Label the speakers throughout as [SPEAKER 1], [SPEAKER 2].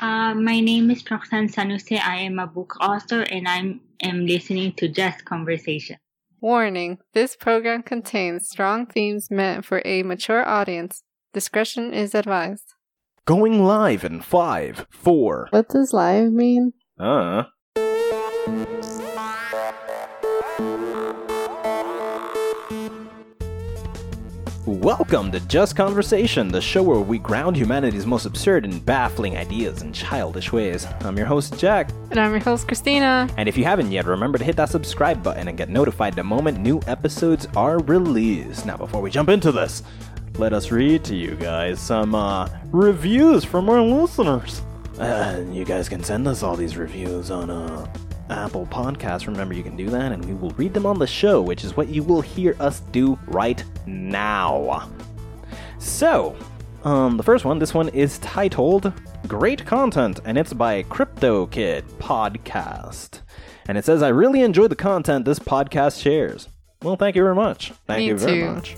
[SPEAKER 1] Uh, my name is Roxanne San Jose. I am a book author and I am listening to Just Conversation.
[SPEAKER 2] Warning this program contains strong themes meant for a mature audience. Discretion is advised.
[SPEAKER 3] Going live in five, four.
[SPEAKER 2] What does live mean?
[SPEAKER 3] Uh. Welcome to Just Conversation, the show where we ground humanity's most absurd and baffling ideas in childish ways. I'm your host, Jack.
[SPEAKER 2] And I'm your host, Christina.
[SPEAKER 3] And if you haven't yet, remember to hit that subscribe button and get notified the moment new episodes are released. Now, before we jump into this, let us read to you guys some uh, reviews from our listeners. Uh, you guys can send us all these reviews on uh, Apple Podcasts. Remember, you can do that, and we will read them on the show, which is what you will hear us do right now. So, um, the first one, this one is titled Great Content, and it's by Crypto Kid Podcast. And it says, I really enjoy the content this podcast shares. Well, thank you very much. Thank
[SPEAKER 2] Me
[SPEAKER 3] you very
[SPEAKER 2] too.
[SPEAKER 3] much.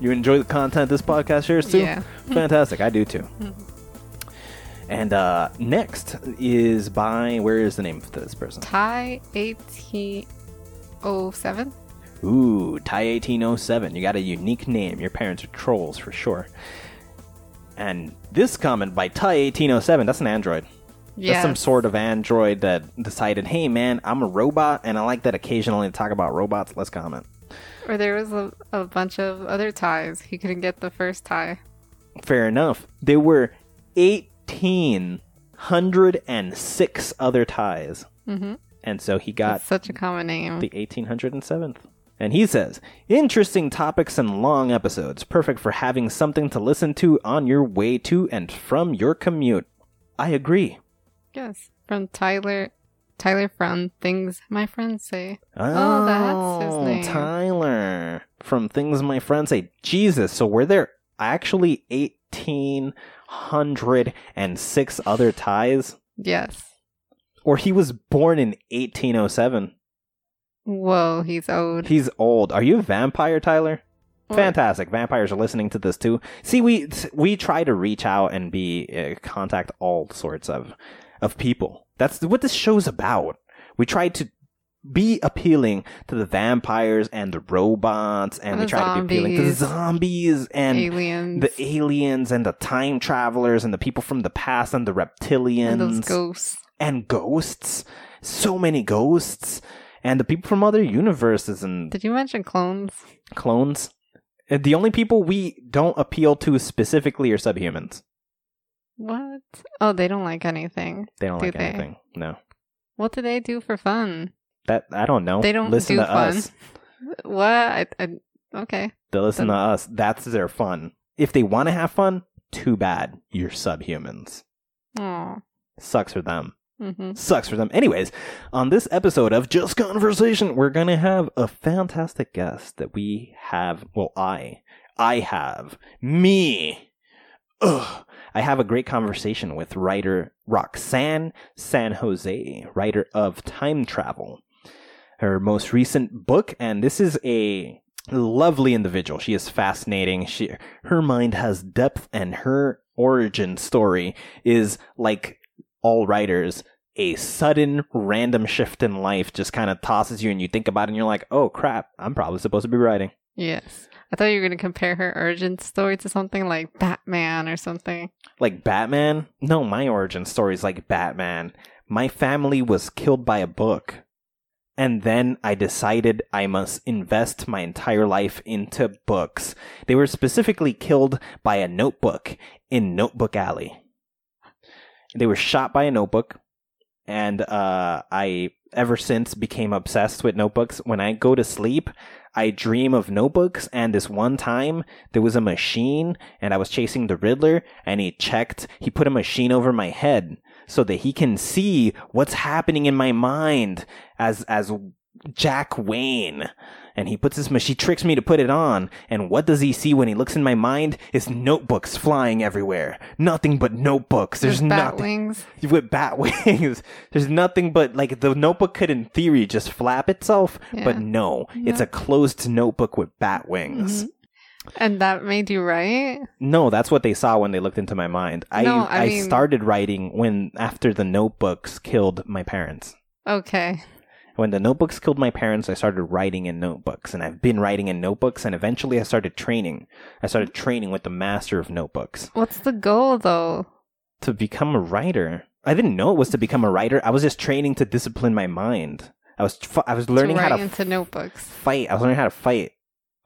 [SPEAKER 3] You enjoy the content this podcast shares too?
[SPEAKER 2] Yeah.
[SPEAKER 3] Fantastic. I do too. And uh, next is by, where is the name of this person?
[SPEAKER 2] Thai 1807.
[SPEAKER 3] Ooh, Thai 1807. You got a unique name. Your parents are trolls for sure. And this comment by Thai 1807, that's an android. That's some sort of android that decided, hey man, I'm a robot and I like that occasionally to talk about robots. Let's comment.
[SPEAKER 2] Or there was a, a bunch of other ties. He couldn't get the first tie.
[SPEAKER 3] Fair enough. There were 1,806 other ties.
[SPEAKER 2] Mm-hmm.
[SPEAKER 3] And so he got
[SPEAKER 2] That's such a common name.
[SPEAKER 3] the 1807th. And he says, interesting topics and long episodes, perfect for having something to listen to on your way to and from your commute. I agree.
[SPEAKER 2] yes. From Tyler. Tyler from Things My Friends Say. Oh, that's his
[SPEAKER 3] Oh,
[SPEAKER 2] name.
[SPEAKER 3] Tyler. From things my friends say. Jesus, so were there actually 1,806 other ties?
[SPEAKER 2] Yes.
[SPEAKER 3] Or he was born in 1807?
[SPEAKER 2] Whoa, he's old.
[SPEAKER 3] He's old. Are you a vampire, Tyler?
[SPEAKER 2] What?
[SPEAKER 3] Fantastic. Vampires are listening to this too. See, we we try to reach out and be uh, contact all sorts of of people. That's what this show's about. We try to be appealing to the vampires and the robots, and
[SPEAKER 2] the
[SPEAKER 3] try to be appealing to the
[SPEAKER 2] zombies.
[SPEAKER 3] zombies and
[SPEAKER 2] Aliens.
[SPEAKER 3] the aliens and the time travelers and the people from the past and the reptilians
[SPEAKER 2] and those ghosts.
[SPEAKER 3] and ghosts. So many ghosts. And the people from other universes and
[SPEAKER 2] Did you mention clones?
[SPEAKER 3] clones. Uh, The only people we don't appeal to specifically are subhumans.
[SPEAKER 2] What? Oh, they don't like anything.
[SPEAKER 3] They don't
[SPEAKER 2] Do
[SPEAKER 3] like
[SPEAKER 2] they?
[SPEAKER 3] anything. No.
[SPEAKER 2] What do they do for fun?
[SPEAKER 3] That I don't know.
[SPEAKER 2] They don't
[SPEAKER 3] listen
[SPEAKER 2] do
[SPEAKER 3] to
[SPEAKER 2] fun.
[SPEAKER 3] us.
[SPEAKER 2] What? I, I, okay.
[SPEAKER 3] They listen
[SPEAKER 2] Then-
[SPEAKER 3] to us. That's their fun. If they want to have fun, too bad. You're subhumans.
[SPEAKER 2] Oh.
[SPEAKER 3] Sucks for them.
[SPEAKER 2] hmm
[SPEAKER 3] Sucks for them. Anyways, on this episode of Just Conversation, we're gonna have a fantastic guest that we have. Well, I, I have me. Ugh. I have a great conversation with writer Roxanne San Jose, writer of Time Travel. Her most recent book, and this is a lovely individual. She is fascinating. She her mind has depth, and her origin story is like all writers. A sudden random shift in life just kind of tosses you, and you think about it, and you're like, "Oh crap! I'm probably supposed to be writing."
[SPEAKER 2] Yes. I thought you were going to compare her origin story to something like Batman or something.
[SPEAKER 3] Like Batman? No, my origin story is like Batman. My family was killed by a book. And then I decided I must invest my entire life into books. They were specifically killed by a notebook in Notebook Alley. They were shot by a notebook. And uh, I, ever since, became obsessed with notebooks. When I go to sleep, I dream of notebooks. And this one time, there was a machine, and I was chasing the Riddler, and he checked, he put a machine over my head so that he can see what's happening in my mind as as Jack Wayne. And he puts this machine, tricks me to put it on. And what does he see when he looks in my mind? Is notebooks flying everywhere. Nothing but notebooks. There's,
[SPEAKER 2] There's bat
[SPEAKER 3] nothing
[SPEAKER 2] wings.
[SPEAKER 3] with bat wings. There's nothing but like the notebook could in theory just flap itself,
[SPEAKER 2] Yeah.
[SPEAKER 3] but no, it's a closed notebook with bat wings.
[SPEAKER 2] Mhm. And that made you write?
[SPEAKER 3] No, that's what they saw when they looked into my mind. I
[SPEAKER 2] No, I
[SPEAKER 3] I,
[SPEAKER 2] mean-
[SPEAKER 3] started writing when after the notebooks killed my parents.
[SPEAKER 2] Okay.
[SPEAKER 3] When the notebooks killed my parents, I started writing in notebooks, and I've been writing in notebooks, and eventually I started training. I started training with the master of notebooks
[SPEAKER 2] What's the goal though?
[SPEAKER 3] to become a writer. I didn't know it was to become a writer. I was just training to discipline my mind. I was fu- I was learning
[SPEAKER 2] to
[SPEAKER 3] how to
[SPEAKER 2] into notebooks.
[SPEAKER 3] fight. I was learning how to fight.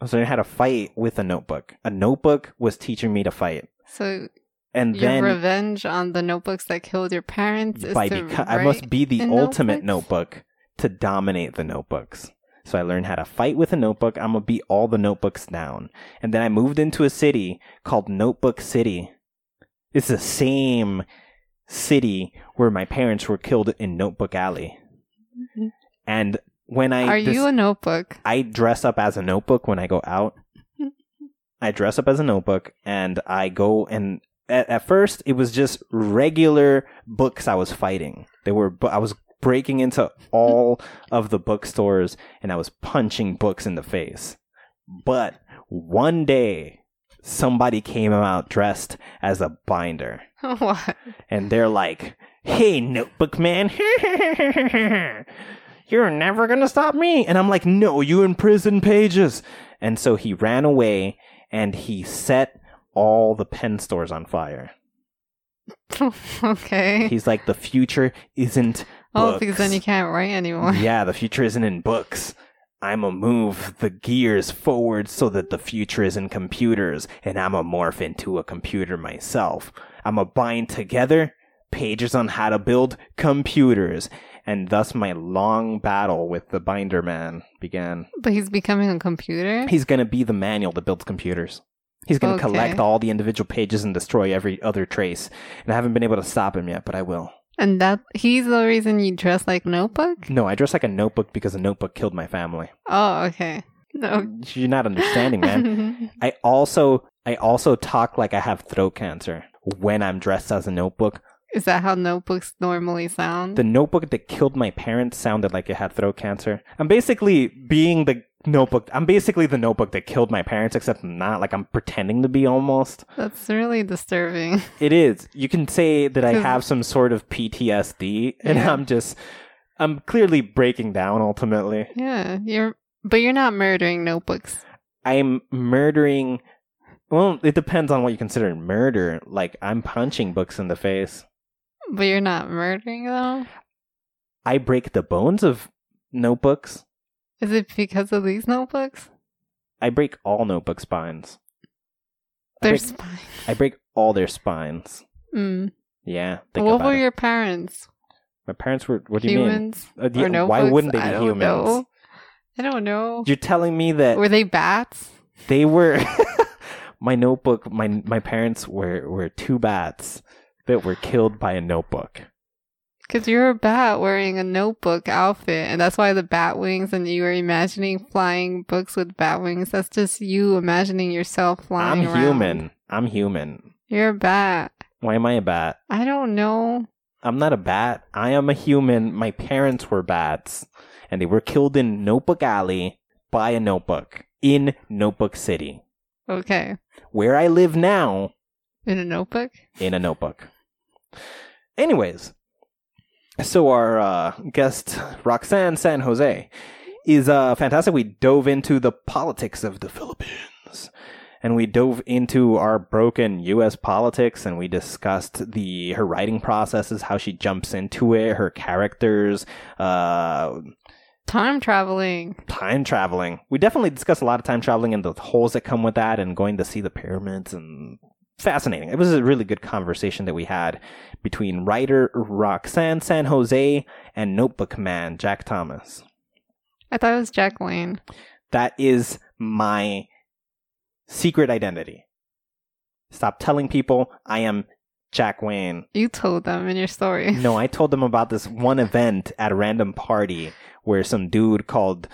[SPEAKER 3] I was learning how to fight with a notebook. A notebook was teaching me to fight.
[SPEAKER 2] So
[SPEAKER 3] And
[SPEAKER 2] your
[SPEAKER 3] then
[SPEAKER 2] revenge on the notebooks that killed your parents is
[SPEAKER 3] by
[SPEAKER 2] to
[SPEAKER 3] beca- I must be the ultimate
[SPEAKER 2] notebooks?
[SPEAKER 3] notebook to dominate the notebooks. So I learned how to fight with a notebook. I'm gonna beat all the notebooks down. And then I moved into a city called Notebook City. It's the same city where my parents were killed in Notebook Alley.
[SPEAKER 2] Mhm.
[SPEAKER 3] And when I
[SPEAKER 2] Are
[SPEAKER 3] dis-
[SPEAKER 2] you a notebook?
[SPEAKER 3] I dress up as a notebook when I go out. I dress up as a notebook and I go and at, at first it was just regular books I was fighting. They were I was breaking into all of the bookstores and I was punching books in the face. But one day somebody came out dressed as a binder
[SPEAKER 2] what?
[SPEAKER 3] and they're like, "Hey, notebook man, you're never gonna stop me." And I'm like, "No, you imprison pages." And so he ran away and he set all the pen stores on fire.
[SPEAKER 2] okay.
[SPEAKER 3] He's like, "The future isn't
[SPEAKER 2] Oh,
[SPEAKER 3] books."
[SPEAKER 2] because then you can't write anymore.
[SPEAKER 3] yeah, the future isn't in books. I'ma move the gears forward so that the future is in computers, and I'ma morph into a computer myself. I'ma bind together pages on how to build computers, and thus my long battle with the binder man began.
[SPEAKER 2] But he's becoming a computer?
[SPEAKER 3] He's gonna be the manual that builds computers. He's gonna
[SPEAKER 2] Okay.
[SPEAKER 3] collect all the individual pages and destroy every other trace. And I haven't been able to stop him yet, but I will.
[SPEAKER 2] And that he's the reason you dress like notebook?
[SPEAKER 3] No, I dress like a notebook because a notebook killed my family.
[SPEAKER 2] Oh, okay. No.
[SPEAKER 3] You're not understanding, man. I also I also talk like I have throat cancer when I'm dressed as a notebook.
[SPEAKER 2] Is that how notebooks normally sound?
[SPEAKER 3] The notebook that killed my parents sounded like it had throat cancer. I'm basically being the notebook. I'm basically the notebook that killed my parents, except I'm not. Like I'm pretending to be almost.
[SPEAKER 2] That's really disturbing.
[SPEAKER 3] It is. You can say that I have some sort of PTSD, and
[SPEAKER 2] Yeah.
[SPEAKER 3] I'm just. I'm clearly breaking down ultimately.
[SPEAKER 2] Yeah, you're but you're not murdering notebooks.
[SPEAKER 3] I'm murdering. Well, it depends on what you consider murder. Like, I'm punching books in the face.
[SPEAKER 2] But you're not murdering them?
[SPEAKER 3] I break the bones of notebooks.
[SPEAKER 2] Is it because of these notebooks?
[SPEAKER 3] I break all notebook spines. I
[SPEAKER 2] Their
[SPEAKER 3] break,
[SPEAKER 2] spine.
[SPEAKER 3] I break all their spines.
[SPEAKER 2] Mm.
[SPEAKER 3] Yeah.
[SPEAKER 2] What were
[SPEAKER 3] it.
[SPEAKER 2] your parents?
[SPEAKER 3] My parents were. What do you mean?
[SPEAKER 2] humans?
[SPEAKER 3] Uh, do
[SPEAKER 2] or notebooks?
[SPEAKER 3] why wouldn't they be
[SPEAKER 2] I don't
[SPEAKER 3] humans?
[SPEAKER 2] Know. I don't know.
[SPEAKER 3] You're telling me that
[SPEAKER 2] Were they bats?
[SPEAKER 3] they were. my notebook. My my parents were were two bats that were killed by a notebook.
[SPEAKER 2] Because you're a bat wearing a notebook outfit, and that's why the bat wings, and you were imagining flying books with bat wings. That's just you imagining yourself flying. I'm around.
[SPEAKER 3] human. I'm human.
[SPEAKER 2] You're a bat.
[SPEAKER 3] Why am I a bat?
[SPEAKER 2] I don't know.
[SPEAKER 3] I'm not a bat. I am a human. My parents were bats, and they were killed in Notebook Alley by a notebook in Notebook City,
[SPEAKER 2] Okay.
[SPEAKER 3] where I live now
[SPEAKER 2] In a notebook?
[SPEAKER 3] in a notebook. Anyways, so our uh, guest Roxanne San Jose is uh, fantastic. We dove into the politics of the Philippines. And we dove into our broken U.S. politics, and we discussed the her writing processes, how she jumps into it, her characters, uh,
[SPEAKER 2] Time traveling.
[SPEAKER 3] time traveling. We definitely discussed a lot of time traveling and the holes that come with that, and going to see the pyramids and fascinating. It was a really good conversation that we had between writer Roxanne San Jose and Notebook Man Jack Thomas.
[SPEAKER 2] I thought it was Jack Wayne.
[SPEAKER 3] That is my secret identity. Stop telling people I am Jack Wayne.
[SPEAKER 2] You told them in your story.
[SPEAKER 3] No, I told them about this one event at a random party where some dude called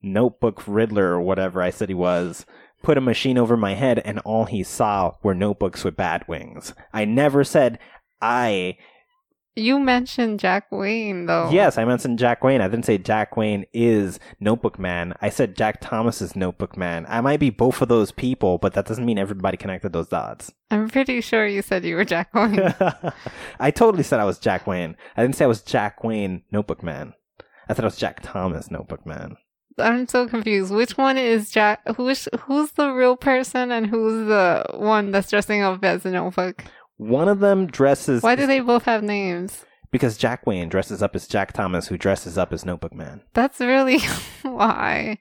[SPEAKER 3] Notebook Riddler or whatever I said he was put a machine over my head and all he saw were notebooks with bat wings. I never said I
[SPEAKER 2] You mentioned Jack Wayne though.
[SPEAKER 3] Yes, I mentioned Jack Wayne. I didn't say Jack Wayne is Notebook Man. I said Jack Thomas is Notebook Man. I might be both of those people, but that doesn't mean everybody connected those dots.
[SPEAKER 2] I'm pretty sure you said you were Jack Wayne.
[SPEAKER 3] I totally said I was Jack Wayne. I didn't say I was Jack Wayne Notebook Man. I said I was Jack Thomas Notebook Man.
[SPEAKER 2] I'm so confused. Which one is Jack? Who's who's the real person and who's the one that's dressing up as a notebook?
[SPEAKER 3] One of them dresses.
[SPEAKER 2] Why do they both have names?
[SPEAKER 3] Because Jack Wayne dresses up as Jack Thomas, who dresses up as Notebook Man.
[SPEAKER 2] That's really why.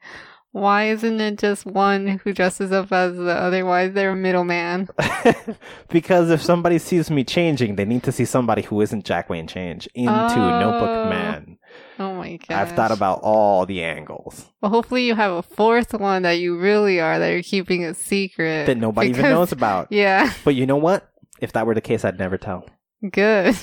[SPEAKER 2] Why isn't it just one who dresses up as the other? Why is there a middleman?
[SPEAKER 3] because if somebody sees me changing, they need to see somebody who isn't Jack Wayne change into
[SPEAKER 2] Oh.
[SPEAKER 3] Notebook Man.
[SPEAKER 2] Oh my god!
[SPEAKER 3] I've thought about all the angles
[SPEAKER 2] Well, hopefully you have a fourth one that you really are that you're keeping a secret
[SPEAKER 3] that nobody even knows about.
[SPEAKER 2] Yeah,
[SPEAKER 3] But you know what? If that were the case, I'd never tell.
[SPEAKER 2] good.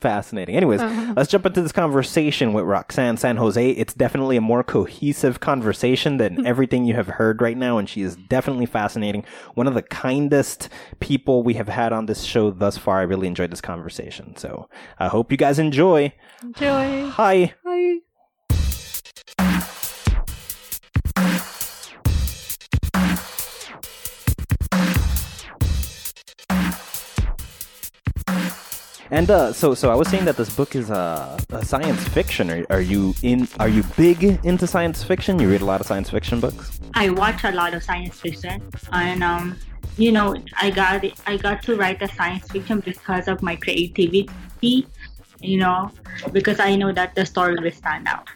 [SPEAKER 3] Fascinating. Anyways,
[SPEAKER 2] Uh-huh.
[SPEAKER 3] let's jump into this conversation with Roxanne San Jose. It's definitely a more cohesive conversation than everything you have heard right now, and she is definitely fascinating. One of the kindest people we have had on this show thus far. I really enjoyed this conversation. So I hope you guys enjoy.
[SPEAKER 2] Enjoy.
[SPEAKER 3] Hi.
[SPEAKER 2] Bye.
[SPEAKER 3] And uh, so, so I was saying that this book is uh, a science fiction. Are, are you in? Are you big into science fiction? You read a lot of science fiction books.
[SPEAKER 1] I watch a lot of science fiction, and um, you know, I got I got to write the science fiction because of my creativity. You know, because I know that the story will stand out.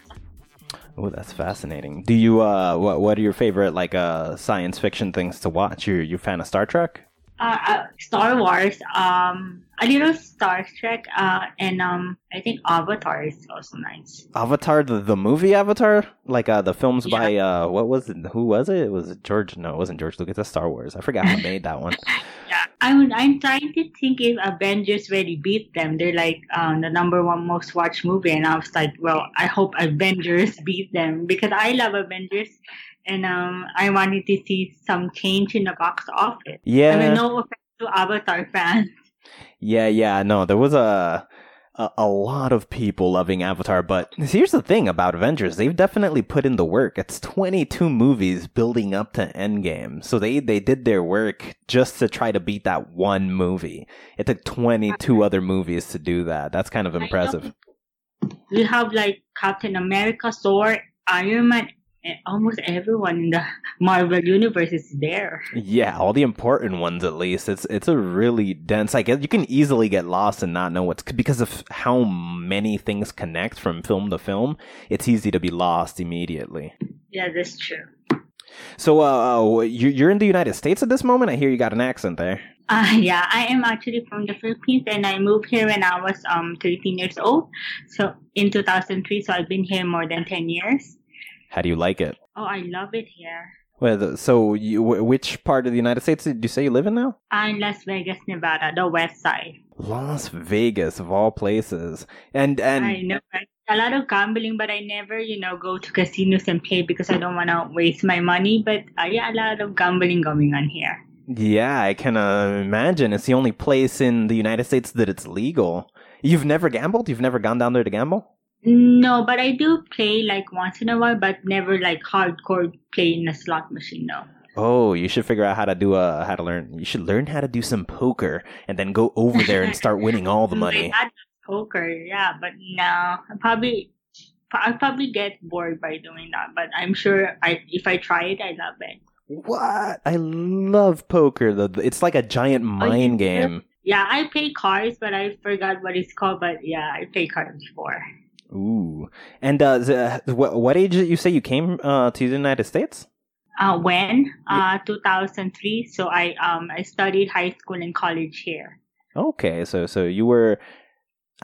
[SPEAKER 3] Oh, that's fascinating. Do you? Uh, what What are your favorite like uh science fiction things to watch? You you fan of Star Trek?
[SPEAKER 1] Uh, uh, Star Wars, um, a little Star Trek, uh, and um, I think Avatar is also nice.
[SPEAKER 3] Avatar, the, the movie Avatar, like uh, the films
[SPEAKER 1] Yeah.
[SPEAKER 3] by uh, what was it? Who was it? It was George. No, it wasn't George Lucas. That's Star Wars. I forgot who made that one.
[SPEAKER 1] Yeah, I'm I'm trying to think if Avengers really beat them. They're like um, the number one most watched movie, and I was like, well, I hope Avengers beat them because I love Avengers, and um, I wanted to see some change in the box office.
[SPEAKER 3] Yeah,
[SPEAKER 1] I mean, no offense to Avatar fans.
[SPEAKER 3] yeah, yeah. No, there was a, a a lot of people loving Avatar, but here's the thing about Avengers: they've definitely put in the work. It's 22 movies building up to Endgame, so they they did their work just to try to beat that one movie. It took 22 other movies to do that. That's kind of impressive.
[SPEAKER 1] We have like Captain America, Thor, Iron Man, almost everyone in the Marvel universe is there.
[SPEAKER 3] Yeah, all the important ones at least. It's it's a really dense. I guess you can easily get lost and not know what's because of how many things connect from film to film. It's easy to be lost immediately.
[SPEAKER 1] Yeah, that's true.
[SPEAKER 3] So, uh, you- you're in the United States at this moment. I hear you got an accent there.
[SPEAKER 1] Uh, yeah, I am actually from the Philippines and I moved here when I was um 13 years old. So in 2003, so I've been here more than 10 years.
[SPEAKER 3] How do you like it?
[SPEAKER 1] Oh, I love it here.
[SPEAKER 3] Well, so you, which part of the United States did you say you live in now?
[SPEAKER 1] I'm in Las Vegas, Nevada, the west side.
[SPEAKER 3] Las Vegas, of all places, and and
[SPEAKER 1] I know, right? A lot of gambling, but I never, you know, go to casinos and play because I don't want to waste my money. But uh, yeah, a lot of gambling going on here.
[SPEAKER 3] Yeah, I can uh, imagine. It's the only place in the United States that it's legal. You've never gambled? You've never gone down there to gamble?
[SPEAKER 1] No, but I do play like once in a while, but never like hardcore play in a slot machine. No.
[SPEAKER 3] Oh, you should figure out how to do a how to learn. You should learn how to do some poker and then go over there and start winning all the money.
[SPEAKER 1] poker, yeah, but no, I probably, I probably get bored by doing that. But I'm sure I, if I try it, I love it.
[SPEAKER 3] What? I love poker. The it's like a giant oh, mind
[SPEAKER 1] do?
[SPEAKER 3] game.
[SPEAKER 1] Yeah, I play cards, but I forgot what it's called. But yeah, I play cards before.
[SPEAKER 3] Ooh. And uh, the, what what age did you say you came uh to the United States?
[SPEAKER 1] Uh, when? Uh, 2003. So I, um, I studied high school and college here.
[SPEAKER 3] Okay, so so you were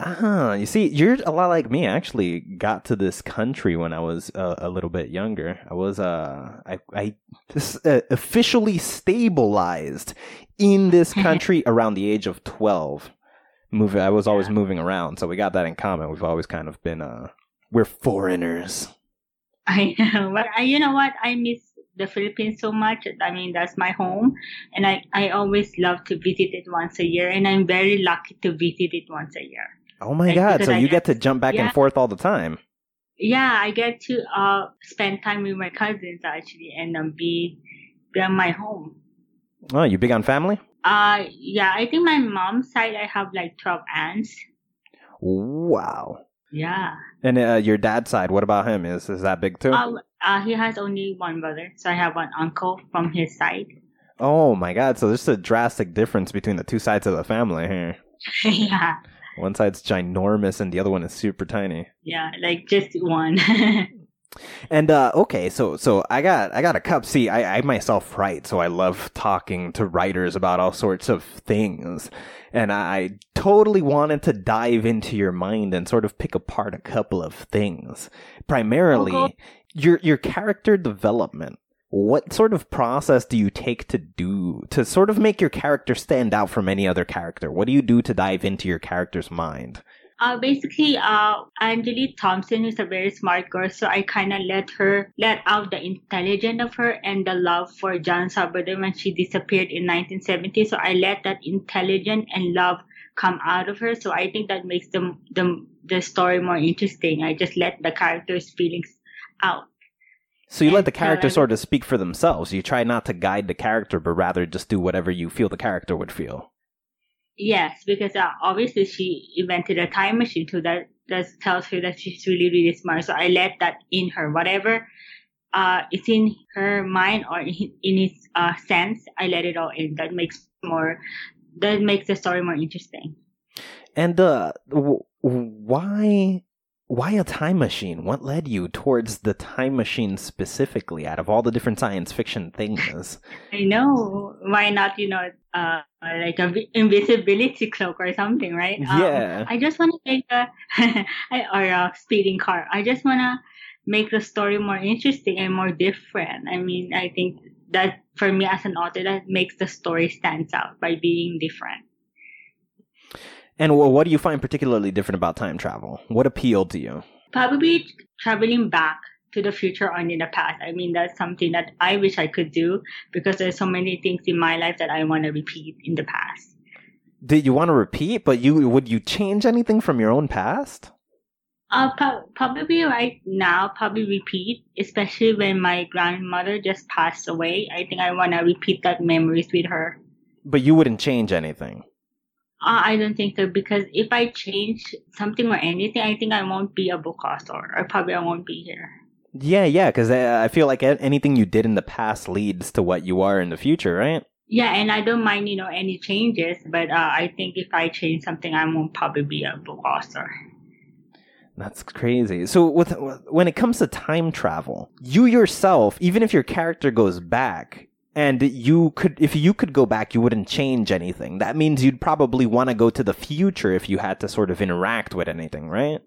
[SPEAKER 3] Ah, you see, you're a lot like me. I actually got to this country when I was uh, a little bit younger. I was uh, I I this, uh, officially stabilized in this country around the age of twelve. Moving, I was always
[SPEAKER 1] Yeah.
[SPEAKER 3] moving around, so we got that in common. We've always kind of been uh, we're foreigners.
[SPEAKER 1] I know, but I, you know what? I miss the Philippines so much. I mean, that's my home, and I, I always love to visit it once a year, and I'm very lucky to visit it once a year.
[SPEAKER 3] Oh my
[SPEAKER 1] Like,
[SPEAKER 3] god! So
[SPEAKER 1] I
[SPEAKER 3] you
[SPEAKER 1] get-
[SPEAKER 3] to jump back and forth all the time.
[SPEAKER 1] Yeah, I get to uh spend time with my cousins actually, and um, be be my home.
[SPEAKER 3] Oh, you big on family?
[SPEAKER 1] Uh, yeah, I think my mom's side I have like twelve aunts.
[SPEAKER 3] Wow.
[SPEAKER 1] Yeah.
[SPEAKER 3] And uh, your dad's side, what about him? Is is that big too?
[SPEAKER 1] Uh, uh, he has only one brother, so I have one uncle from his side.
[SPEAKER 3] oh my god! So there's a drastic difference between the two sides of the family here.
[SPEAKER 1] yeah,
[SPEAKER 3] One side's ginormous, and the other one is super tiny.
[SPEAKER 1] yeah, like just one.
[SPEAKER 3] And uh okay, so so I got I got a cup. See, I, I myself write, so I love talking to writers about all sorts of things. And I totally wanted to dive into your mind and sort of pick apart a couple of things. Primarily your your character development. What sort of process do you take to do to sort of make your character stand out from any other character? What do you do to dive into your character's mind?
[SPEAKER 1] Uh, basically, uh, Angelique Thompson is a very smart girl, so I kind of let her let out the intelligence of her and the love for John Salvador when she disappeared in 1970. So I let that intelligence and love come out of her. So I think that makes the the the story more interesting. I just let the characters' feelings out.
[SPEAKER 3] So you let the character
[SPEAKER 1] so
[SPEAKER 3] sort of speak for themselves. You try not to guide the character, but rather just do whatever you feel the character would feel.
[SPEAKER 1] Yes, because uh, obviously she invented a time machine, so that that tells her that she's really really smart. So I let that in her, whatever uh is in her mind or in, in its uh sense, I let it all in. That makes more that makes the story more interesting.
[SPEAKER 3] And uh, w- why why a time machine? What led you towards the time machine specifically? Out of all the different science fiction things,
[SPEAKER 1] I know why not, you know, uh like a vi- invisibility cloak or something, right? Um,
[SPEAKER 3] Yeah.
[SPEAKER 1] I just want to make a or a speeding car. I just want to make the story more interesting and more different. I mean, I think that for me as an author, that makes the story stands out by being different.
[SPEAKER 3] And wh- what do you find particularly different about time travel? What appealed to you?
[SPEAKER 1] Probably traveling back to the future or in the past. I mean, that's something that I wish I could do because there's so many things in my life that I want to repeat in the past.
[SPEAKER 3] Did you want to repeat? But you would you change anything from your own past?
[SPEAKER 1] Uh, pro- probably right now, probably repeat, especially when my grandmother just passed away. I think I want to repeat that memories with her.
[SPEAKER 3] But you wouldn't change anything.
[SPEAKER 1] Uh, I don't think so because if I change something or anything, I think I won't be a book author or probably I won't be here.
[SPEAKER 3] Yeah, yeah, because I I feel like anything you did in the past leads to what you are in the future, right?
[SPEAKER 1] Yeah, and I don't mind, you know, any changes, but uh, I think if I change something, I won't probably be a book author.
[SPEAKER 3] That's crazy. So with when it comes to time travel, you yourself, even if your character goes back and you could if you could go back, you wouldn't change anything. That means you'd probably want to go to the future if you had to sort of interact with anything, right?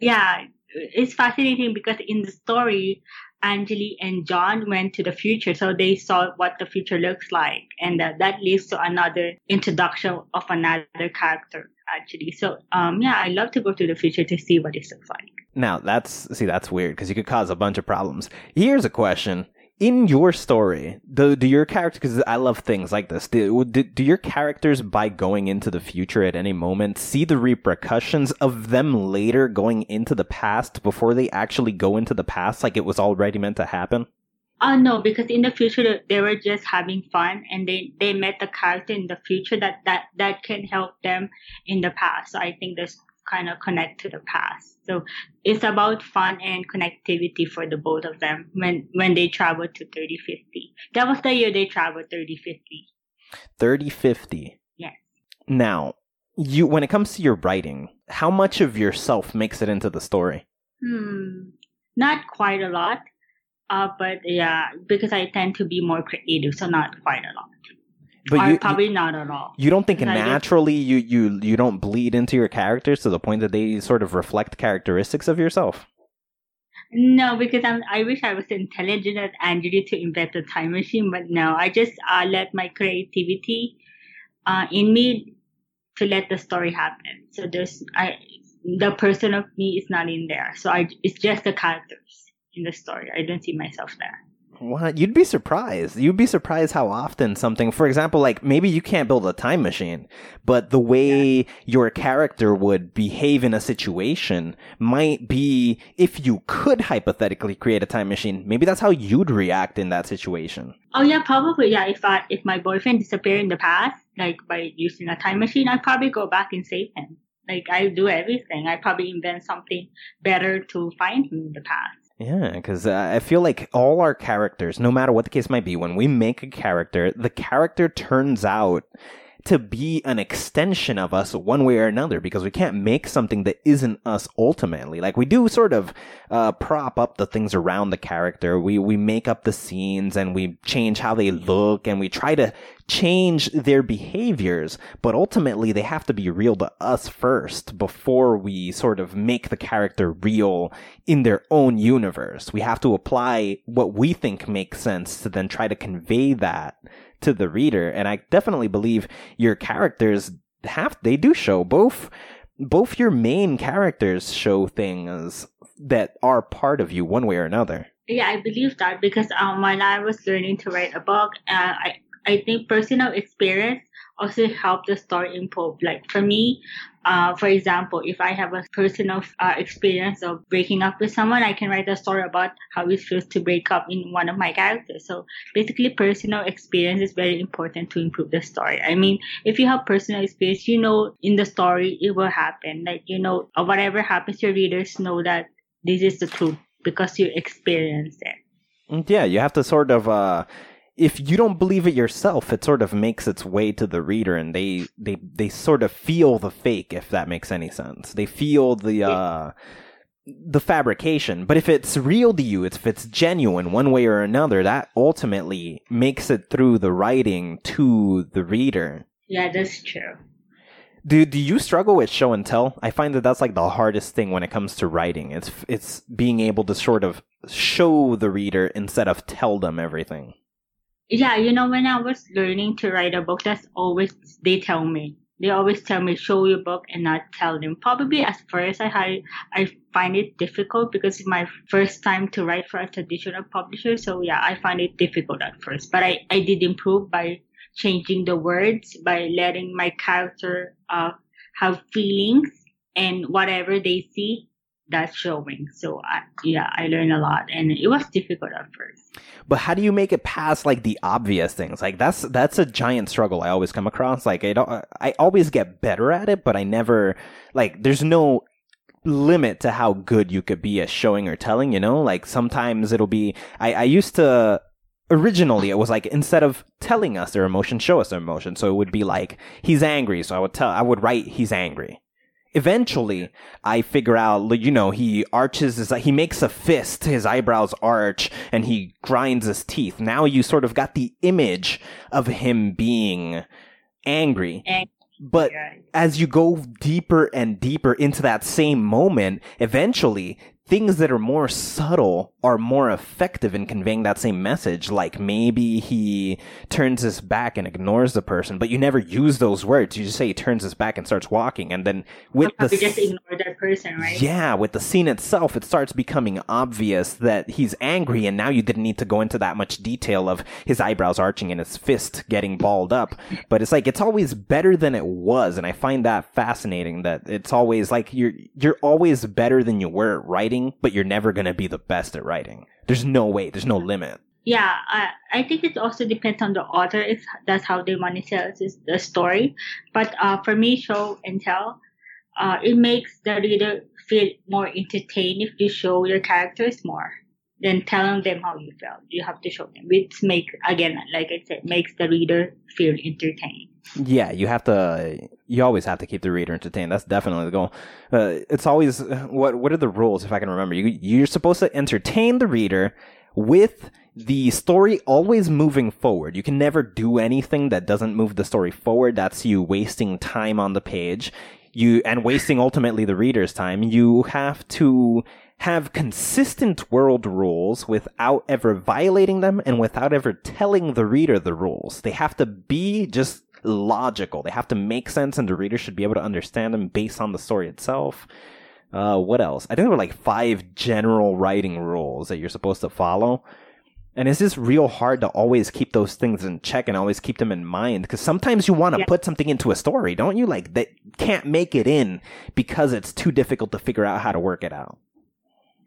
[SPEAKER 1] Yeah, it's fascinating because in the story, Angeli and John went to the future, so they saw what the future looks like, and uh, that leads to another introduction of another character. Actually, so um, yeah, I love to go to the future to see what it looks like.
[SPEAKER 3] Now, that's see that's weird because you could cause a bunch of problems. Here's a question. In your story, do, do your characters, because I love things like this, do, do, do your characters, by going into the future at any moment, see the repercussions of them later going into the past before they actually go into the past like it was already meant to happen?
[SPEAKER 1] Oh no, because in the future they were just having fun, and they they met the character in the future that that that can help them in the past. So I think this kind of connect to the past. So it's about fun and connectivity for the both of them when when they travel to 3050. That was the year they traveled 3050.
[SPEAKER 3] 3050.
[SPEAKER 1] Yes.
[SPEAKER 3] Now, you when it comes to your writing, how much of yourself makes it into the story?
[SPEAKER 1] Hmm. Not quite a lot. Uh, but yeah, because I tend to be more creative, so not quite a lot.
[SPEAKER 3] But you,
[SPEAKER 1] probably not at all.
[SPEAKER 3] you don't think naturally you, you you don't bleed into your characters to the point that they sort of reflect characteristics of yourself?
[SPEAKER 1] No, because I'm. I wish I was intelligent as Angeli to invent a time machine, but no, I just uh, let my creativity uh, in me to let the story happen. So there's I the person of me is not in there. So I it's just the characters in the story. I don't see myself there.
[SPEAKER 3] What? You'd be surprised. You'd be surprised how often something, for example, like maybe you can't build a time machine, but the way yeah. your character would behave in a situation might be if you could hypothetically create a time machine, maybe that's how you'd react in that situation.
[SPEAKER 1] Oh yeah, probably yeah. If I if my boyfriend disappeared in the past, like by using a time machine, I'd probably go back and save him. Like I do everything. I probably invent something better to find him in the past.
[SPEAKER 3] Yeah, because uh, I feel like all our characters, no matter what the case might be, when we make a character, the character turns out to be an extension of us one way or another because we can't make something that isn't us ultimately. Like we do sort of uh, prop up the things around the character. We we make up the scenes and we change how they look and we try to change their behaviors, but ultimately they have to be real to us first before we sort of make the character real in their own universe. We have to apply what we think makes sense to then try to convey that to the reader. And I definitely believe your characters have, they do show both, both your main characters show things that are part of you one way or another.
[SPEAKER 1] Yeah, I believe that because um, when I was learning to write a book, uh, I I think personal experience also help the story improve. Like for me, uh, for example, if I have a personal uh, experience of breaking up with someone, I can write a story about how it feels to break up in one of my characters. So basically, personal experience is very important to improve the story. I mean, if you have personal experience, you know in the story it will happen. Like you know, whatever happens, your readers know that this is the truth because you experienced it.
[SPEAKER 3] Mm, yeah, you have to sort of uh, if you don't believe it yourself, it sort of makes its way to the reader, and they they they sort of feel the fake, if that makes any sense. They feel the uh, the fabrication. But if it's real to you, if it's genuine one way or another, that ultimately makes it through the writing to the reader.
[SPEAKER 1] Yeah, that's true.
[SPEAKER 3] Do do you struggle with show and tell? I find that that's like the hardest thing when it comes to writing. It's it's being able to sort of show the reader instead of tell them everything
[SPEAKER 1] yeah, you know, when I was learning to write a book, that's always they tell me. They always tell me show your book and not tell them. Probably at first I had I find it difficult because it's my first time to write for a traditional publisher. So yeah, I find it difficult at first. But I, I did improve by changing the words, by letting my character uh, have feelings and whatever they see, that's showing. So I, yeah, I learned a lot and it was difficult at first
[SPEAKER 3] but how do you make it past like the obvious things? Like that's that's a giant struggle I always come across. Like I don't, I always get better at it, but I never like. There's no limit to how good you could be at showing or telling. You know, like sometimes it'll be. I I used to originally it was like instead of telling us their emotion, show us their emotion. So it would be like he's angry, so I would tell I would write he's angry eventually I figure out, you know, he arches his, he makes a fist, his eyebrows arch, and he grinds his teeth. Now you sort of got the image of him being angry. But as you go deeper and deeper into that same moment, eventually things that are more subtle are more effective in conveying that same message. Like maybe he turns his back and ignores the person, but you never use those words. You just say he turns his back and starts walking, and then with
[SPEAKER 1] the just ignore that person, right?
[SPEAKER 3] Yeah, with the scene itself, it starts becoming obvious that he's angry, and now you didn't need to go into that much detail of his eyebrows arching and his fist getting balled up. But it's like it's always better than it was, and I find that fascinating. That it's always like you're you're always better than you were at writing writing, but you're never going to be the best at writing. There's no way, there's no limit.
[SPEAKER 1] Yeah, I, I think it also depends on the author if that's how they want to tell the story. But uh, for me, show and tell, uh, it makes the reader feel more entertained if you show your characters more than telling them how you felt. You have to show them, which make again, like I said, makes the reader feel entertained.
[SPEAKER 3] Yeah, you have to. You always have to keep the reader entertained. That's definitely the goal. Uh, it's always what. What are the rules? If I can remember, you you're supposed to entertain the reader with the story always moving forward. You can never do anything that doesn't move the story forward. That's you wasting time on the page. You and wasting ultimately the reader's time. You have to have consistent world rules without ever violating them and without ever telling the reader the rules. They have to be just logical. They have to make sense, and the reader should be able to understand them based on the story itself. Uh, what else? I think there were like five general writing rules that you're supposed to follow. And it's just real hard to always keep those things in check and always keep them in mind because sometimes you want to
[SPEAKER 1] Yeah.
[SPEAKER 3] put something into a story, don't you? Like that can't make it in because it's too difficult to figure out how to work it out.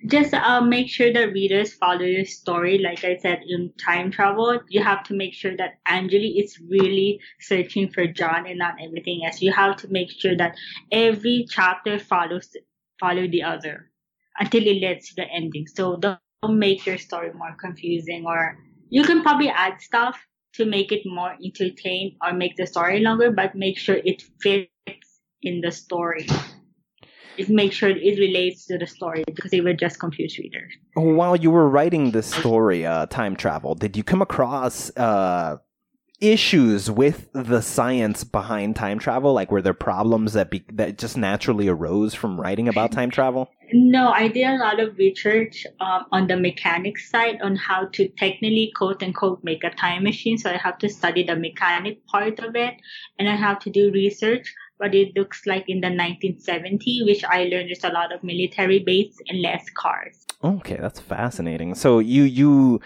[SPEAKER 1] Just uh, make sure the readers follow your story. Like I said, in time travel, you have to make sure that Angeli is really searching for John and not everything else. You have to make sure that every chapter follows follow the other until it leads to the ending. So don't make your story more confusing, or you can probably add stuff to make it more entertained or make the story longer, but make sure it fits in the story. Just make sure it relates to the story because they were just confused readers.
[SPEAKER 3] While you were writing this story, uh, time travel, did you come across uh, issues with the science behind time travel? Like, were there problems that be- that just naturally arose from writing about time travel?
[SPEAKER 1] No, I did a lot of research um, on the mechanics side on how to technically quote unquote make a time machine. So I have to study the mechanic part of it and I have to do research what it looks like in the 1970, which I learned there's a lot of military base and less cars.
[SPEAKER 3] Okay, that's fascinating. So you you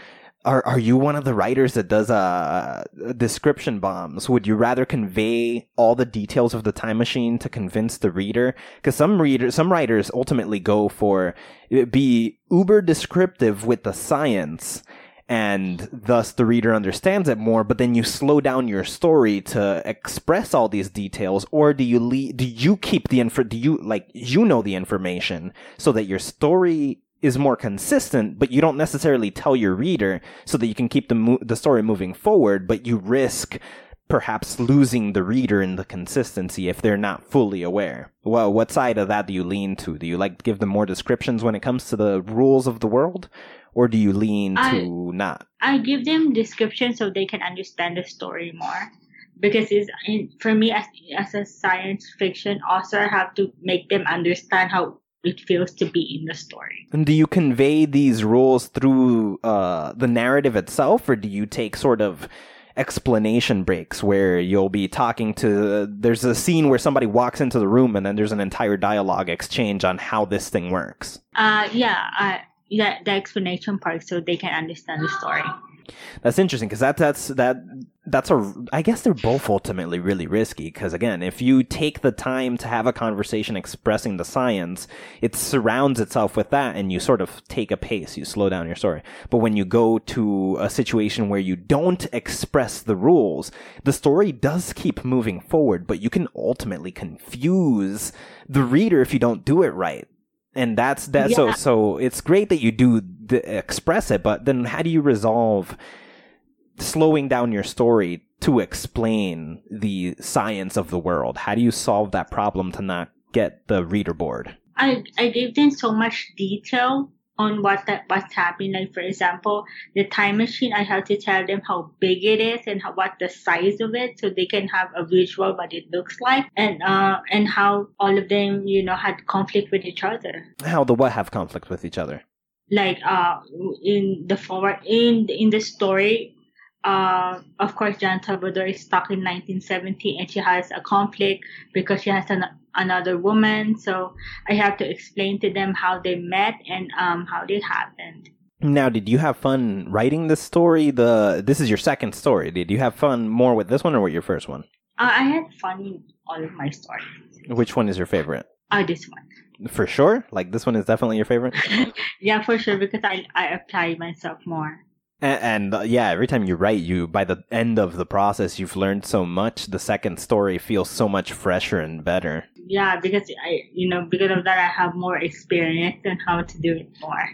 [SPEAKER 3] are are you one of the writers that does uh description bombs? Would you rather convey all the details of the time machine to convince the reader? Because some readers, some writers ultimately go for be uber descriptive with the science. And thus the reader understands it more, but then you slow down your story to express all these details, or do you le- do you keep the info? Do you like you know the information so that your story is more consistent, but you don't necessarily tell your reader so that you can keep the mo- the story moving forward, but you risk perhaps losing the reader in the consistency if they're not fully aware. Well, what side of that do you lean to? Do you like give them more descriptions when it comes to the rules of the world, or do you lean
[SPEAKER 1] I-
[SPEAKER 3] to not?
[SPEAKER 1] I give them description so they can understand the story more. Because it's in, for me as as a science fiction author, I have to make them understand how it feels to be in the story.
[SPEAKER 3] And do you convey these rules through uh, the narrative itself, or do you take sort of explanation breaks where you'll be talking to? There's a scene where somebody walks into the room, and then there's an entire dialogue exchange on how this thing works.
[SPEAKER 1] Uh, yeah, uh, yeah, the explanation part so they can understand the story.
[SPEAKER 3] That's interesting because that that's that that's a. I guess they're both ultimately really risky because again, if you take the time to have a conversation expressing the science, it surrounds itself with that, and you sort of take a pace, you slow down your story. But when you go to a situation where you don't express the rules, the story does keep moving forward, but you can ultimately confuse the reader if you don't do it right and that's that so
[SPEAKER 1] Yeah.
[SPEAKER 3] so it's great that you do the, express it but then how do you resolve slowing down your story to explain the science of the world how do you solve that problem to not get the reader bored
[SPEAKER 1] I I gave them so much detail on what that what's happening. Like for example, the time machine, I have to tell them how big it is and how, what the size of it, so they can have a visual what it looks like, and uh and how all of them you know had conflict with each other.
[SPEAKER 3] how the what have conflict with each other
[SPEAKER 1] Like uh in the forward in in the story. Uh, of course, John Salvador is stuck in 1970 and she has a conflict because she has an, another woman. So I have to explain to them how they met and um, how it happened.
[SPEAKER 3] now did you have fun writing this story the this is your second story did you have fun more with this one or with your first one
[SPEAKER 1] Uh, I had fun in all of my stories.
[SPEAKER 3] which one is your favorite
[SPEAKER 1] Uh, this one.
[SPEAKER 3] for sure like this one is definitely your favorite
[SPEAKER 1] yeah, for sure, because I, I apply myself more.
[SPEAKER 3] And, and uh, yeah, every time you write, you by the end of the process, you've learned so much. The second story feels so much fresher and better.
[SPEAKER 1] Yeah, because I, you know, because of that, I have more experience and how to do it more.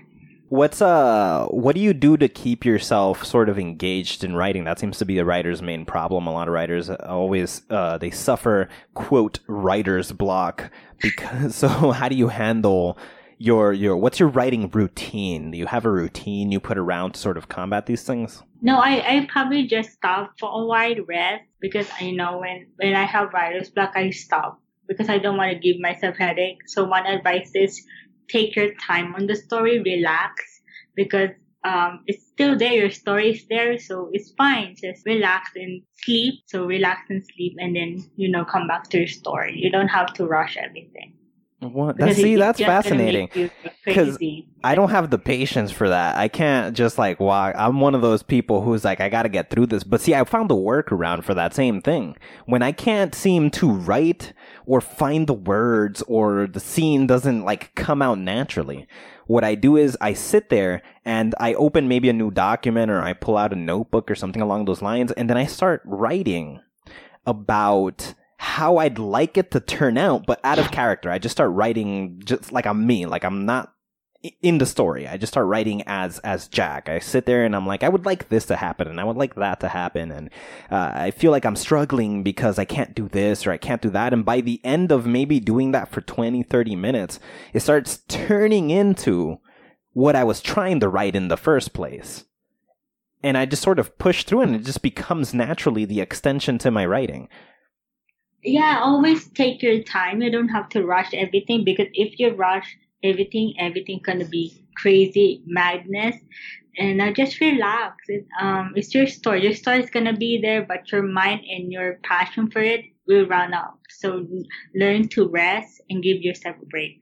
[SPEAKER 3] What's uh, what do you do to keep yourself sort of engaged in writing? That seems to be a writer's main problem. A lot of writers always uh, they suffer quote writer's block because. So how do you handle your your what's your writing routine? Do you have a routine you put around to sort of combat these things?
[SPEAKER 1] No, I, I probably just stop for a while rest because I know when, when I have writer's block, I stop because I don't want to give myself headache. So one advice is take your time on the story, relax because um, it's still there. Your story is there, so it's fine. Just relax and sleep. So relax and sleep, and then you know come back to your story. You don't have to rush everything.
[SPEAKER 3] What? That,
[SPEAKER 1] Because
[SPEAKER 3] see, that's fascinating.
[SPEAKER 1] make you
[SPEAKER 3] 'Cause
[SPEAKER 1] crazy.
[SPEAKER 3] I don't have the patience for that. I can't just like walk. I'm one of those people who's like, I gotta get through this. But see, I found the workaround for that same thing. When I can't seem to write or find the words or the scene doesn't like come out naturally, what I do is I sit there and I open maybe a new document or I pull out a notebook or something along those lines and then I start writing about how I'd like it to turn out, but out of character. I just start writing just like I'm me, like I'm not in the story. I just start writing as as Jack. I sit there and I'm like, I would like this to happen, and I would like that to happen, and uh, I feel like I'm struggling because I can't do this or I can't do that. And by the end of maybe doing that for 20, 30 minutes, it starts turning into what I was trying to write in the first place. And I just sort of push through, and it just becomes naturally the extension to my writing.
[SPEAKER 1] Yeah, always take your time. You don't have to rush everything because if you rush everything, everything gonna be crazy madness. And uh, just relax. It, um, it's your story. Your story is gonna be there, but your mind and your passion for it will run out. So learn to rest and give yourself a break.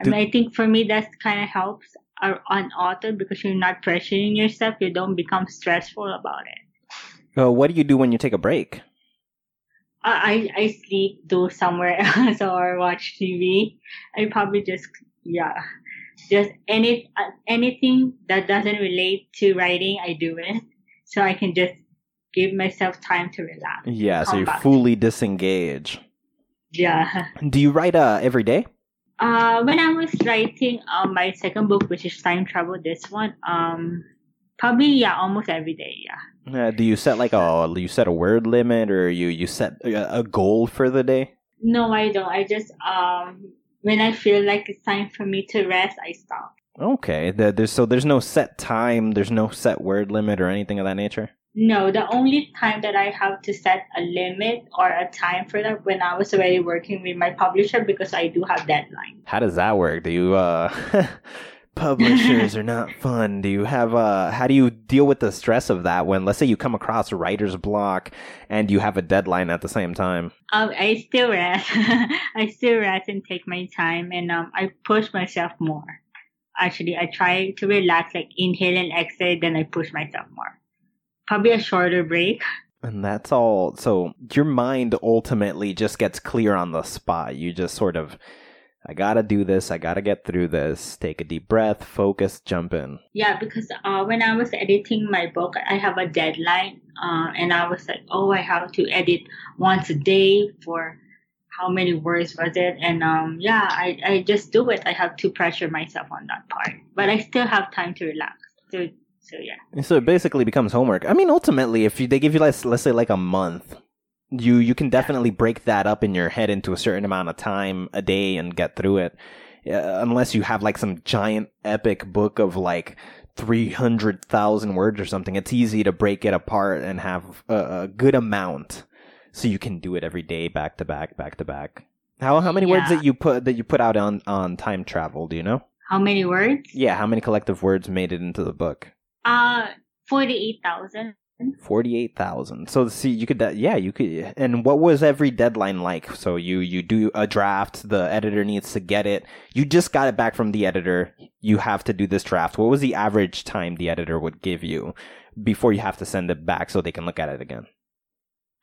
[SPEAKER 1] I, mean, I think for me that kind of helps uh, on author because you're not pressuring yourself. You don't become stressful about it.
[SPEAKER 3] Uh, what do you do when you take a break?
[SPEAKER 1] I I sleep, do somewhere else, or watch TV. I probably just yeah, just any uh, anything that doesn't relate to writing, I do it, so I can just give myself time to relax.
[SPEAKER 3] Yeah, so you fully disengage.
[SPEAKER 1] Yeah.
[SPEAKER 3] Do you write uh, every day?
[SPEAKER 1] Uh, when I was writing um, my second book, which is time travel, this one, um, probably yeah, almost every day. Yeah.
[SPEAKER 3] Uh, do you set like a you set a word limit or you you set a, goal for the day?
[SPEAKER 1] No, I don't. I just um, when I feel like it's time for me to rest, I stop.
[SPEAKER 3] Okay, the, there's so there's no set time, there's no set word limit or anything of that nature.
[SPEAKER 1] No, the only time that I have to set a limit or a time for that when I was already working with my publisher because I do have deadline.
[SPEAKER 3] How does that work? Do you uh publishers are not fun. Do you have uh how do you deal with the stress of that when let's say you come across a writer's block and you have a deadline at the same time?
[SPEAKER 1] Um, I still rest. I still rest and take my time, and um, I push myself more. Actually, I try to relax, like inhale and exhale, then I push myself more. Probably a shorter break.
[SPEAKER 3] And that's all. So your mind ultimately just gets clear on the spot. You just sort of, I gotta do this. I gotta get through this. Take a deep breath, focus, jump in.
[SPEAKER 1] Yeah, because uh, when I was editing my book, I have a deadline, uh, and I was like, oh, I have to edit once a day for how many words was it? And um, yeah, I, I just do it. I have to pressure myself on that part, but I still have time to relax. So, so yeah.
[SPEAKER 3] So it basically becomes homework. I mean, ultimately, if you, they give you let's let's say like a month, you you can definitely break that up in your head into a certain amount of time a day and get through it. Uh, unless you have like some giant epic book of like three hundred thousand words or something, it's easy to break it apart and have a, a good amount, so you can do it every day, back to back, back to back. How how many words that you put that you put out on on time travel? Do you know?
[SPEAKER 1] How many words?
[SPEAKER 3] Yeah, how many collective words made it into the book?
[SPEAKER 1] Uh, forty-eight thousand.
[SPEAKER 3] Forty-eight thousand. So see, you could, yeah, you could. And what was every deadline like? So you you do a draft. The editor needs to get it. You just got it back from the editor. You have to do this draft. What was the average time the editor would give you before you have to send it back so they can look at it again?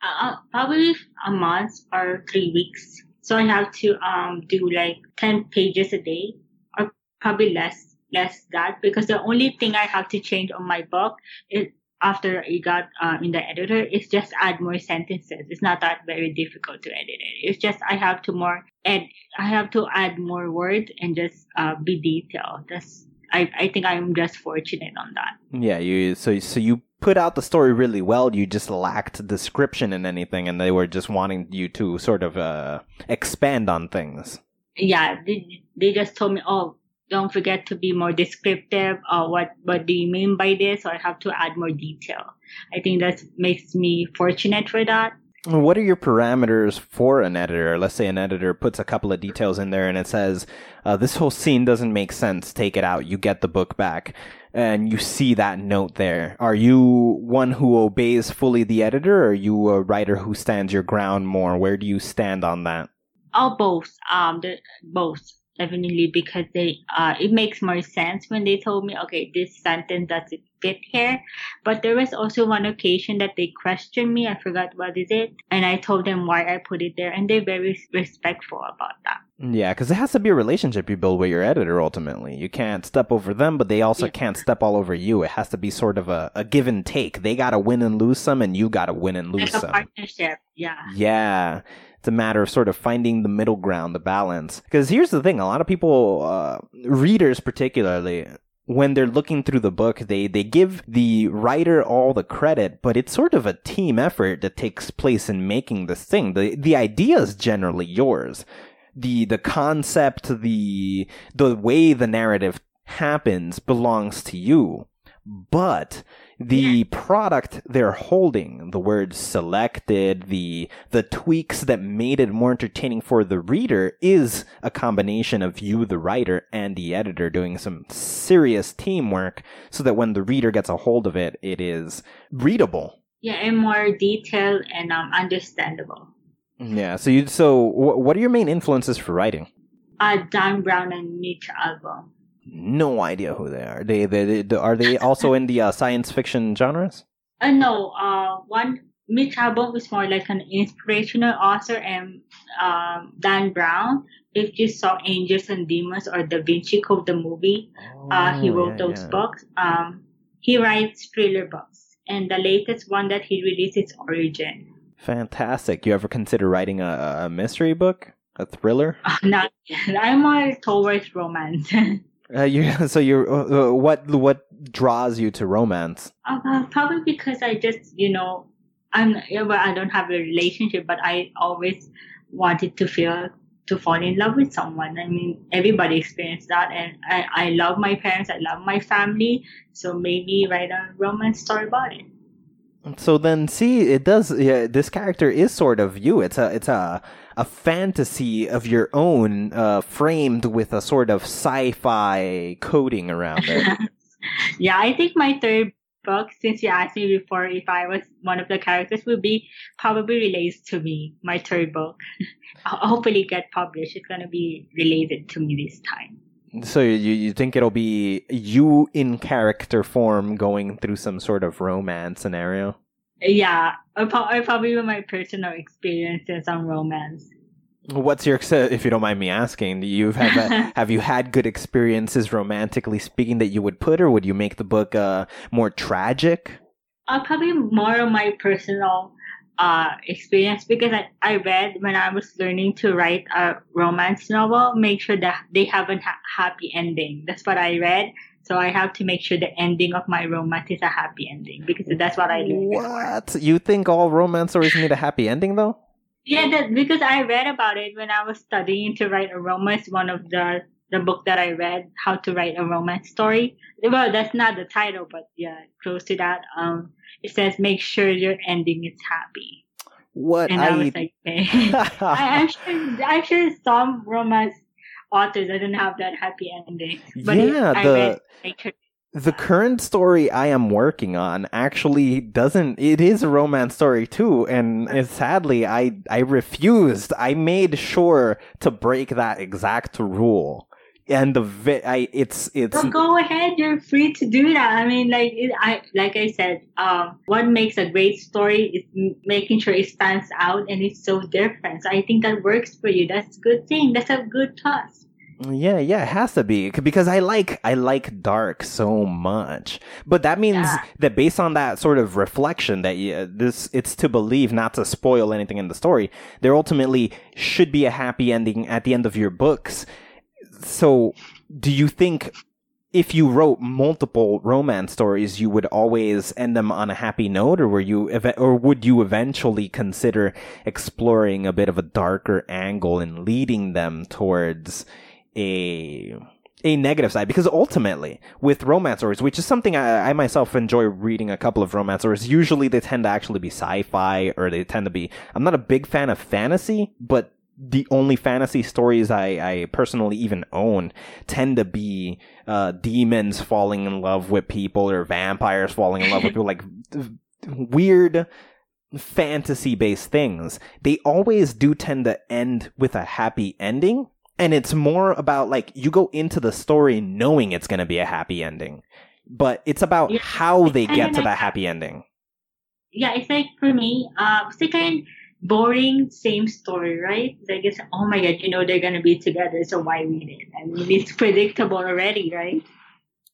[SPEAKER 1] Uh, probably a month or three weeks. So I have to um do like ten pages a day, or probably less less that because the only thing I have to change on my book is after it got uh, in the editor is just add more sentences. It's not that very difficult to edit it. It's just I have to more ed. I have to add more words and just uh, be detailed. That's I I think I'm just fortunate on that.
[SPEAKER 3] Yeah, you. So so you put out the story really well. You just lacked description and anything, and they were just wanting you to sort of uh, expand on things.
[SPEAKER 1] yeah, they, they just told me, oh, don't forget to be more descriptive. Uh, what what do you mean by this? Or I have to add more detail. I think that makes me fortunate for that.
[SPEAKER 3] What are your parameters for an editor? Let's say an editor puts a couple of details in there and it says, uh, this whole scene doesn't make sense. Take it out. You get the book back. And you see that note there. Are you one who obeys fully the editor or are you a writer who stands your ground more? Where do you stand on that?
[SPEAKER 1] Oh, both. Um, the both definitely because they uh it makes more sense when they told me okay this sentence doesn't fit here but there was also one occasion that they questioned me i forgot what is it and i told them why i put it there and they're very respectful about that
[SPEAKER 3] Yeah, because it has to be a relationship you build with your editor ultimately. You can't step over them, but they also
[SPEAKER 1] Yeah.
[SPEAKER 3] can't step all over you. It has to be sort of a, a give and take. They gotta win and lose some, and you gotta win and lose
[SPEAKER 1] like a
[SPEAKER 3] some.
[SPEAKER 1] partnership yeah
[SPEAKER 3] Yeah. It's a matter of sort of finding the middle ground, the balance. Because here's the thing a lot of people, uh, readers particularly, when they're looking through the book, they, they give the writer all the credit, but it's sort of a team effort that takes place in making this thing. The, the idea is generally yours. The, the concept, the, the way the narrative happens belongs to you. But the product they're holding, the words selected, the the tweaks that made it more entertaining for the reader is a combination of you, the writer, and the editor doing some serious teamwork so that when the reader gets a hold of it, it is readable.
[SPEAKER 1] yeah and more detailed and um understandable
[SPEAKER 3] Yeah. So you so wh- what are your main influences for writing?
[SPEAKER 1] uh dan brown and Mitch Albom
[SPEAKER 3] No idea who they are. They, they, they are they also in the uh, science fiction genres?
[SPEAKER 1] Uh, no, uh, one Mitch Albom is more like an inspirational author, and um, Dan Brown, if you saw Angels and Demons or Da Vinci Code, the movie, uh, he
[SPEAKER 3] Oh,
[SPEAKER 1] wrote
[SPEAKER 3] yeah,
[SPEAKER 1] those
[SPEAKER 3] yeah.
[SPEAKER 1] books. Um, he writes thriller books, and the latest one that he released is Origin.
[SPEAKER 3] Fantastic. You ever consider writing a, a mystery book, a thriller?
[SPEAKER 1] Uh, not yet. I'm more towards romance.
[SPEAKER 3] Uh, you so you're uh, uh, what what draws you to romance?
[SPEAKER 1] Uh, probably because I just, you know, I'm well, I don't have a relationship, but I always wanted to feel to fall in love with someone. I mean, everybody experienced that, and I, I love my parents, I love my family, so maybe write a romance story about it.
[SPEAKER 3] So then, see, it does. Yeah, this character is sort of you. It's a it's a a fantasy of your own, uh, framed with a sort of sci-fi coding around it.
[SPEAKER 1] yeah, I think my third book, since you asked me before if I was one of the characters, would be probably relates to me. My third book, I'll hopefully get published. It's gonna be related to me this time.
[SPEAKER 3] so you you think it'll be you in character form going through some sort of romance scenario?
[SPEAKER 1] Yeah, I, probably my personal experiences on romance.
[SPEAKER 3] What's your if you don't mind me asking? Do you have a, have you had good experiences romantically speaking that you would put, or would you make the book uh, more tragic?
[SPEAKER 1] Uh, probably more of my personal uh, experience because I, I read when I was learning to write a romance novel, make sure that they have a ha- happy ending. That's what I read. So I have to make sure the ending of my romance is a happy ending because that's what I before.
[SPEAKER 3] What you think all romance stories need a happy ending though?
[SPEAKER 1] Yeah, that because I read about it when I was studying to write a romance. One of the the book that I read, how to write a romance story. Well, that's not the title, but yeah, close to that. Um, it says make sure your ending is happy,
[SPEAKER 3] What
[SPEAKER 1] and I, was like, okay. I, I'm sure some romance authors I didn't have that happy ending, but it-
[SPEAKER 3] Yeah,
[SPEAKER 1] I
[SPEAKER 3] the-
[SPEAKER 1] read
[SPEAKER 3] the current story I am working on actually doesn't. It is a romance story too, and sadly, I I refused. I made sure to break that exact rule, and the vi- I it's it's
[SPEAKER 1] Well, go ahead. You're free to do that. I mean, like it, I like I said, um, what makes a great story is m- making sure it stands out and it's so different. So I think that works for you. That's a good thing. That's a good plus.
[SPEAKER 3] Yeah, yeah, it has to be because I like I like dark so much. But that means
[SPEAKER 1] Yeah.
[SPEAKER 3] that based on that sort of reflection that you, this it's to believe not to spoil anything in the story, there ultimately should be a happy ending at the end of your books. So, do you think if you wrote multiple romance stories, you would always end them on a happy note, or were you, ev- or would you eventually consider exploring a bit of a darker angle and leading them towards a a negative side? Because ultimately, with romance stories, which is something I, I myself enjoy reading a couple of romance stories, usually they tend to actually be sci-fi, or they tend to be. I'm not a big fan of fantasy, but the only fantasy stories I, I personally even own tend to be uh, demons falling in love with people or vampires falling in love with people, like weird, fantasy based things, they always do tend to end with a happy ending. And it's more about like you go into the story knowing it's going to be a happy ending, but it's about
[SPEAKER 1] Yeah,
[SPEAKER 3] how they
[SPEAKER 1] kinda
[SPEAKER 3] get to
[SPEAKER 1] like
[SPEAKER 3] that happy ending.
[SPEAKER 1] Yeah, it's like for me, uh, kind boring, same story, right? Like it's oh my god, you know they're gonna be together, so why read it? I mean, it's predictable already, right?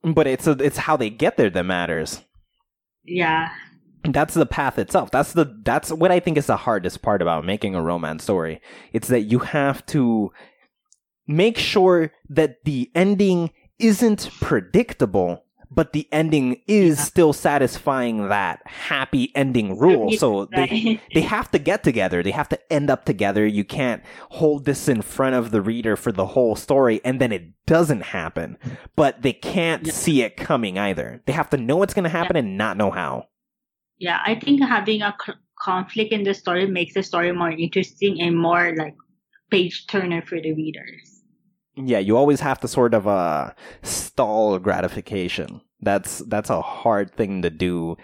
[SPEAKER 3] But it's a, it's how they get there that matters.
[SPEAKER 1] Yeah,
[SPEAKER 3] That's the path itself. That's the that's what I think is the hardest part about making a romance story. It's that you have to make sure that the ending isn't predictable, but the ending is
[SPEAKER 1] Yeah.
[SPEAKER 3] still satisfying that happy ending rule. So they
[SPEAKER 1] right.
[SPEAKER 3] they have to get together. They have to end up together. You can't hold this in front of the reader for the whole story and then it doesn't happen. But they can't
[SPEAKER 1] Yeah.
[SPEAKER 3] see it coming either. They have to know it's going to happen and not know how.
[SPEAKER 1] yeah, I think having a c- conflict in the story makes the story more interesting and more like page turner for the readers.
[SPEAKER 3] Yeah, you always have to sort of uh stall gratification. That's that's a hard thing to do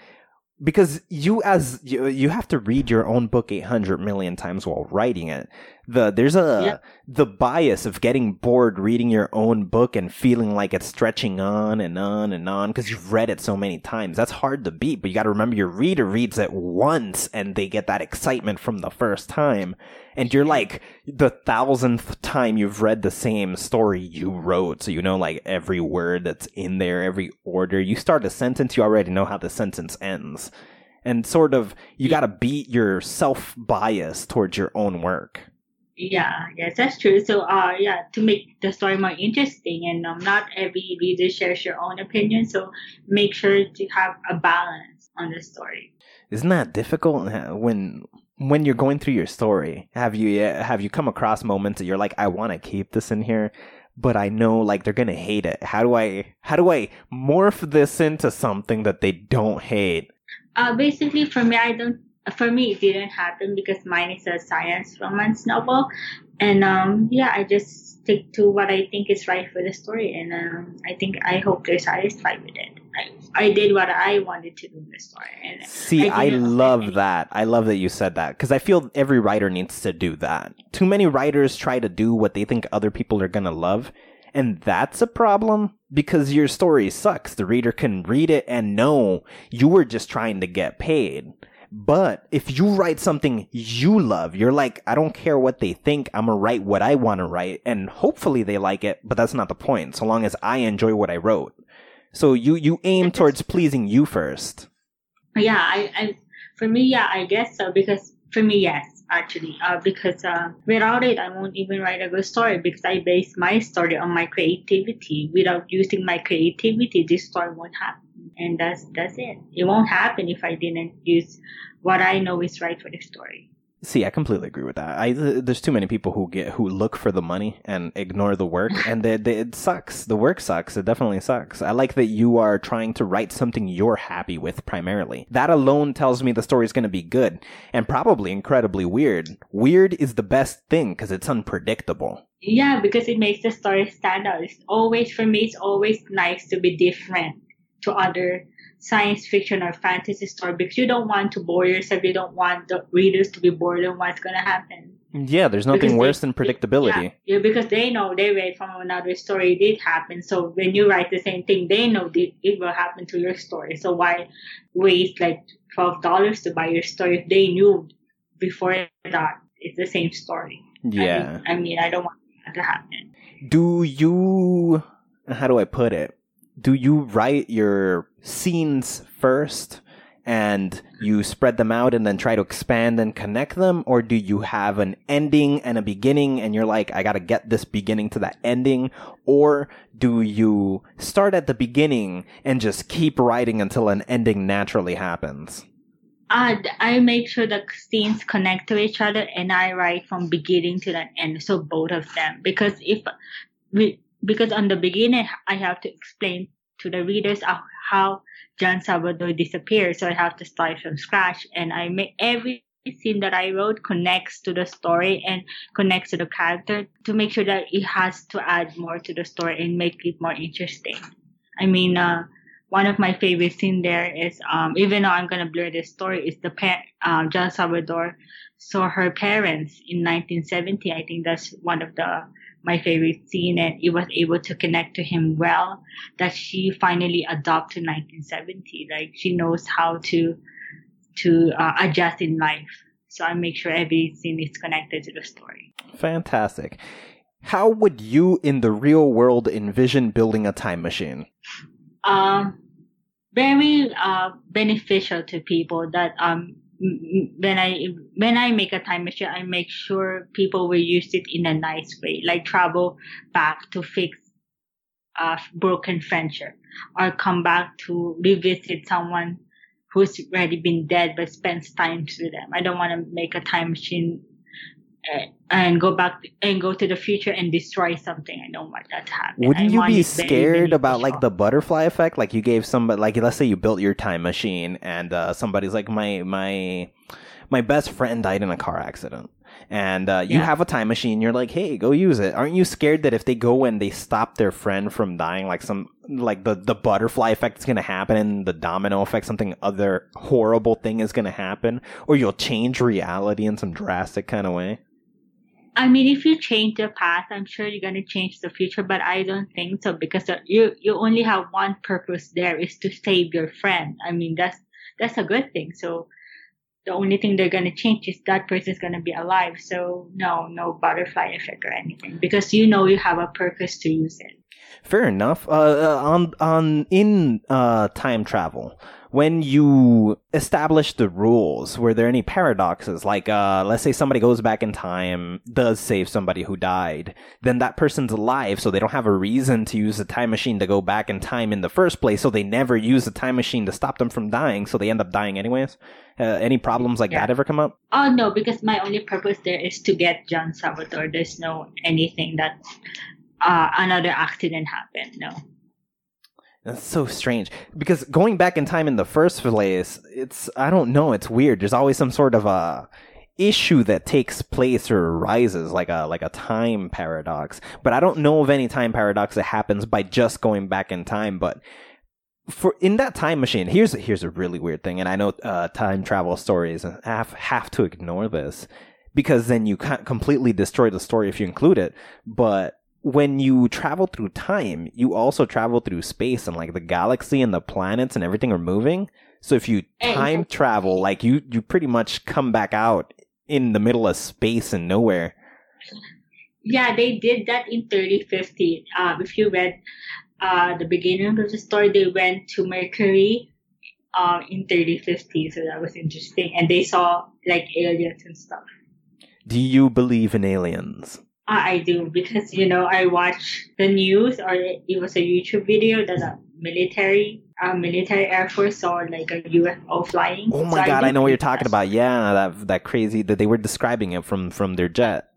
[SPEAKER 3] because you as you, you have to read your own book 800 million times while writing it. The there's a
[SPEAKER 1] Yeah.
[SPEAKER 3] the bias of getting bored reading your own book and feeling like it's stretching on and on and on because you've read it so many times. That's hard to beat, but you got to remember your reader reads it once and they get that excitement from the first time. And you're like the thousandth time you've read the same story you wrote. So you know like every word that's in there, every order. You start a sentence, you already know how the sentence ends. And sort of, you got to beat your self bias towards your own work.
[SPEAKER 1] Yeah, yes, that's true. So, uh, yeah, to make the story more interesting, and um, not every reader shares your own opinion. So, make sure to have a balance on the story.
[SPEAKER 3] Isn't that difficult Uh, when when you're going through your story? Have you uh, have you come across moments that you're like, I want to keep this in here, but I know like they're gonna hate it. How do I how do I morph this into something that they don't hate?
[SPEAKER 1] Uh, basically, for me, I don't. For me, it didn't happen because mine is a science romance novel, and um, yeah, I just stick to what I think is right for the story, and um, I think I hope they're satisfied with it. I, I did what I wanted to do in the story, and
[SPEAKER 3] See,
[SPEAKER 1] I
[SPEAKER 3] I love that. I love that you said that because I feel every writer needs to do that. Too many writers try to do what they think other people are going to love, and that's a problem because your story sucks. The reader can read it and know you were just trying to get paid. But if you write something you love, you're like, I don't care what they think. I'm going to write what I want to write. And hopefully they like it, but that's not the point. So long as I enjoy what I wrote. So you, you aim towards pleasing you first.
[SPEAKER 1] Yeah, I, I for me, yeah, I guess so because for me, yes, actually, uh, because uh, without it, I won't even write a good story because I base my story on my creativity. Without using my creativity, this story won't happen, and that's that's it. It won't happen if I didn't use what I know is right for the story.
[SPEAKER 3] See, I completely agree with that. I there's too many people who get who look for the money and ignore the work, and they, they, it sucks. The work sucks. It definitely sucks. I like that you are trying to write something you're happy with primarily. That alone tells me the story's going to be good and probably incredibly weird. Weird is the best thing because it's unpredictable.
[SPEAKER 1] Yeah, because it makes the story stand out. It's always for me. It's always nice to be different to other science fiction or fantasy story because you don't want to bore yourself. You don't want the readers to be bored on what's gonna happen.
[SPEAKER 3] Yeah, there's nothing
[SPEAKER 1] Because
[SPEAKER 3] worse
[SPEAKER 1] they-
[SPEAKER 3] than predictability.
[SPEAKER 1] Yeah, yeah, because they know they read from another story it did happen. So when you write the same thing, they know that it will happen to your story. So why waste like twelve dollars to buy your story if they knew before that it's the same story? I
[SPEAKER 3] Yeah.
[SPEAKER 1] mean, I mean, I don't want that to happen.
[SPEAKER 3] do you how do i put it do you write your scenes first and you spread them out and then try to expand and connect them or do you have an ending and a beginning and you're like i gotta get this beginning to that ending or do you start at the beginning and just keep writing until an ending naturally happens
[SPEAKER 1] Uh, I make sure the scenes connect to each other and I write from beginning to the end. So both of them. Because if we, because on the beginning, I have to explain to the readers how John Salvador disappeared. So I have to start from scratch and I make every scene that I wrote connects to the story and connects to the character to make sure that it has to add more to the story and make it more interesting. I mean, uh, one of my favorite scene there is um, even though I'm gonna blur this story, is the pa- um, John Salvador saw her parents in 1970. I think that's one of the my favorite scene, and it was able to connect to him well. That she finally adopted 1970. Like she knows how to to uh, adjust in life. So I make sure every scene is connected to the story.
[SPEAKER 3] Fantastic. How would you in the real world envision building a time machine?
[SPEAKER 1] Um, very uh, beneficial to people that um when I when I make a time machine, I make sure people will use it in a nice way, like travel back to fix a broken friendship, or come back to revisit someone who's already been dead but spends time with them. I don't want to make a time machine and go back and go to the future and destroy something. I don't want that to happen.
[SPEAKER 3] Wouldn't
[SPEAKER 1] I
[SPEAKER 3] you be scared about like the butterfly effect? Like you gave somebody, like let's say you built your time machine, and uh, somebody's like, my my my best friend died in a car accident, and uh, you
[SPEAKER 1] Yeah.
[SPEAKER 3] have a time machine. You're like, hey, go use it. Aren't you scared that if they go and they stop their friend from dying, like some like the the butterfly effect is gonna happen, and the domino effect, something other horrible thing is gonna happen, or you'll change reality in some drastic kind of way?
[SPEAKER 1] I mean, if you change the past, I'm sure you're gonna change the future, but I don't think so because you you only have one purpose there is to save your friend. I mean, that's that's a good thing. So the only thing they're gonna change is that person's gonna be alive. So no, no butterfly effect or anything because you know you have a purpose to use it.
[SPEAKER 3] Fair enough. Uh, uh, on on in uh, time travel, when you establish the rules, were there any paradoxes? Like, uh, let's say somebody goes back in time, does save somebody who died, then that person's alive, so they don't have a reason to use the time machine to go back in time in the first place. So they never use the time machine to stop them from dying, so they end up dying anyways. Uh, any problems like
[SPEAKER 1] Yeah.
[SPEAKER 3] that ever come up?
[SPEAKER 1] Oh no, because my only purpose there is to get John Salvador. There's no anything that uh, another accident happened. No.
[SPEAKER 3] That's so strange because going back in time in the first place, it's I don't know, it's weird. There's always some sort of a issue that takes place or arises like a like a time paradox. But I don't know of any time paradox that happens by just going back in time, but for in that time machine, here's here's a really weird thing and I know uh, time travel stories have have to ignore this because then you can't completely destroy the story if you include it, but when you travel through time, you also travel through space and like the galaxy and the planets and everything are moving. So if you time travel, like you you pretty much come back out in the middle of space and nowhere.
[SPEAKER 1] Yeah, they did that in 3050. Uh, if you read uh, the beginning of the story, they went to Mercury uh, in 3050. So that was interesting. And they saw like aliens and stuff.
[SPEAKER 3] Do you believe in aliens?
[SPEAKER 1] I do because, you know, I watch the news or it was a YouTube video that a military, uh, military air force saw like a UFO flying.
[SPEAKER 3] Oh
[SPEAKER 1] So
[SPEAKER 3] my god,
[SPEAKER 1] do
[SPEAKER 3] I know what you're talking about. Yeah, that that crazy that they were describing it from from their jet.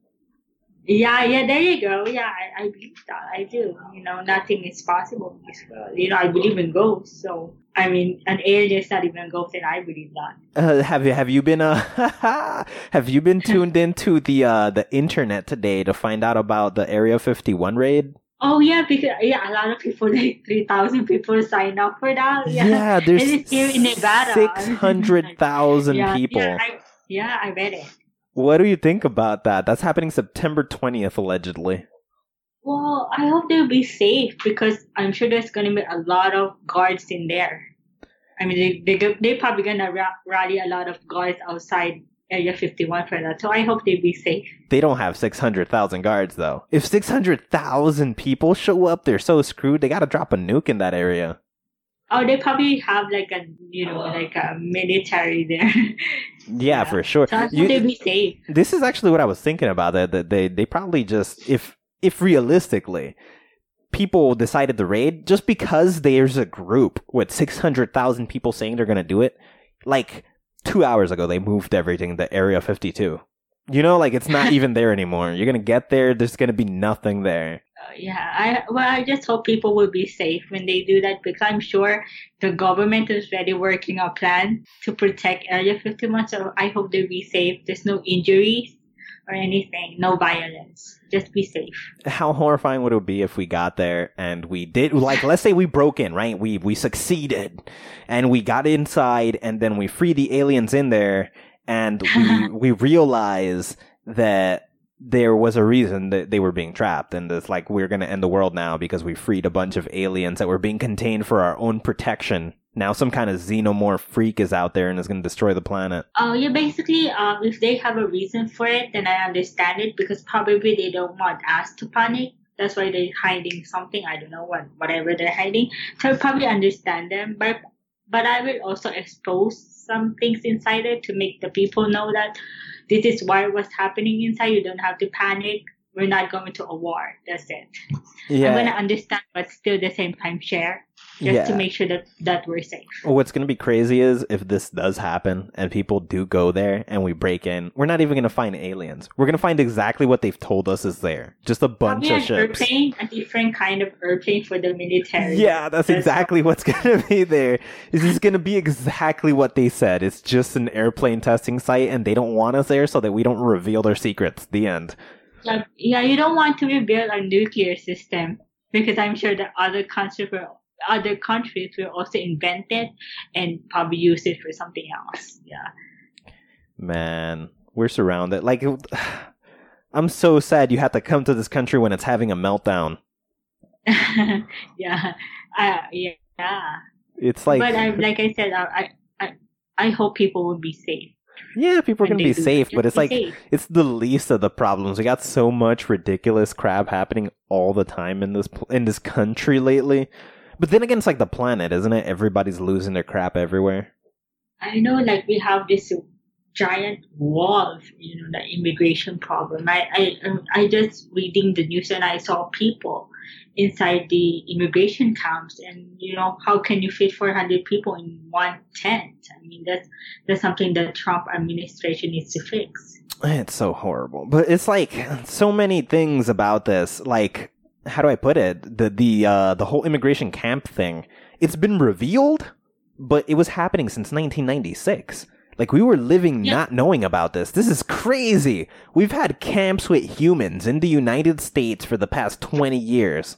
[SPEAKER 1] Yeah, yeah, there you go. Yeah, I, I believe that. I do. You know, nothing is possible. in this world. You know, I believe in ghosts. So, I mean, an alien is not even a ghost, and I believe that.
[SPEAKER 3] Uh, have you have you been uh have you been tuned into the uh the internet today to find out about the Area 51 raid?
[SPEAKER 1] Oh, yeah, because, yeah, a lot of people, like 3,000 people sign up for that. Yeah.
[SPEAKER 3] there's
[SPEAKER 1] And it's here in Nevada.
[SPEAKER 3] 600,000
[SPEAKER 1] yeah,
[SPEAKER 3] people.
[SPEAKER 1] Yeah I, yeah, I read it.
[SPEAKER 3] What do you think about that? That's happening September 20th allegedly.
[SPEAKER 1] Well, I hope they'll be safe because I'm sure there's going to be a lot of guards in there. I mean, they, they, they're probably going to ra- rally a lot of guards outside Area 51 for that. So I hope they be safe.
[SPEAKER 3] They don't have 600,000 guards though. If 600,000 people show up, they're so screwed. They got to drop a nuke in that area.
[SPEAKER 1] Oh, they probably have like a, you know, like a military there.
[SPEAKER 3] Yeah,
[SPEAKER 1] Yeah.
[SPEAKER 3] for sure.
[SPEAKER 1] so I hope
[SPEAKER 3] You-
[SPEAKER 1] they be safe.
[SPEAKER 3] this is actually what I was thinking about. That that they they probably just if if realistically people decided to raid just because there's a group with six hundred thousand people saying they're gonna do it. Like two hours ago, they moved everything to Area Fifty Two. You know, like it's not even there anymore. You're gonna get there. There's gonna be nothing there.
[SPEAKER 1] Uh, yeah, I well, I just hope people will be safe when they do that because I'm sure the government is already working a plan to protect Area 51. So I hope they'll be safe. There's no injuries or anything. No violence. Just be safe.
[SPEAKER 3] How horrifying would it be if we got there and we did like let's say we broke in, right? We we succeeded and we got inside and then we free the aliens in there and we we realize that there was a reason that they were being trapped and it's like we're going to end the world now because we freed a bunch of aliens that were being contained for our own protection now some kind of xenomorph freak is out there and is going to destroy the planet
[SPEAKER 1] Oh, yeah, basically, um, if they have a reason for it, then I understand it because probably they don't want us to panic. That's why they're hiding something. I don't know what, whatever they're hiding. So I probably understand them, but but I will also expose some things inside it to make the people know that this is why what's happening inside. You don't have to panic. We're not going to a war. That's it. I'm gonna understand, but still at the same time share, just
[SPEAKER 3] Yeah.
[SPEAKER 1] to make sure that that we're safe.
[SPEAKER 3] What's going to be crazy is if this does happen and people do go there and we break in, we're not even going to find aliens. We're going to find exactly what they've told us is there. Just a bunch
[SPEAKER 1] Probably
[SPEAKER 3] of
[SPEAKER 1] an
[SPEAKER 3] ships.
[SPEAKER 1] airplane, a different kind of airplane for the military.
[SPEAKER 3] Yeah, that's
[SPEAKER 1] That's
[SPEAKER 3] exactly what's going to be there. This is going to be exactly what they said. It's just an airplane testing site and they don't want us there so that we don't reveal their secrets. The end.
[SPEAKER 1] Yeah, yeah, you don't want to rebuild a nuclear system because I'm sure that other countries will, other countries will also invent it and probably use it for something else. Yeah.
[SPEAKER 3] Man, we're surrounded. Like, I'm so sad you had to come to this country when it's having a meltdown.
[SPEAKER 1] yeah. Uh, yeah.
[SPEAKER 3] It's like,
[SPEAKER 1] but I, like I said, I, I, I hope people will be safe.
[SPEAKER 3] yeah, people are going to be safe, but it's like,
[SPEAKER 1] safe.
[SPEAKER 3] it's the least of the problems. We got so much ridiculous crap happening all the time in this in this country lately. But then again, it's like the planet, isn't it? Everybody's losing their crap everywhere.
[SPEAKER 1] I know, like we have this giant wall of, you know, the immigration problem. I, I, um, I just reading the news and I saw people inside the immigration camps, and you know, how can you fit 400 people in one tent? I mean, that's that's something that Trump administration needs to fix.
[SPEAKER 3] It's so horrible. But it's like so many things about this. Like, how do I put it? The the uh, the whole immigration camp thing. It's been revealed, but it was happening since 1996. Like we were living
[SPEAKER 1] Yeah.
[SPEAKER 3] not knowing about this. This is crazy. We've had camps with humans in the United States for the past 20 years.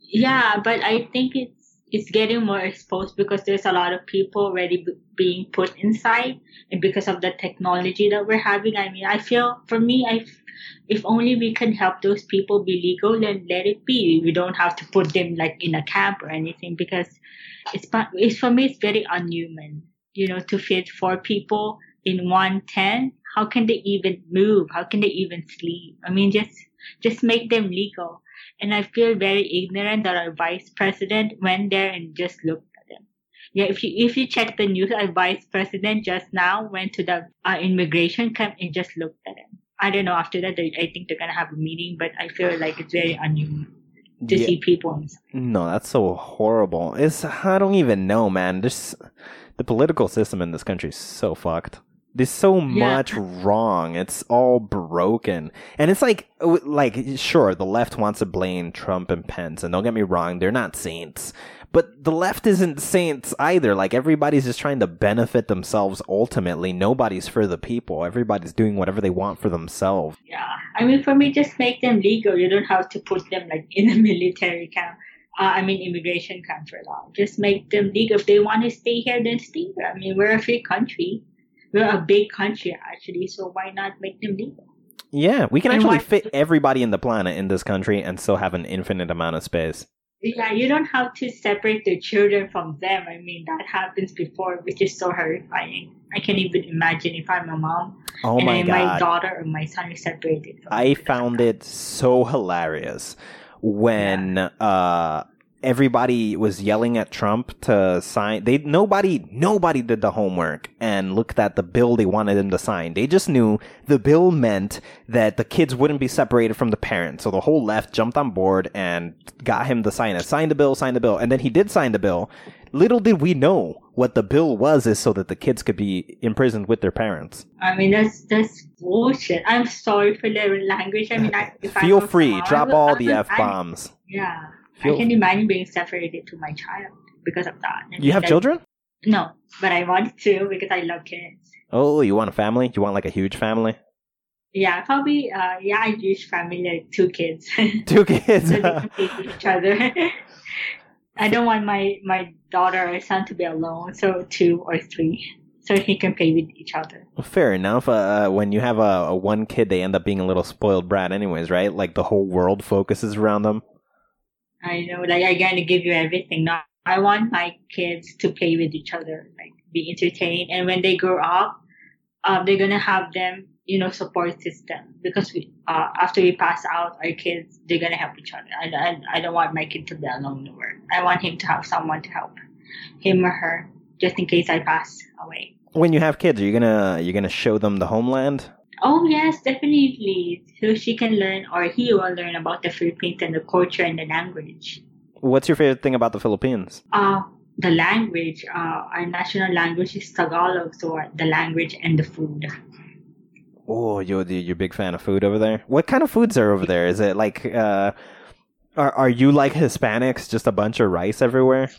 [SPEAKER 1] Yeah, but I think it's it's getting more exposed because there's a lot of people already b- being put inside, and because of the technology that we're having. I mean, I feel for me, I if only we can help those people be legal, then let it be. We don't have to put them like in a camp or anything because it's it's for me it's very unhuman. You know, to fit four people in one tent. How can they even move? How can they even sleep? I mean, just just make them legal and I feel very ignorant that our vice president went there and just looked at them. Yeah, if you if you check the news, our vice president just now went to the uh, immigration camp and just looked at him. I don't know. After that, they, I think they're gonna have a meeting, but I feel like it's very unusual to
[SPEAKER 3] Yeah.
[SPEAKER 1] see people.
[SPEAKER 3] No, that's so horrible. It's I don't even know, man. This the political system in this country is so fucked. There's so
[SPEAKER 1] Yeah.
[SPEAKER 3] much wrong. It's all broken, and it's like, like sure, the left wants to blame Trump and Pence, and don't get me wrong, they're not saints. But the left isn't saints either. Like everybody's just trying to benefit themselves. Ultimately, nobody's for the people. Everybody's doing whatever they want for themselves.
[SPEAKER 1] Yeah, I mean, for me, just make them legal. You don't have to put them like in a military camp. Uh, I mean, immigration camp for long. Just make them legal. If they want to stay here, then stay here. I mean, we're a free country. We're a big country, actually. So why not make them legal?
[SPEAKER 3] Yeah, we can
[SPEAKER 1] And
[SPEAKER 3] actually
[SPEAKER 1] why-
[SPEAKER 3] fit everybody in the planet in this country and still have an infinite amount of space.
[SPEAKER 1] Yeah, you don't have to separate the children from them. I mean, that happens before, which is so horrifying. I can't even imagine if I'm a mom
[SPEAKER 3] Oh
[SPEAKER 1] and
[SPEAKER 3] my god.
[SPEAKER 1] my daughter or my son is separated. From
[SPEAKER 3] I found it so hilarious when uh everybody was yelling at Trump to sign they nobody nobody did the homework and looked at the bill they wanted him to sign. They just knew the bill meant that the kids wouldn't be separated from the parents. So the whole left jumped on board and got him to sign it. Sign the bill, sign the bill. And then he did sign the bill. Little did we know what the bill was is so that the kids could be imprisoned with their parents.
[SPEAKER 1] I mean, that's that's bullshit. I'm sorry for the language. I mean, I,
[SPEAKER 3] Feel free, drop all the F bombs.
[SPEAKER 1] Yeah,
[SPEAKER 3] Feel-
[SPEAKER 1] I can imagine being separated to my child because of that.
[SPEAKER 3] You have children?
[SPEAKER 1] No, but I want to because I love kids.
[SPEAKER 3] Oh, you want a family? Do you want like a huge family?
[SPEAKER 1] Yeah, probably. Uh, yeah, I Jewish family like two kids.
[SPEAKER 3] Two kids.
[SPEAKER 1] so they compete with each other. I don't want my my daughter or son to be alone, so two or three, so he can play with each other.
[SPEAKER 3] Fair enough. Uh, when you have a, a one kid, they end up being a little spoiled brat, anyways, right? Like the whole world focuses around them.
[SPEAKER 1] I know, like I'm gonna give you everything. Now I want my kids to play with each other, like be entertained, and when they grow up, um, they're gonna have them, you know, support system because we, uh, after we pass out, our kids they're gonna help each other. I, I, I don't want my kid to be alone in the world. I want him to have someone to help him or her, just in case I pass away.
[SPEAKER 3] When you have kids, are you gonna you gonna show them the homeland?
[SPEAKER 1] Oh yes, definitely. So she can learn, or he will learn about the Philippines and the culture and the language.
[SPEAKER 3] What's your favorite thing about the Philippines?
[SPEAKER 1] Uh, the language, uh, our national language is Tagalog, so uh, the language and the food.
[SPEAKER 3] Oh, you're you're a big fan of food over there. What kind of foods are over there? Is it like uh, are are you like Hispanics? Just a bunch of rice everywhere?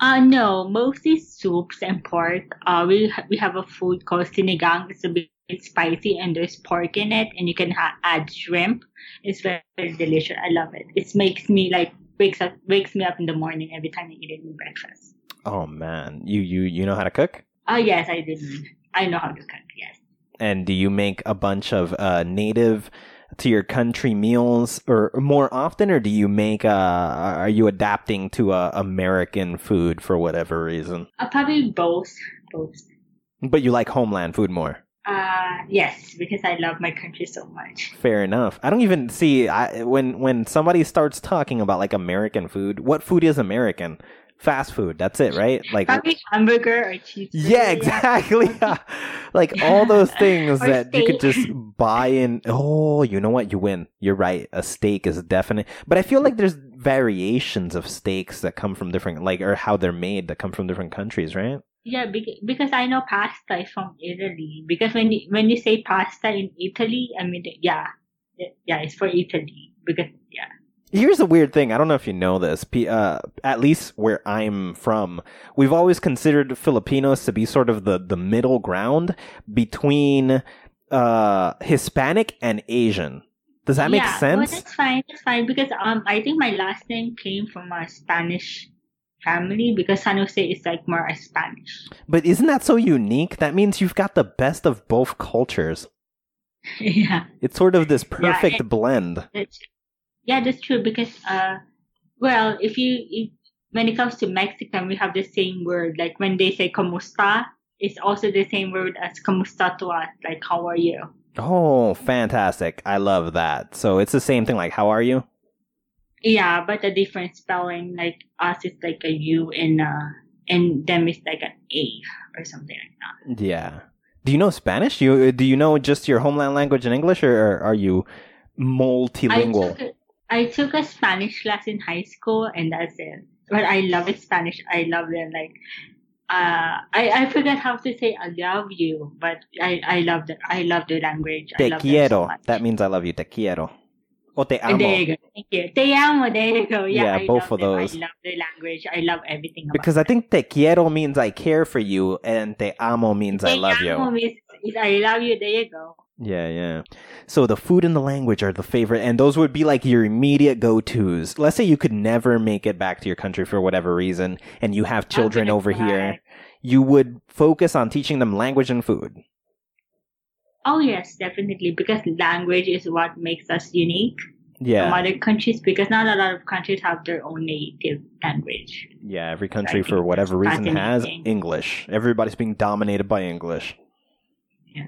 [SPEAKER 1] Uh, no, mostly soups and pork. Uh, we ha- we have a food called sinigang. It's a bit spicy and there's pork in it, and you can ha- add shrimp. It's very, very delicious. I love it. It makes me like wakes up wakes me up in the morning every time I eat it in breakfast.
[SPEAKER 3] Oh man, you you you know how to cook?
[SPEAKER 1] Oh yes, I did. I know how to cook. Yes.
[SPEAKER 3] And do you make a bunch of uh, native to your country meals, or more often, or do you make? Uh, are you adapting to uh, American food for whatever reason?
[SPEAKER 1] Uh, probably both. Both.
[SPEAKER 3] But you like homeland food more.
[SPEAKER 1] Uh, yes, because I love my country so much.
[SPEAKER 3] Fair enough. I don't even see I, when when somebody starts talking about like American food. What food is American? Fast food. That's it, right? Like
[SPEAKER 1] Probably hamburger or cheese.
[SPEAKER 3] yeah, exactly. like all those things that you could just buy in. Oh, you know what? You win. You're right. A steak is definite. But I feel like there's variations of steaks that come from different, like, or how they're made that come from different countries, right?
[SPEAKER 1] Yeah, bec- because I know pasta is from Italy. Because when you, when you say pasta in Italy, I mean, yeah, yeah, it's for Italy. Because yeah,
[SPEAKER 3] Here's a weird thing. I don't know if you know this. P- Uh, at least where I'm from, we've always considered Filipinos to be sort of the, the middle ground between uh, Hispanic and Asian. Does that make
[SPEAKER 1] yeah,
[SPEAKER 3] sense?
[SPEAKER 1] Well, that's fine. That's fine because um, I think my last name came from a Spanish family because San Jose is like more Spanish.
[SPEAKER 3] But isn't that so unique? That means you've got the best of both cultures.
[SPEAKER 1] yeah,
[SPEAKER 3] It's sort of this
[SPEAKER 1] Yeah,
[SPEAKER 3] perfect blend.
[SPEAKER 1] that's yeah, that's true because uh, well, if you if, when it comes to Mexican, we have the same word. Like when they say "comusta," it's also the same word as "comusta" to us. Like "How are you?"
[SPEAKER 3] Oh, fantastic. I love that. So it's the same thing like, how are you?
[SPEAKER 1] Yeah, but a different spelling. Like us is like a U and uh and them is like an A or something like that.
[SPEAKER 3] Yeah. Do you know Spanish? You do you know just your homeland language in English, or, are you
[SPEAKER 1] I
[SPEAKER 3] multilingual?
[SPEAKER 1] took, a, I took a Spanish class in high school and that's it. But I love it Spanish. I love it. Like, uh, I, I forget how to say I love you, but I, I love the, I love the language. I
[SPEAKER 3] Te
[SPEAKER 1] love them so
[SPEAKER 3] quiero. that means I love you. Te quiero. O te
[SPEAKER 1] And there
[SPEAKER 3] amo.
[SPEAKER 1] you go. Thank you. Te amo. There you go. Yeah,
[SPEAKER 3] Yeah, both of
[SPEAKER 1] them.
[SPEAKER 3] those.
[SPEAKER 1] I love the language. I love everything about
[SPEAKER 3] Because I think te quiero means I care for you, and te amo means I love you.
[SPEAKER 1] Te amo
[SPEAKER 3] you.
[SPEAKER 1] means is I love you. There you go.
[SPEAKER 3] Yeah, yeah. So the food and the language are the favorite, and those would be like your immediate go tos. Let's say you could never make it back to your country for whatever reason, and you have children over
[SPEAKER 1] cry.
[SPEAKER 3] here. You would focus on teaching them language and food.
[SPEAKER 1] Oh yes, definitely. Because language is what makes us unique from
[SPEAKER 3] Yeah,
[SPEAKER 1] other countries. Because not a lot of countries have their own native language.
[SPEAKER 3] yeah. Every country,
[SPEAKER 1] I
[SPEAKER 3] for whatever reason, has. English. Everybody's being dominated by English.
[SPEAKER 1] Yeah.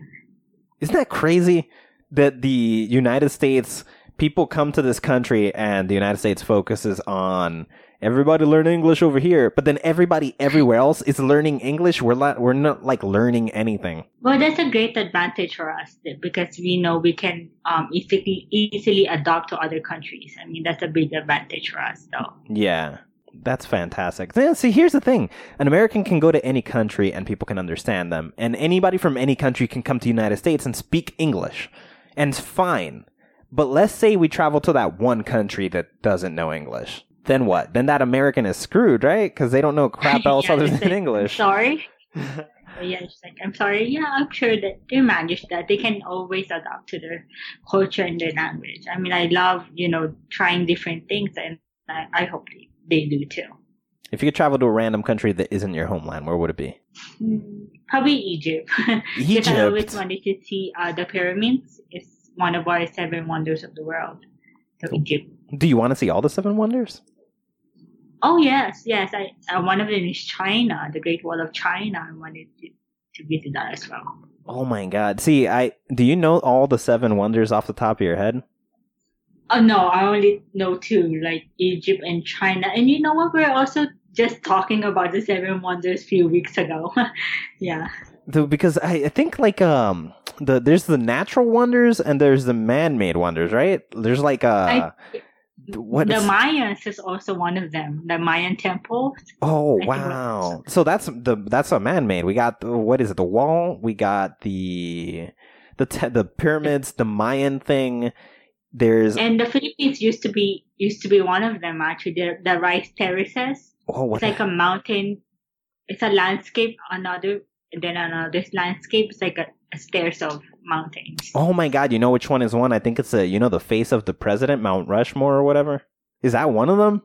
[SPEAKER 3] Isn't that crazy that the United States people come to this country and the United States focuses on everybody learn English over here, but then everybody everywhere else is learning English. We're not we're not like learning anything.
[SPEAKER 1] Well, that's a great advantage for us because we know we can um, easily easily adopt to other countries. I mean, that's a big advantage for us, though.
[SPEAKER 3] Yeah. That's fantastic. Then, See, here's the thing. An American can go to any country and people can understand them. And anybody from any country can come to the United States and speak English. And it's fine. But let's say we travel to that one country that doesn't know English. Then what? Then that American is screwed, right? Because they don't know crap else
[SPEAKER 1] Yeah,
[SPEAKER 3] other than
[SPEAKER 1] it.
[SPEAKER 3] English.
[SPEAKER 1] Sorry. But yeah, it's like I'm sorry. Yeah, I'm sure that they manage that. They can always adapt to their culture and their language. I mean, I love you know trying different things, and I, I hope they, they do too.
[SPEAKER 3] If you could travel to a random country that isn't your homeland, where would it be?
[SPEAKER 1] Hmm, Probably Egypt. because I always wanted to see uh, the pyramids. It's one of our seven wonders of the world. So Egypt.
[SPEAKER 3] Do you want to see all the seven wonders?
[SPEAKER 1] Oh yes, yes. I uh, one of them is China, the Great Wall of China. I wanted to, to visit that as well.
[SPEAKER 3] Oh my god. See, I do you know all the seven wonders off the top of your head?
[SPEAKER 1] Oh no, I only know two, like Egypt and China. And you know what? We're also just talking about the seven wonders a few weeks ago. yeah.
[SPEAKER 3] The, because I, I think like um the there's the natural wonders and there's the man-made wonders, right? There's like uh what
[SPEAKER 1] the
[SPEAKER 3] is-
[SPEAKER 1] Mayans is also one of them. The Mayan temple.
[SPEAKER 3] Oh
[SPEAKER 1] I
[SPEAKER 3] wow! So that's the that's a man-made. We got the, what is it? The wall. We got the the te- the pyramids, the Mayan thing. There's
[SPEAKER 1] And the Philippines used to be used to be one of them actually. The, the rice terraces.
[SPEAKER 3] oh what
[SPEAKER 1] It's like a mountain. It's a landscape. Another then another landscape. It's like a, a stairs of mountains.
[SPEAKER 3] oh my god! You know which one is one? I think it's a you know the face of the president, Mount Rushmore or whatever. Is that one of them?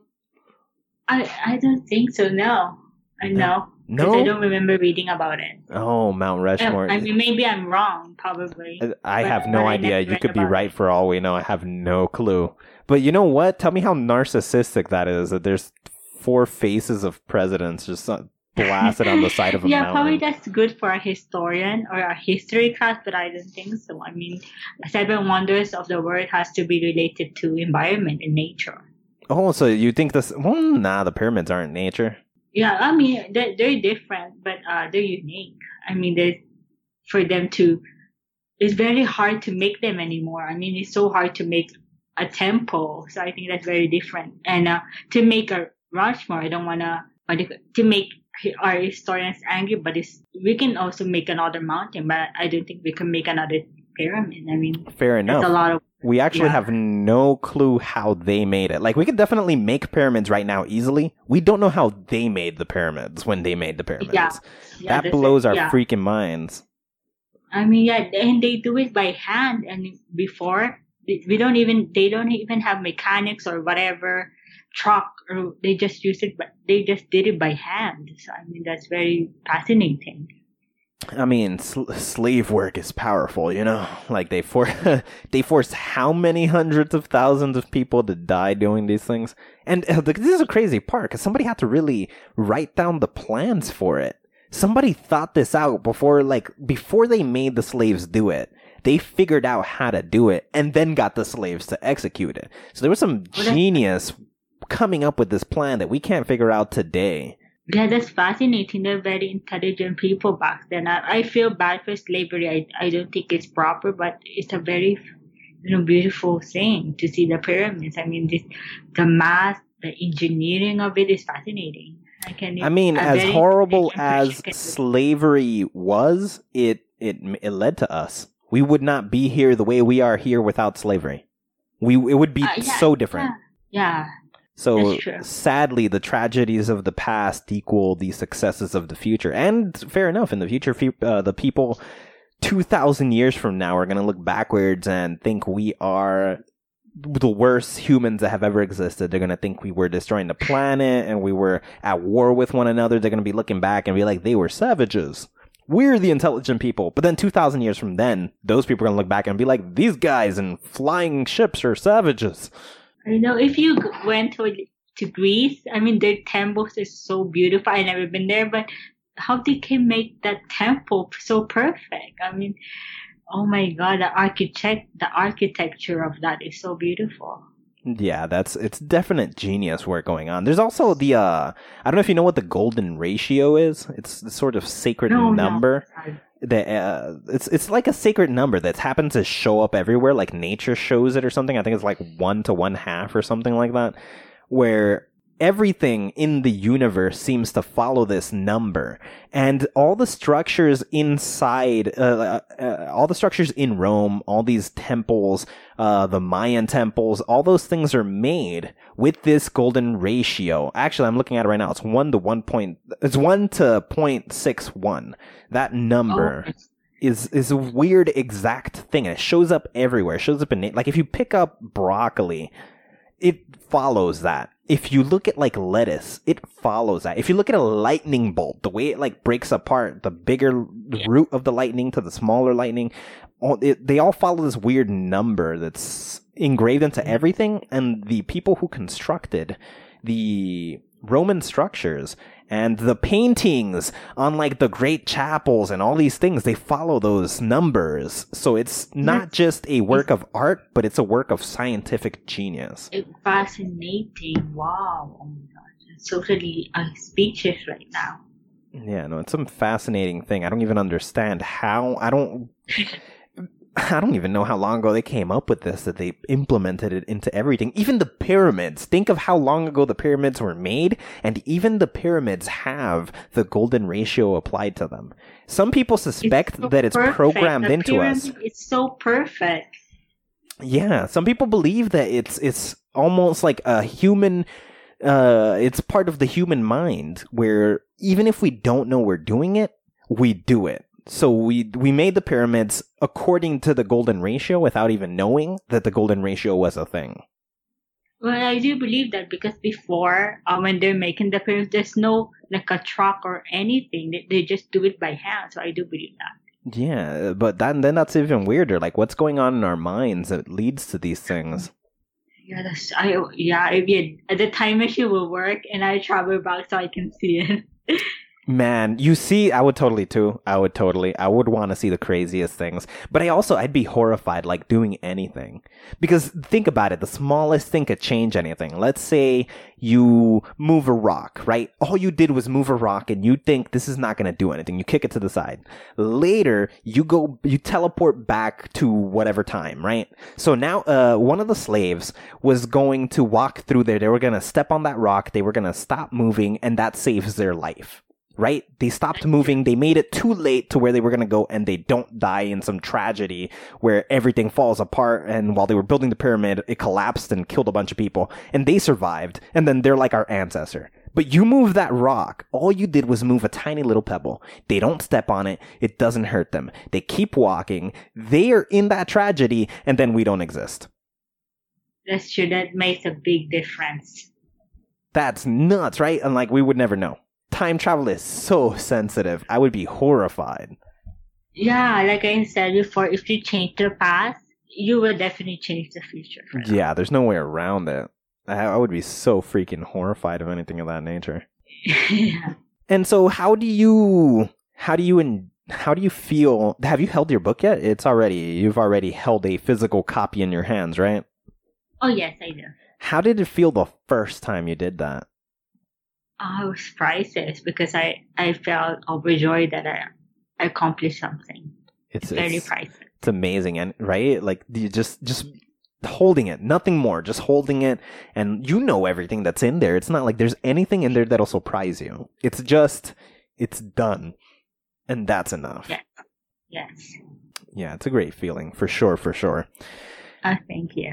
[SPEAKER 1] I I don't think so. No, I know.
[SPEAKER 3] No.
[SPEAKER 1] I don't remember reading about it.
[SPEAKER 3] Oh, Mount
[SPEAKER 1] Uh,
[SPEAKER 3] Rushmore.
[SPEAKER 1] I mean, maybe I'm wrong. Probably.
[SPEAKER 3] I
[SPEAKER 1] But-
[SPEAKER 3] have no idea. You could be right
[SPEAKER 1] it.
[SPEAKER 3] for all we know. I have no clue. But you know what? Tell me how narcissistic that is. That there's four faces of presidents just blasted on the side of a
[SPEAKER 1] yeah,
[SPEAKER 3] mountain.
[SPEAKER 1] probably that's good for a historian or a history class, but I don't think so. I mean, seven wonders of the world has to be related to environment and nature.
[SPEAKER 3] Oh, so you think this? Well, nah, the pyramids aren't nature.
[SPEAKER 1] Yeah, I mean they're, they're different, but uh, they're unique. I mean, there's for them to. It's very hard to make them anymore. I mean, it's so hard to make a temple, so I think that's very different. And uh, to make a Rushmore, I don't wanna what do you- to make our historians angry, but it's we can also make another mountain, but I don't think we can make another pyramid. I mean,
[SPEAKER 3] Fair
[SPEAKER 1] it's
[SPEAKER 3] enough.
[SPEAKER 1] a lot of
[SPEAKER 3] We actually
[SPEAKER 1] Yeah.
[SPEAKER 3] have no clue how they made it. Like, we could definitely make pyramids right now easily. We don't know how they made the pyramids when they made the pyramids.
[SPEAKER 1] Yeah, yeah,
[SPEAKER 3] that blows
[SPEAKER 1] it.
[SPEAKER 3] our
[SPEAKER 1] Yeah.
[SPEAKER 3] freaking minds.
[SPEAKER 1] I mean, yeah, and they do it by hand. And before, we don't even, they don't even have mechanics or whatever truck, or they just use it, but they just did it by hand. So, I mean, that's very fascinating.
[SPEAKER 3] I mean, sl- slave work is powerful, you know. Like they for they forced how many hundreds of thousands of people to die doing these things, and uh, this is a crazy part because somebody had to really write down the plans for it. Somebody thought this out before, like before they made the slaves do it. They figured out how to do it, and then got the slaves to execute it. So there was some genius coming up with this plan that we can't figure out today.
[SPEAKER 1] Yeah, that's fascinating. They're very intelligent people back then. I, I feel bad for slavery. I, I don't think it's proper, but it's a very, you know, beautiful thing to see the pyramids. I mean, this, the math, the engineering of it is fascinating. I can.
[SPEAKER 3] I mean, as horrible as
[SPEAKER 1] can do it.
[SPEAKER 3] slavery was, it it it led to us. We would not be here the way we are here without slavery. We it would be
[SPEAKER 1] Uh, yeah,
[SPEAKER 3] so different.
[SPEAKER 1] Yeah,
[SPEAKER 3] So sadly, the tragedies of the past equal the successes of the future. And fair enough, in the future, uh, the people two thousand years from now are going to look backwards and think we are the worst humans that have ever existed. They're going to think we were destroying the planet and we were at war with one another. They're going to be looking back and be like, they were savages. We're the intelligent people. But then 2,000 years from then, those people are going to look back and be like, these guys in flying ships are savages.
[SPEAKER 1] I know. If you went to to Greece, I mean, their temples is so beautiful. I never been there, but how they can make that temple so perfect? I mean, oh my god, the architect, the architecture of that is so beautiful.
[SPEAKER 3] Yeah, that's it's definite genius work going on. There's also the uh I don't know if you know what the golden ratio is. It's the sort of sacred
[SPEAKER 1] No, no.
[SPEAKER 3] number
[SPEAKER 1] I-
[SPEAKER 3] that uh, it's it's like a sacred number that's happened to show up everywhere like nature shows it or something. I think it's like 1 to 1 half or something like that where everything in the universe seems to follow this number. And all the structures inside uh, uh, uh, all the structures in rome all these temples uh, the mayan temples all those things are made with this golden ratio. Actually i'm looking at it right now. It's 1 to 1 point it's 1 to 0.61 that number
[SPEAKER 1] Oh,
[SPEAKER 3] is is a weird exact thing and it shows up everywhere. It shows up in like if you pick up broccoli it follows that if you look at like lettuce it follows that. If you look at a lightning bolt the way it like breaks apart the bigger root of the lightning to the smaller lightning all, it, they all follow this weird number that's engraved into mm-hmm. everything and the people who constructed the roman structures and the paintings on like the great chapels and all these things they follow those numbers so it's not just a work of art but it's a work of scientific genius
[SPEAKER 1] It's fascinating. Wow. Oh my gosh. I'm totally uh, speechless right now.
[SPEAKER 3] yeah no it's some fascinating thing i don't even understand how i don't I don't even know how long ago they came up with this that they implemented it into everything. Even the pyramids. Think of how long ago the pyramids were made, and even the pyramids have the golden ratio applied to them. Some people suspect
[SPEAKER 1] so
[SPEAKER 3] that it's
[SPEAKER 1] perfect.
[SPEAKER 3] programmed
[SPEAKER 1] The
[SPEAKER 3] into us.
[SPEAKER 1] It's so perfect.
[SPEAKER 3] Yeah, some people believe that it's it's almost like a human uh it's part of the human mind where even if we don't know we're doing it, we do it. So we we made the pyramids according to the golden ratio without even knowing that the golden ratio was a thing.
[SPEAKER 1] Well, I do believe that because before, uh, when they're making the pyramids, there's no like a truck or anything. They, they just do it by hand. So I do believe that.
[SPEAKER 3] Yeah, but that, then that's even weirder. Like what's going on in our minds that leads to these things?
[SPEAKER 1] Yeah, that's I. Yeah, if you, the time machine will work, and I travel back so I can see it.
[SPEAKER 3] Man, you see, I would totally too. I would totally. I would want to see the craziest things. But I also, I'd be horrified, like doing anything. Because think about it, the smallest thing could change anything. Let's say you move a rock, right? All you did was move a rock and you think this is not going to do anything. You kick it to the side. Later, you go, you teleport back to whatever time, right? So now, uh, one of the slaves was going to walk through there. They were going to step on that rock. They were going to stop moving and that saves their life right? They stopped moving. They made it too late to where they were going to go and they don't die in some tragedy where everything falls apart. And while they were building the pyramid, it collapsed and killed a bunch of people and they survived. And then they're like our ancestor. But you move that rock. All you did was move a tiny little pebble. They don't step on it. It doesn't hurt them. They keep walking. They are in that tragedy and then we don't exist.
[SPEAKER 1] That's true. That makes a big difference.
[SPEAKER 3] That's nuts, right? And like we would never know. Time travel is so sensitive. I would be horrified.
[SPEAKER 1] Yeah, like I said before, if you change the past, you will definitely change the future.
[SPEAKER 3] Yeah, there's no way around it. I, I would be so freaking horrified of anything of that nature.
[SPEAKER 1] yeah.
[SPEAKER 3] And so, how do you, how do you, in, how do you feel? Have you held your book yet? It's already, you've already held a physical copy in your hands, right?
[SPEAKER 1] Oh yes, I do.
[SPEAKER 3] How did it feel the first time you did that?
[SPEAKER 1] I was priceless because I I felt overjoyed that I, I accomplished something.
[SPEAKER 3] It's
[SPEAKER 1] Very
[SPEAKER 3] it's,
[SPEAKER 1] priceless.
[SPEAKER 3] it's amazing, and right, like you just just holding it, nothing more, just holding it, and you know everything that's in there. It's not like there's anything in there that'll surprise you. It's just it's done, and that's enough.
[SPEAKER 1] Yeah. Yes.
[SPEAKER 3] Yeah, it's a great feeling for sure, for sure.
[SPEAKER 1] Oh, thank you.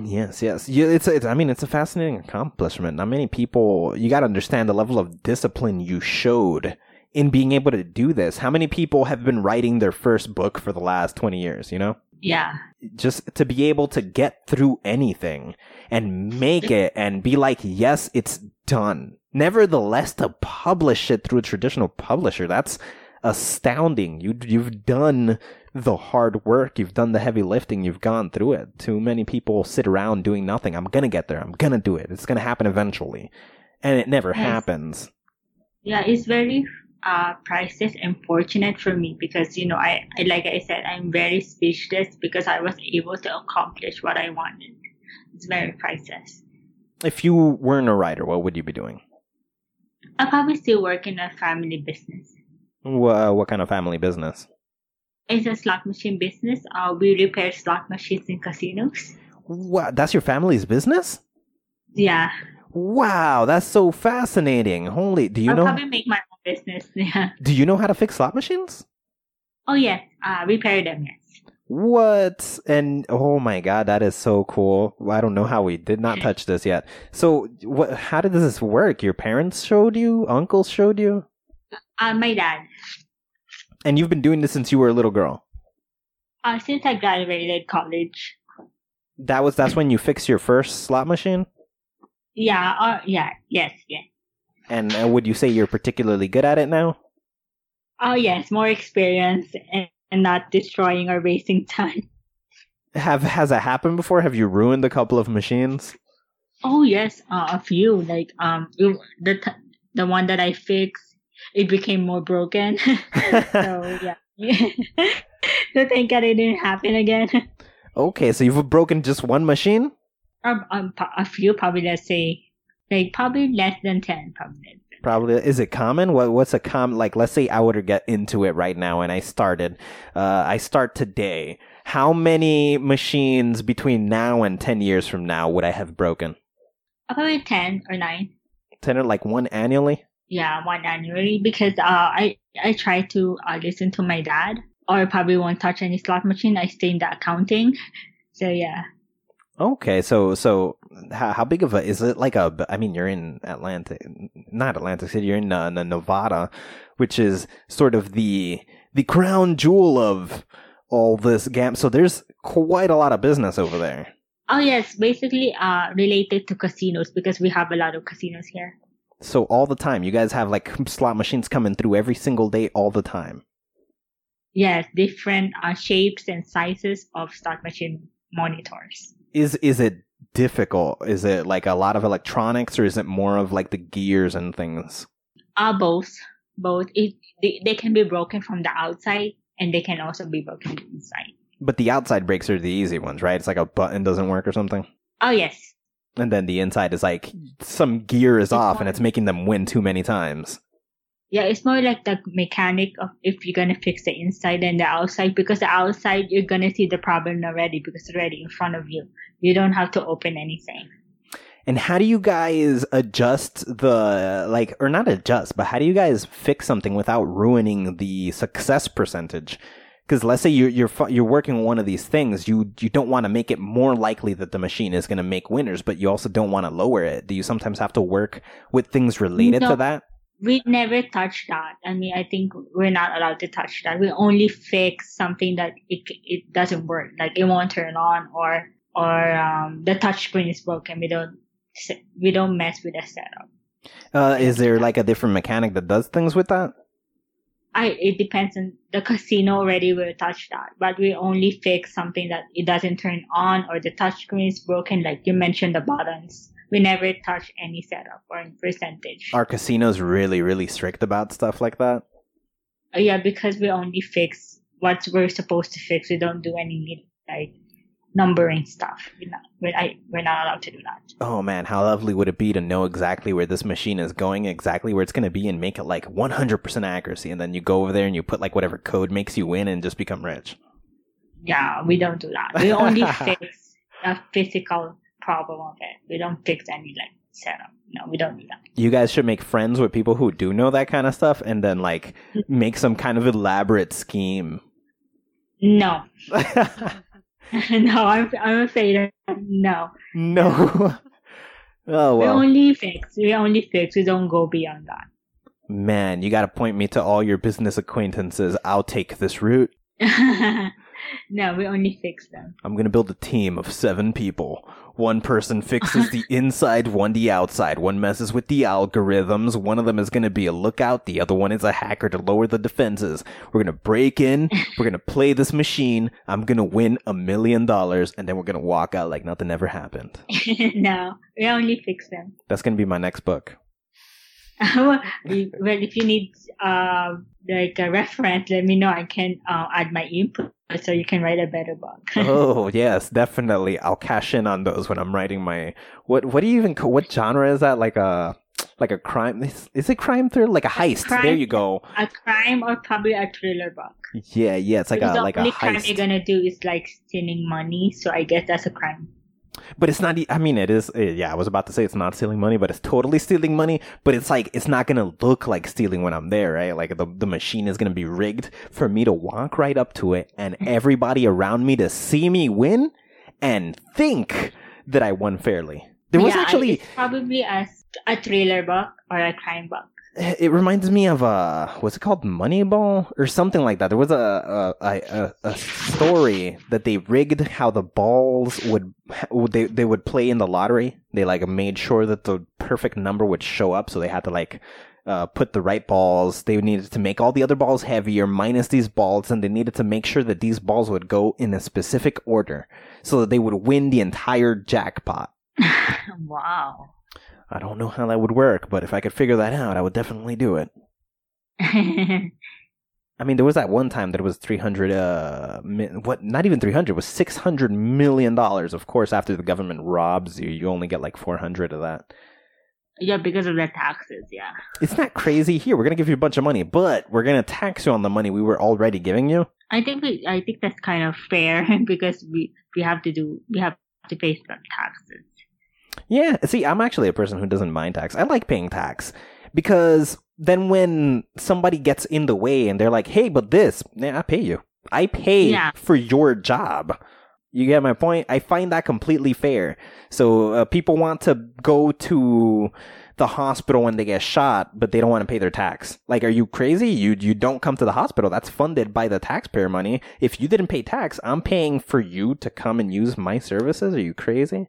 [SPEAKER 3] Yes, yes. It's, it's I mean, it's a fascinating accomplishment. Not many people. You got to understand the level of discipline you showed in being able to do this. How many people have been writing their first book for the last twenty years? You know,
[SPEAKER 1] Yeah.
[SPEAKER 3] just to be able to get through anything and make it and be like, yes, it's done. Nevertheless, to publish it through a traditional publisher, that's astounding. You you've done the hard work, you've done the heavy lifting, you've gone through it. Too many people sit around doing nothing. I'm gonna get there. I'm gonna do it. It's gonna happen eventually, and it never
[SPEAKER 1] Yes.
[SPEAKER 3] happens.
[SPEAKER 1] Yeah, it's very uh priceless and fortunate for me because you know I, I like I said I'm very speechless because I was able to accomplish what I wanted. It's very priceless.
[SPEAKER 3] If you weren't a writer, what would you be doing?
[SPEAKER 1] I probably still work in a family business.
[SPEAKER 3] Wha what kind of family business?
[SPEAKER 1] It's a slot machine business. Uh, we repair slot machines in casinos.
[SPEAKER 3] What? That's your family's business?
[SPEAKER 1] Yeah.
[SPEAKER 3] Wow, that's so fascinating. Holy, do you
[SPEAKER 1] I'll
[SPEAKER 3] know?
[SPEAKER 1] probably make my own business. Yeah.
[SPEAKER 3] Do you know how to fix slot machines?
[SPEAKER 1] Oh yes, uh, repair them. Yes.
[SPEAKER 3] What? And oh my god, that is so cool. I don't know how we did not touch this yet. So, what? How did this work? Your parents showed you? Uncles showed you?
[SPEAKER 1] Uh, my dad.
[SPEAKER 3] And you've been doing this since you were a little girl.
[SPEAKER 1] Uh, since I graduated college.
[SPEAKER 3] That was that's when you fixed your first slot machine.
[SPEAKER 1] Yeah. Uh, yeah. Yes. Yes.
[SPEAKER 3] And uh, would you say you're particularly good at it now?
[SPEAKER 1] Oh yes, more experience and, and not destroying or wasting time.
[SPEAKER 3] Have has that happened before? Have you ruined a couple of machines?
[SPEAKER 1] Oh yes, uh, a few. Like um, it- the t- the one that I fixed, it became more broken. so yeah. so thank God it didn't happen again.
[SPEAKER 3] okay, so you've broken just one machine.
[SPEAKER 1] um, um, a few, probably let's say, like probably less than ten, probably.
[SPEAKER 3] Probably is it common? What what's a common? like? Let's say I were to get into it right now, and I started. Uh, I start today. How many machines between now and ten years from now would I have broken?
[SPEAKER 1] Probably ten or nine.
[SPEAKER 3] Ten or like one annually?
[SPEAKER 1] Yeah, one annually because uh, I I try to uh, listen to my dad, or probably won't touch any slot machine. I stay in the accounting, so yeah.
[SPEAKER 3] Okay, so so how, how big of a is it? Like a? I mean, you're in Atlantic, not Atlantic City. You're in uh, Nevada, which is sort of the the crown jewel of all this gam. So there's quite a lot of business over there.
[SPEAKER 1] Oh yes, basically uh related to casinos because we have a lot of casinos here.
[SPEAKER 3] So all the time, you guys have like slot machines coming through every single day, all the time.
[SPEAKER 1] Yes, different uh, shapes and sizes of slot machine monitors.
[SPEAKER 3] Is is it difficult? Is it like a lot of electronics, or is it more of like the gears and things?
[SPEAKER 1] Uh both. Both. It they, they can be broken from the outside and they can also be broken inside.
[SPEAKER 3] But the outside breaks are the easy ones, right? It's like a button doesn't work or something.
[SPEAKER 1] Oh yes.
[SPEAKER 3] And then the inside is like some gear is
[SPEAKER 1] It's
[SPEAKER 3] off and it's making them win too many times.
[SPEAKER 1] Yeah, it's more like the mechanic of if you're gonna fix the inside and the outside because the outside you're gonna see the problem already because it's already in front of you. You don't have to open anything.
[SPEAKER 3] And how do you guys adjust the like or not adjust, but how do you guys fix something without ruining the success percentage? Because let's say you're you're you're working on one of these things, you you don't want to make it more likely that the machine is going to make winners, but you also don't want to lower it. Do you sometimes have to work with things related to that?
[SPEAKER 1] We never touch that. I mean, I think we're not allowed to touch that. We only fix something that it it doesn't work, like it won't turn on or or um, the touch screen is broken. We don't we don't mess with the setup.
[SPEAKER 3] Uh, is there like a different mechanic that does things with that?
[SPEAKER 1] I it depends on the casino already will touch that, but we only fix something that it doesn't turn on or the touch screen is broken, like you mentioned the buttons. We never touch any setup or percentage.
[SPEAKER 3] Are casinos really really strict about stuff like that?
[SPEAKER 1] Uh, yeah, because we only fix what we're supposed to fix. We don't do any like numbering stuff. We're not, we're, I, we're not allowed to do that.
[SPEAKER 3] Oh man, how lovely would it be to know exactly where this machine is going, exactly where it's going to be, and make it like 100% accuracy, and then you go over there and you put like whatever code makes you win and just become rich.
[SPEAKER 1] Yeah, we don't do that. We only fix a physical problem of it. We don't fix any like setup. No, we don't do that.
[SPEAKER 3] You guys should make friends with people who do know that kind of stuff, and then like mm-hmm. make some kind of elaborate scheme.
[SPEAKER 1] No, no, I'm I'm afraid of no.
[SPEAKER 3] no. oh
[SPEAKER 1] We only fix. We only fix. We don't go beyond that.
[SPEAKER 3] man, you got to point me to all your business acquaintances. I'll take this route.
[SPEAKER 1] no, we only fix them.
[SPEAKER 3] I'm gonna build a team of seven people. One person fixes the inside, one the outside. One messes with the algorithms. One of them is gonna be a lookout. The other one is a hacker to lower the defenses. We're gonna break in. We're gonna play this machine. I'm gonna win a million dollars, and then we're gonna walk out like nothing ever happened.
[SPEAKER 1] no, we only fix them.
[SPEAKER 3] That's gonna be my next book.
[SPEAKER 1] well, if you need uh, like a reference, let me know. I can uh, add my input so you can write a better book.
[SPEAKER 3] oh yes, definitely. I'll cash in on those when I'm writing my what? What do you even? Call, what genre is that? Like a like a crime? Is, is it crime thriller? Like a heist?
[SPEAKER 1] Crime-
[SPEAKER 3] There you go.
[SPEAKER 1] a crime or probably a thriller book.
[SPEAKER 3] Yeah, yeah. It's like
[SPEAKER 1] Because
[SPEAKER 3] a
[SPEAKER 1] the
[SPEAKER 3] like a
[SPEAKER 1] only crime you're gonna do is like stealing money, so I guess that's a crime.
[SPEAKER 3] But it's not. i mean, it is. eh, Yeah, I was about to say it's not stealing money, but it's totally stealing money. But it's like it's not gonna look like stealing when I'm there, right? Like the the machine is gonna be rigged for me to walk right up to it, and everybody around me to see me win and think that I won fairly. There was
[SPEAKER 1] Yeah,
[SPEAKER 3] actually.
[SPEAKER 1] probably a, a thriller book or a crime book.
[SPEAKER 3] It reminds me of uh what's it called Moneyball or something like that. There was a a, a a story that they rigged how the balls would would they they would play in the lottery. They like made sure that the perfect number would show up, so they had to like uh, put the right balls. They needed to make all the other balls heavier, minus these balls, and they needed to make sure that these balls would go in a specific order, so that they would win the entire jackpot.
[SPEAKER 1] wow.
[SPEAKER 3] I don't know how that would work, but if I could figure that out, I would definitely do it. I mean, there was that one time that it was 300, uh, mi- what, not even 300, it was 600 million dollars. Of course, after the government robs you, you only get like 400 of that.
[SPEAKER 1] yeah, because of the taxes. Yeah.
[SPEAKER 3] It's not crazy. Here, we're going to give you a bunch of money, but we're going to tax you on the money we were already giving you.
[SPEAKER 1] I think we, I think that's kind of fair because we we have to do we have to pay some taxes.
[SPEAKER 3] Yeah, see, I'm actually a person who doesn't mind tax. I like paying tax because then when somebody gets in the way and they're like, "Hey, but this," yeah, I pay you. I pay
[SPEAKER 1] Yeah.
[SPEAKER 3] for your job. You get my point? I find that completely fair. So uh, people want to go to the hospital when they get shot, but they don't want to pay their tax. Like, are you crazy? You you don't come to the hospital. That's funded by the taxpayer money. If you didn't pay tax, I'm paying for you to come and use my services. Are you crazy?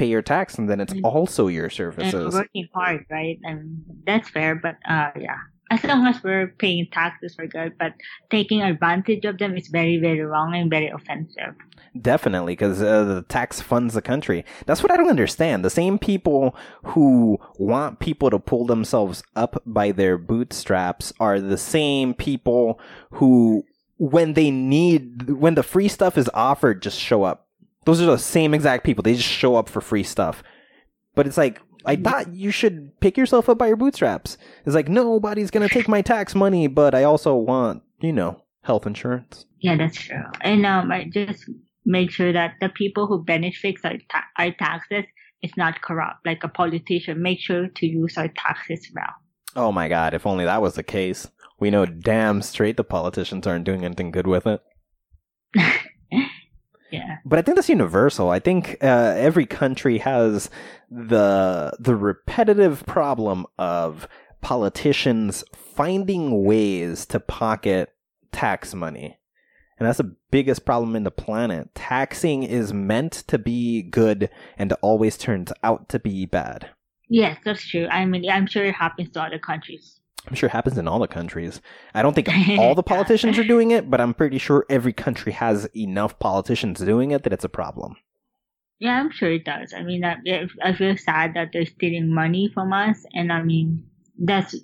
[SPEAKER 3] Pay your tax, and then it's
[SPEAKER 1] Mm.
[SPEAKER 3] also your services.
[SPEAKER 1] And working hard, right? And that's fair, but uh, yeah. As long as we're paying taxes, we're good. But taking advantage of them is very, very wrong and very offensive.
[SPEAKER 3] Definitely, because uh, the tax funds the country. That's what I don't understand. The same people who want people to pull themselves up by their bootstraps are the same people who, when they need, when the free stuff is offered, just show up. Those are the same exact people. They just show up for free stuff. But it's like, I thought you should pick yourself up by your bootstraps. It's like, nobody's going to take my tax money, but I also want, you know, health insurance.
[SPEAKER 1] Yeah, that's true. And um, I just make sure that the people who benefit our, ta- our taxes is not corrupt. Like a politician, make sure to use our taxes well.
[SPEAKER 3] Oh my god, if only that was the case. We know damn straight the politicians aren't doing anything good with it.
[SPEAKER 1] Yeah.
[SPEAKER 3] But I think that's universal. I think uh, every country has the the repetitive problem of politicians finding ways to pocket tax money. And that's the biggest problem in the planet. Taxing is meant to be good and always turns out to be bad.
[SPEAKER 1] Yes, that's true. I mean, I'm sure it happens to other countries.
[SPEAKER 3] I'm sure it happens in all the countries. I don't think all the politicians are doing it, but I'm pretty sure every country has enough politicians doing it that it's a problem.
[SPEAKER 1] Yeah, I'm sure it does. I mean, I, I feel sad that they're stealing money from us, and I mean, that's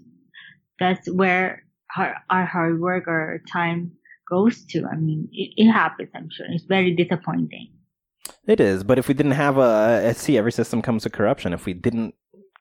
[SPEAKER 1] that's where our, our hard work or our time goes to. I mean, it, it happens. I'm sure it's very disappointing.
[SPEAKER 3] It is, but if we didn't have a, see, every system comes to corruption. If we didn't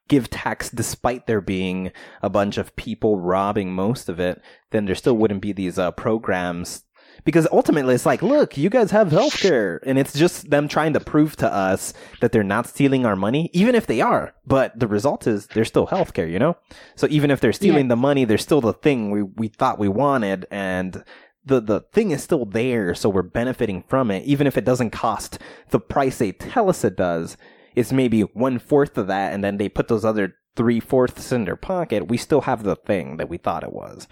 [SPEAKER 3] give tax despite there being a bunch of people robbing most of it, then there still wouldn't be these uh, programs. Because ultimately, it's like, look, you guys have healthcare, and it's just them trying to prove to us that they're not stealing our money, even if they are. But the result is there's still healthcare, you know. So even if they're stealing the money, there's still the thing we we thought we wanted, and the the thing is still there, so we're benefiting from it, even if it doesn't cost the price they tell us it does. It's maybe one fourth of that, and then they put those other three fourths in their pocket. We still have the thing that we thought it was.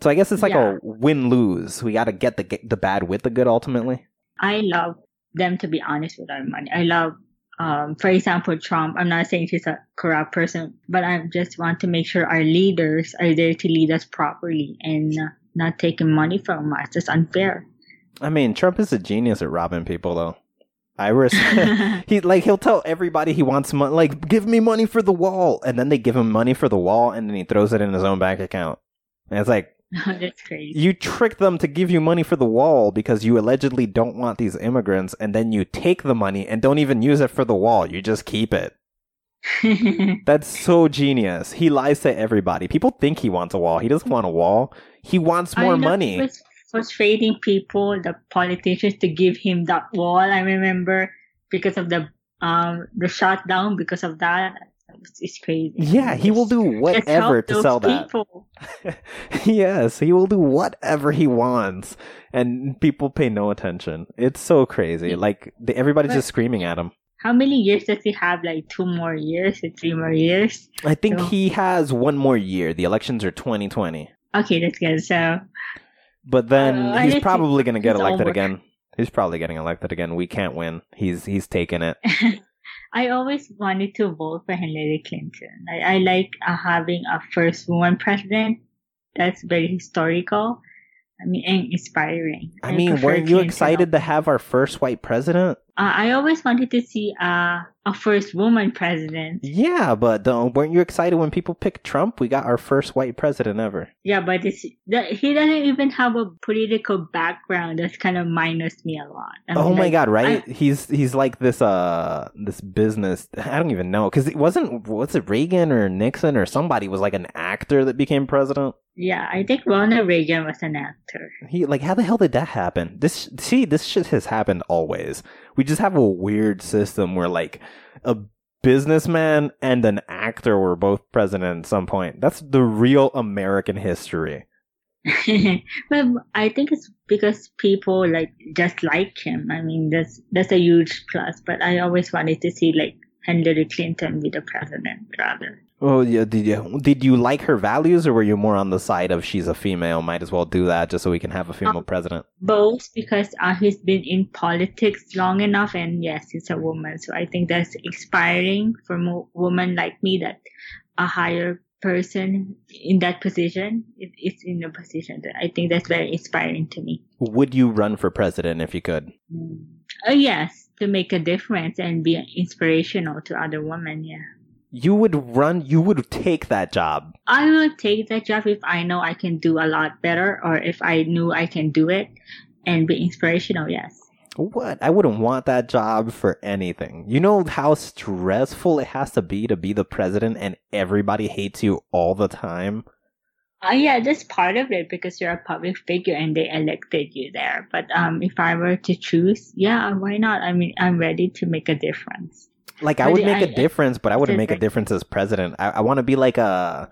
[SPEAKER 3] So I guess it's like
[SPEAKER 1] Yeah.
[SPEAKER 3] a win lose. We got to get the the bad with the good ultimately.
[SPEAKER 1] I love them to be honest with our money. I love, um, for example, Trump. I'm not saying he's a corrupt person, but I just want to make sure our leaders are there to lead us properly and not taking money from us. It's unfair.
[SPEAKER 3] I mean, Trump is a genius at robbing people, though. I respect. he like he'll tell everybody he wants money. Like, give me money for the wall, and then they give him money for the wall, and then he throws it in his own bank account. And it's like
[SPEAKER 1] That's crazy.
[SPEAKER 3] you trick them to give you money for the wall because you allegedly don't want these immigrants, and then you take the money and don't even use it for the wall. You just keep it. That's so genius. He lies to everybody. People think he wants a wall. He doesn't want a wall. He wants more
[SPEAKER 1] know
[SPEAKER 3] money.
[SPEAKER 1] Frustrating people, the politicians, to give him that wall. I remember because of the um the shutdown because of that. It's, it's crazy.
[SPEAKER 3] Yeah, he will do whatever to sell that. yes, he will do whatever he wants, and people pay no attention. It's so crazy. Like the, everybody's
[SPEAKER 1] But-
[SPEAKER 3] just screaming at him.
[SPEAKER 1] How many years does he have? Like two more years or three more years?
[SPEAKER 3] I think
[SPEAKER 1] So-
[SPEAKER 3] he has one more year. The elections are 2020,
[SPEAKER 1] Okay, that's good. So
[SPEAKER 3] but then he's probably going to get elected again. He's probably getting elected again. We can't win. He's he's taking it.
[SPEAKER 1] I always wanted to vote for Hillary Clinton. I, I like uh, having a first woman president. That's very historical. I mean, and inspiring.
[SPEAKER 3] I mean, weren't you
[SPEAKER 1] Clinton
[SPEAKER 3] excited to have our first white president?
[SPEAKER 1] Uh, I always wanted to see uh, a first woman president.
[SPEAKER 3] Yeah, but uh, weren't you excited when people picked Trump? We got our first white president ever.
[SPEAKER 1] Yeah, but it's, that, he doesn't even have a political background. That's kind of minus me a lot. I
[SPEAKER 3] oh my
[SPEAKER 1] like,
[SPEAKER 3] god, right? he's he's like this uh this business. I don't even know cuz it wasn't what's it Reagan or Nixon or somebody was like an actor that became president.
[SPEAKER 1] Yeah, I think Ronald Reagan was an actor.
[SPEAKER 3] He like how the hell did that happen? This see this shit has happened always. We just have a weird system where like a businessman and an actor were both president at some point. That's the real American history.
[SPEAKER 1] but I think it's because people like just like him. I mean, that's that's a huge plus. But I always wanted to see like Hillary Clinton be the president rather.
[SPEAKER 3] Oh yeah, did you did you like her values or were you more on the side of she's a female, might as well do that just so we can have a female
[SPEAKER 1] Um,
[SPEAKER 3] president?
[SPEAKER 1] Both because uh, he's been in politics long enough, and yes, he's a woman. So I think that's inspiring for mo- women like me that a higher person in that position is is in a position that I think that's very inspiring to me.
[SPEAKER 3] Would you run for president if you could?
[SPEAKER 1] Mm. Uh, yes, to make a difference and be inspirational to other women. Yeah.
[SPEAKER 3] You would run, you would take that job.
[SPEAKER 1] I would take that job if I know I can do a lot better or if I knew I can do it and be inspirational, yes.
[SPEAKER 3] What? I wouldn't want that job for anything. You know how stressful it has to be to be the president and everybody hates you all the time?
[SPEAKER 1] Uh, yeah, that's part of it because you're a public figure and they elected you there. But um, if I were to choose, yeah, why not? I mean, I'm ready to make a difference.
[SPEAKER 3] Like I would make a difference, but I wouldn't make a difference as president. I, I want to be like a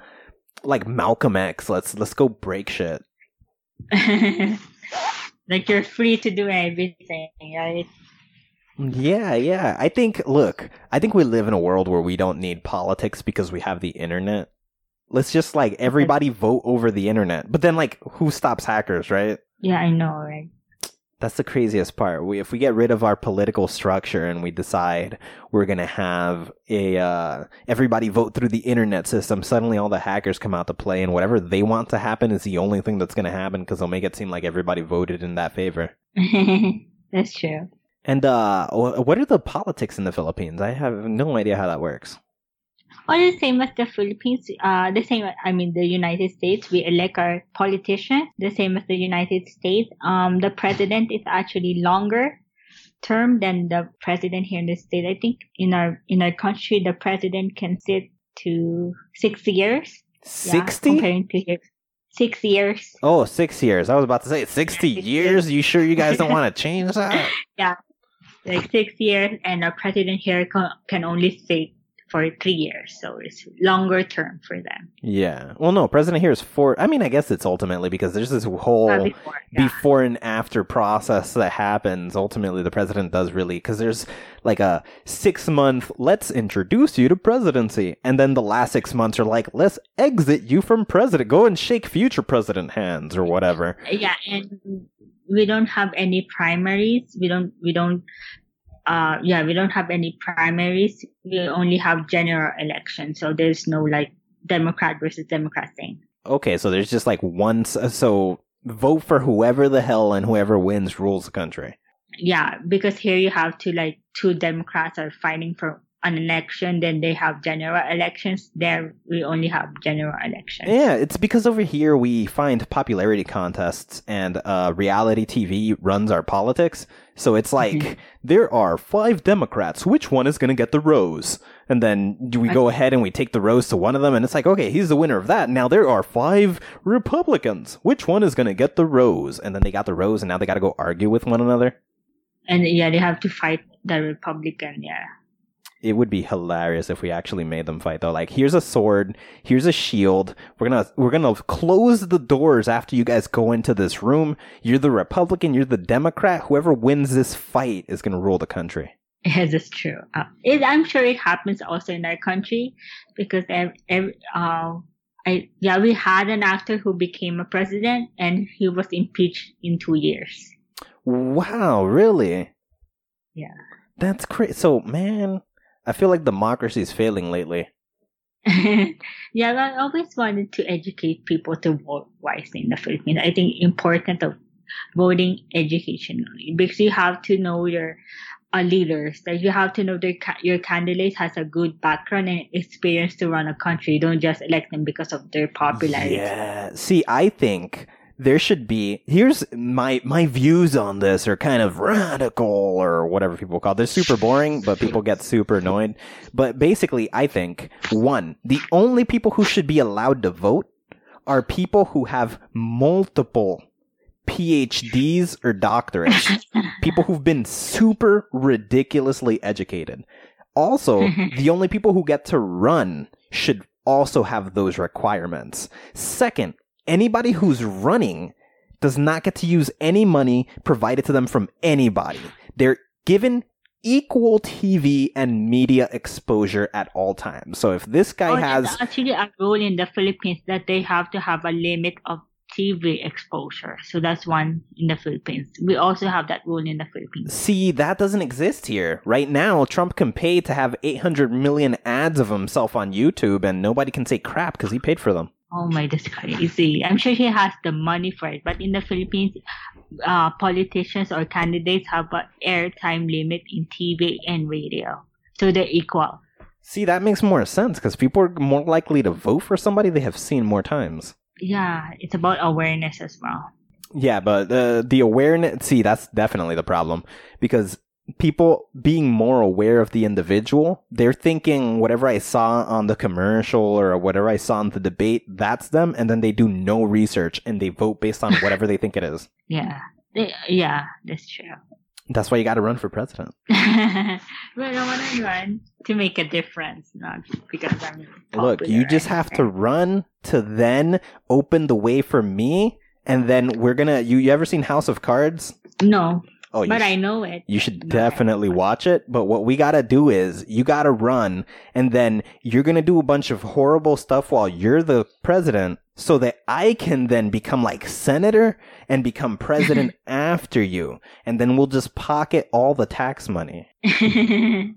[SPEAKER 3] like Malcolm X. Let's let's go break shit.
[SPEAKER 1] like you're free to do everything, right?
[SPEAKER 3] Yeah, yeah. I think look, I think we live in a world where we don't need politics because we have the internet. Let's just like everybody vote over the internet. But then like who stops hackers, right?
[SPEAKER 1] Yeah, I know, right?
[SPEAKER 3] That's the craziest part. We, if we get rid of our political structure and we decide we're gonna have a uh, everybody vote through the internet system, suddenly all the hackers come out to play, and whatever they want to happen is the only thing that's gonna happen because they'll make it seem like everybody voted in that favor.
[SPEAKER 1] that's true.
[SPEAKER 3] And uh, what are the politics in the Philippines? I have no idea how that works.
[SPEAKER 1] Or the same as the Philippines, uh, the same, I mean, the United States, we elect our politicians, the same as the United States. Um, the president is actually longer term than the president here in the state. I think in our, in our country, the president can sit to six years. Yeah,
[SPEAKER 3] Sixty?
[SPEAKER 1] comparing to here. Six years.
[SPEAKER 3] Oh, six years. I was about to say sixty
[SPEAKER 1] six
[SPEAKER 3] years. You sure you guys don't want to change that? Yeah.
[SPEAKER 1] Like six years, and a president here can only sit for three years. So it's longer term for them.
[SPEAKER 3] Yeah. Well, no. President here is four. I mean, I guess it's ultimately because there's this whole.
[SPEAKER 1] Uh, before, yeah.
[SPEAKER 3] before and after process that happens ultimately the president does really because there's like a six month let's introduce you to presidency and then the last six months are like let's exit you from president go and shake future president hands or whatever
[SPEAKER 1] yeah and we don't have any primaries we don't we don't uh yeah we don't have any primaries. We only have general elections so there's no like democrat versus democrat thing.
[SPEAKER 3] Okay so there's just like one so vote for whoever the hell and whoever wins rules the country.
[SPEAKER 1] Yeah because here you have to like two democrats are fighting for an election then they have general elections. There we only have general elections
[SPEAKER 3] Yeah, it's because over here we find popularity contests and uh, reality TV runs our politics. So it's like there are five Democrats. Which one is going to get the rose? And then do we go ahead and we take the rose to one of them, and it's like, okay, he's the winner of that. Now there are five Republicans. Which one is going to get the rose? And then they got the rose, and now they got to go argue with one another.
[SPEAKER 1] and yeah they have to fight the republican yeah
[SPEAKER 3] It would be hilarious if we actually made them fight though. Like here's a sword, here's a shield. We're going to we're to close the doors after you guys go into this room. You're the Republican, you're the Democrat. Whoever wins this fight is going to rule the country.
[SPEAKER 1] Yes, it's true. Uh, it, I'm sure it happens also in our country because every, every, uh, I, yeah, we had an actor who became a president and he was impeached in two years.
[SPEAKER 3] Wow, really?
[SPEAKER 1] Yeah.
[SPEAKER 3] That's crazy. So, man, I feel like democracy is failing lately.
[SPEAKER 1] yeah, I always wanted to educate people to vote wisely in the Philippines. I think important of voting educationally because you have to know your uh, leaders. That you have to know that your candidate has a good background and experience to run a country. You don't just elect them because of their popularity.
[SPEAKER 3] Yeah. See, I think there should be here's my my views on this are kind of radical or whatever people call it. They're super boring, but people get super annoyed. But basically, I think one, the only people who should be allowed to vote are people who have multiple PhDs or doctorates. people who've been super ridiculously educated. Also, the only people who get to run should also have those requirements. Second, anybody who's running does not get to use any money provided to them from anybody. They're given equal TV and media exposure at all times. So if this guy
[SPEAKER 1] oh,
[SPEAKER 3] has
[SPEAKER 1] actually a rule in the Philippines that they have to have a limit of TV exposure. So that's one in the Philippines. We also have that rule in the Philippines.
[SPEAKER 3] See, that doesn't exist here. Right now, Trump can pay to have 800 million ads of himself on YouTube and nobody can say crap because he paid for them.
[SPEAKER 1] Oh my, that's crazy. I'm sure he has the money for it. But in the Philippines, uh, politicians or candidates have an airtime limit in TV and radio. So they're equal.
[SPEAKER 3] See, that makes more sense because people are more likely to vote for somebody they have seen more times.
[SPEAKER 1] Yeah, it's about awareness as well.
[SPEAKER 3] Yeah, but uh, the awareness, see, that's definitely the problem because people being more aware of the individual, they're thinking whatever I saw on the commercial or whatever I saw in the debate, that's them. And then they do no research and they vote based on whatever they think it is.
[SPEAKER 1] Yeah. They, yeah, that's true.
[SPEAKER 3] That's why you got to run for president.
[SPEAKER 1] but I want to run to make a difference, not because I'm.
[SPEAKER 3] Look, you just have to run to then open the way for me, and then we're gonna. You, you ever seen House of Cards?
[SPEAKER 1] No.
[SPEAKER 3] Oh,
[SPEAKER 1] but
[SPEAKER 3] sh-
[SPEAKER 1] I know it.
[SPEAKER 3] You should definitely watch it. But what we gotta do is you gotta run and then you're gonna do a bunch of horrible stuff while you're the president so that I can then become like senator and become president after you. And then we'll just pocket all the tax money.
[SPEAKER 1] we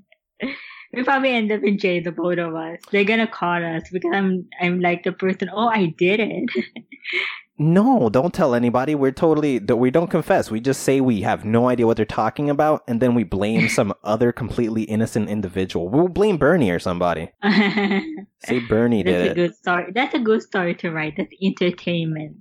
[SPEAKER 1] probably end up in jail, the both of us. They're gonna call us because I'm I'm like the person. Oh, I did it.
[SPEAKER 3] No, don't tell anybody. We're totally we don't confess. We just say we have no idea what they're talking about, and then we blame some other completely innocent individual. We'll blame Bernie or somebody. say Bernie
[SPEAKER 1] That's
[SPEAKER 3] did
[SPEAKER 1] a
[SPEAKER 3] it.
[SPEAKER 1] good story. That's a good story to write. That's entertainment.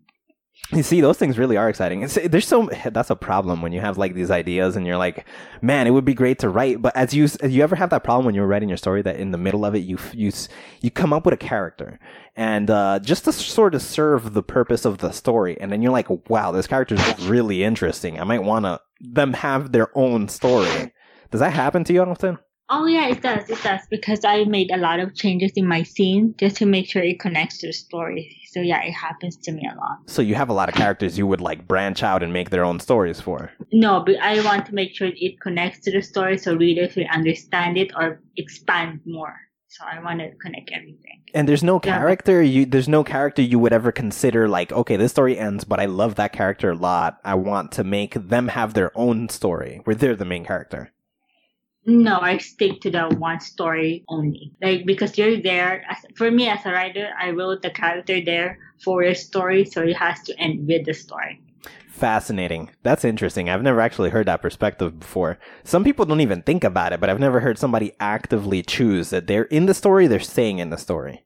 [SPEAKER 3] You see, those things really are exciting. It's, there's so that's a problem when you have like these ideas and you're like, man, it would be great to write. But as you you ever have that problem when you're writing your story that in the middle of it you you you come up with a character and uh, just to sort of serve the purpose of the story, and then you're like, wow, this character is really interesting. I might want to them have their own story. Does that happen to you often?
[SPEAKER 1] Oh yeah, it does. It does because I made a lot of changes in my scene just to make sure it connects to the story. So yeah, it happens to me a lot.
[SPEAKER 3] So you have a lot of characters you would like branch out and make their own stories for.
[SPEAKER 1] No, but I want to make sure it connects to the story so readers will understand it or expand more. So I want to connect everything.
[SPEAKER 3] And there's no
[SPEAKER 1] Yeah.
[SPEAKER 3] character you there's no character you would ever consider like, okay, this story ends, but I love that character a lot. I want to make them have their own story where they're the main character.
[SPEAKER 1] No, I stick to the one story only. Like because you're there. As, for me as a writer, I wrote the character there for a story, so it has to end with the story.
[SPEAKER 3] Fascinating. That's interesting. I've never actually heard that perspective before. Some people don't even think about it, but I've never heard somebody actively choose that they're in the story, they're staying in the story.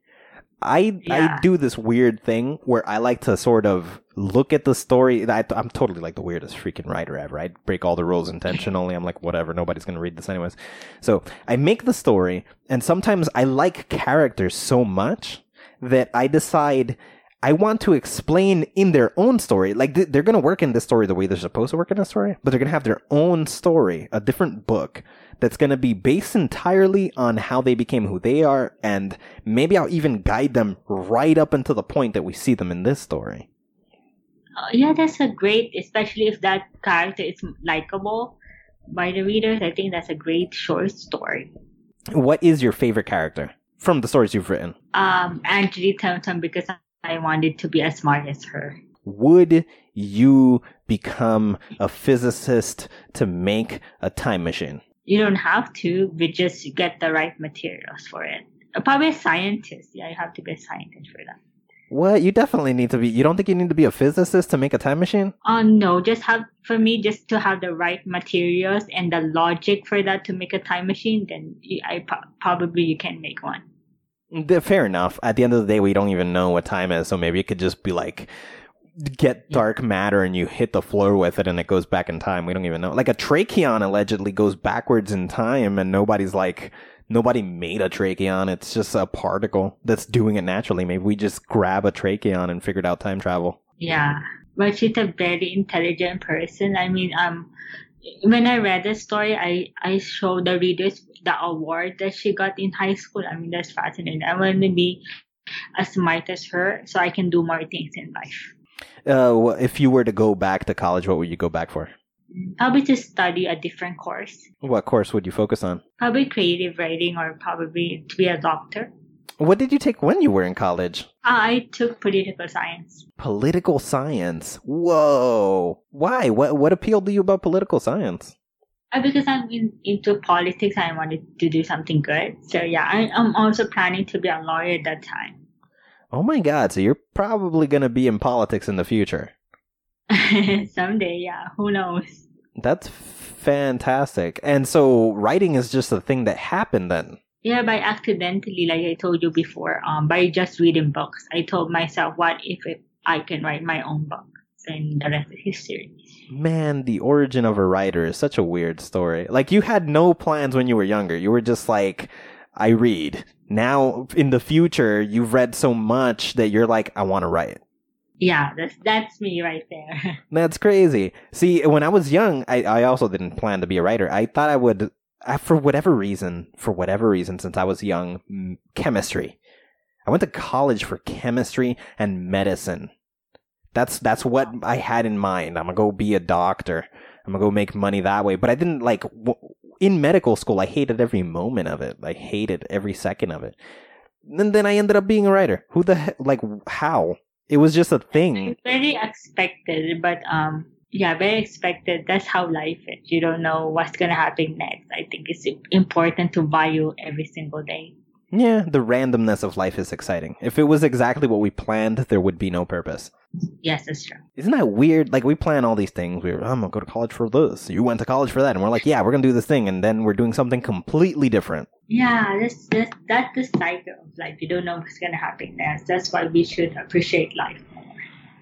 [SPEAKER 3] I
[SPEAKER 1] Yeah.
[SPEAKER 3] I do this weird thing where I like to sort of look at the story. I, I'm totally like the weirdest freaking writer ever. I break all the rules intentionally. I'm like, whatever, nobody's gonna read this anyways. So I make the story, and sometimes I like characters so much that I decide I want to explain in their own story. Like th- they're going to work in this story the way they're supposed to work in a story, but they're going to have their own story, a different book that's going to be based entirely on how they became who they are. And maybe I'll even guide them right up until the point that we see them in this story.
[SPEAKER 1] Uh, yeah, that's a great, especially if that character is likable by the readers. I think that's a great short story.
[SPEAKER 3] What is your favorite character from the stories you've written?
[SPEAKER 1] Um, Angeli Thompson because I wanted to be as smart as her.
[SPEAKER 3] Would you become a physicist to make a time machine?
[SPEAKER 1] You don't have to, but just get the right materials for it. Uh, Probably a scientist. Yeah, you have to be a scientist for that.
[SPEAKER 3] What? You definitely need to be. You don't think you need to be a physicist to make a time machine?
[SPEAKER 1] Oh no, just have for me just to have the right materials and the logic for that to make a time machine. Then I probably you can make one.
[SPEAKER 3] Fair enough. At the end of the day, we don't even know what time is, so maybe it could just be like get dark matter and you hit the floor with it and it goes back in time. We don't even know. Like a tachyon allegedly goes backwards in time and nobody's like nobody made a tachyon. It's just a particle that's doing it naturally. Maybe we just grab a tachyon and figured out time travel.
[SPEAKER 1] Yeah, but she's a very intelligent person. I mean, um, when I read the story, I I showed the readers the award that she got in high school. I mean, that's fascinating. I want to be as smart as her, so I can do more things in life.
[SPEAKER 3] Uh, if you were to go back to college, what would you go back for?
[SPEAKER 1] Probably to study a different course.
[SPEAKER 3] What course would you focus on?
[SPEAKER 1] Probably creative writing, or probably to be a doctor.
[SPEAKER 3] What did you take when you were in college?
[SPEAKER 1] I took political science.
[SPEAKER 3] Political science. Whoa. Why? What what appealed to you about political science?
[SPEAKER 1] Uh, because I'm in, into politics, I wanted to do something good. So yeah, I, I'm also planning to be a lawyer at that time.
[SPEAKER 3] Oh my god, so you're probably going to be in politics in the future.
[SPEAKER 1] Someday, yeah, who knows?
[SPEAKER 3] That's fantastic. And so writing is just a thing that happened then.
[SPEAKER 1] Yeah, by accidentally, like I told you before, um, by just reading books, I told myself, what if it, I can write my own book? And the rest is history.
[SPEAKER 3] Man, the origin of a writer is such a weird story. Like you had no plans when you were younger. You were just like, I read. Now in the future, you've read so much that you're like, I want to write.
[SPEAKER 1] Yeah, that's that's me right there.
[SPEAKER 3] That's crazy. See, when I was young, I, I also didn't plan to be a writer. I thought I would, I, for whatever reason, for whatever reason, since I was young, chemistry. I went to college for chemistry and medicine. That's that's what I had in mind. I'm gonna go be a doctor. I'm gonna go make money that way. But I didn't like w- in medical school. I hated every moment of it. I hated every second of it. And then I ended up being a writer. Who the heck? Like how? It was just a thing.
[SPEAKER 1] it's very expected, but um, yeah, very expected. That's how life is. You don't know what's gonna happen next. I think it's important to value every single day.
[SPEAKER 3] Yeah, the randomness of life is exciting. If it was exactly what we planned, there would be no purpose.
[SPEAKER 1] Yes, that's true.
[SPEAKER 3] Isn't that weird? Like we plan all these things. We're I'm gonna go to college for this. You went to college for that, and we're like, yeah, we're gonna do this thing, and then we're doing something completely different.
[SPEAKER 1] Yeah, that's that's that's the cycle of life. You don't know what's gonna happen next. That's why we should appreciate life more.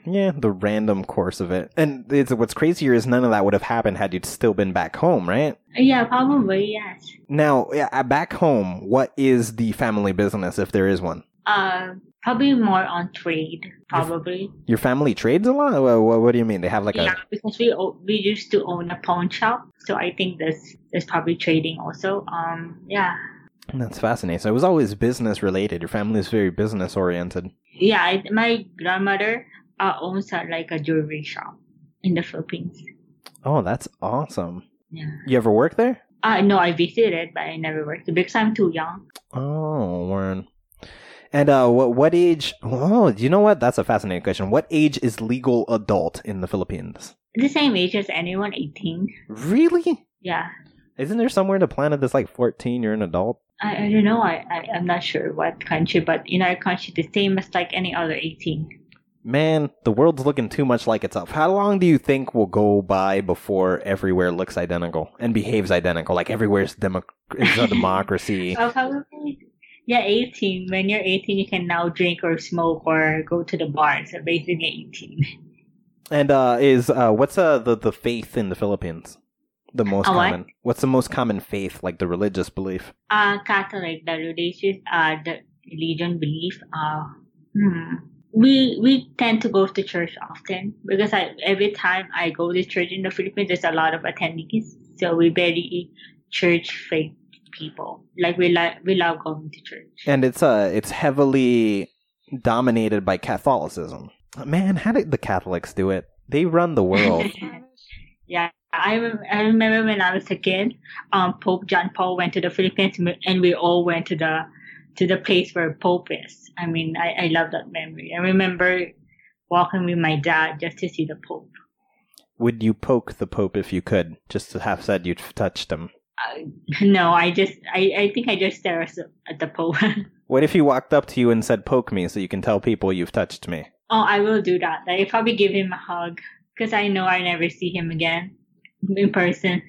[SPEAKER 3] Yeah, the random course of it. And it's, what's crazier is none of that would have happened had you still been back home, right?
[SPEAKER 1] Yeah, probably yes.
[SPEAKER 3] Now, yeah, back home, what is the family business if there is one?
[SPEAKER 1] Uh, probably more on trade. Probably.
[SPEAKER 3] Your family trades a lot. What, what, what do you mean? They have like
[SPEAKER 1] yeah,
[SPEAKER 3] a
[SPEAKER 1] because we we used to own a pawn shop, so I think there's there's probably trading also. Um, yeah,
[SPEAKER 3] That's fascinating. So it was always business related. Your family is very business oriented.
[SPEAKER 1] yeah. My grandmother uh, owns a, like a jewelry shop in the Philippines.
[SPEAKER 3] Oh, that's awesome.
[SPEAKER 1] Yeah.
[SPEAKER 3] You ever work there?
[SPEAKER 1] Uh, no, I visited, but I never worked because I'm too young.
[SPEAKER 3] Oh, Warren. And uh, what what age? Oh, you know what? That's a fascinating question. What age is legal adult in the Philippines?
[SPEAKER 1] The same age as anyone, 18.
[SPEAKER 3] Really?
[SPEAKER 1] Yeah.
[SPEAKER 3] Isn't there somewhere in the planet that's like fourteen? You're an adult.
[SPEAKER 1] I, I don't know. I, I, I'm not sure what country, but in our country, the same as like any other 18.
[SPEAKER 3] Man, the world's looking too much like itself. How long do you think will go by before everywhere looks identical and behaves identical? Like everywhere's demo- is a democracy.
[SPEAKER 1] Well, probably, yeah, 18. When you're 18, you can now drink or smoke or go to the bar. So basically 18.
[SPEAKER 3] And uh, is uh, what's uh, the the faith in the Philippines? The most
[SPEAKER 1] A what?
[SPEAKER 3] common. What's the most common faith, like the religious belief?
[SPEAKER 1] Uh, Catholic, the religious, uh, the religion belief, uh, hmm, we we tend to go to church often because I every time I go to church in the Philippines, there's a lot of attendees, so we very church faith people. Like we like we love going to church.
[SPEAKER 3] And it's uh it's heavily dominated by Catholicism. Man, how did the Catholics do it? They run the world.
[SPEAKER 1] yeah, I, I remember when I was a kid, um, Pope John Paul went to the Philippines, and we all went to the to the place where Pope is. I mean, I, I love that memory. I remember walking with my dad just to see the Pope.
[SPEAKER 3] Would you poke the Pope if you could, just to have said you'd touched him?
[SPEAKER 1] Uh, no, I just, I, I think I just stare at the Pope.
[SPEAKER 3] what if he walked up to you and said, poke me so you can tell people you've touched me?
[SPEAKER 1] Oh, I will do that. I probably give him a hug because I know I never see him again in person.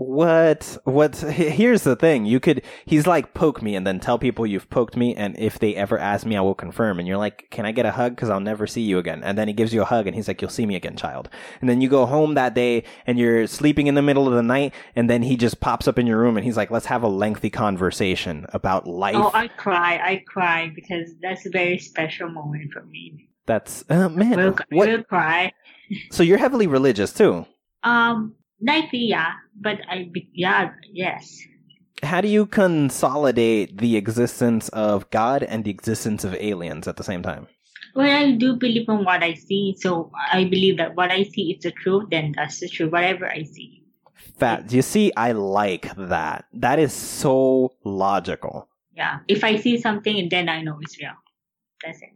[SPEAKER 3] What? What? Here's the thing. You could. He's like, poke me and then tell people you've poked me. And if they ever ask me, I will confirm. And you're like, can I get a hug? Cause I'll never see you again. And then he gives you a hug and he's like, you'll see me again, child. And then you go home that day and you're sleeping in the middle of the night. And then he just pops up in your room and he's like, let's have a lengthy conversation about life.
[SPEAKER 1] Oh, I cry. I cry because that's a very special moment for me.
[SPEAKER 3] That's, uh, man.
[SPEAKER 1] We'll, what? we'll cry.
[SPEAKER 3] so you're heavily religious too?
[SPEAKER 1] Um, Likely, yeah, but I, yeah, yes.
[SPEAKER 3] How do you consolidate the existence of God and the existence of aliens at the same time?
[SPEAKER 1] Well, I do believe in what I see, so I believe that what I see is the truth, then that's the truth, whatever I see.
[SPEAKER 3] Fat. You see, I like that. That is so logical.
[SPEAKER 1] Yeah. If I see something, then I know it's real. That's it.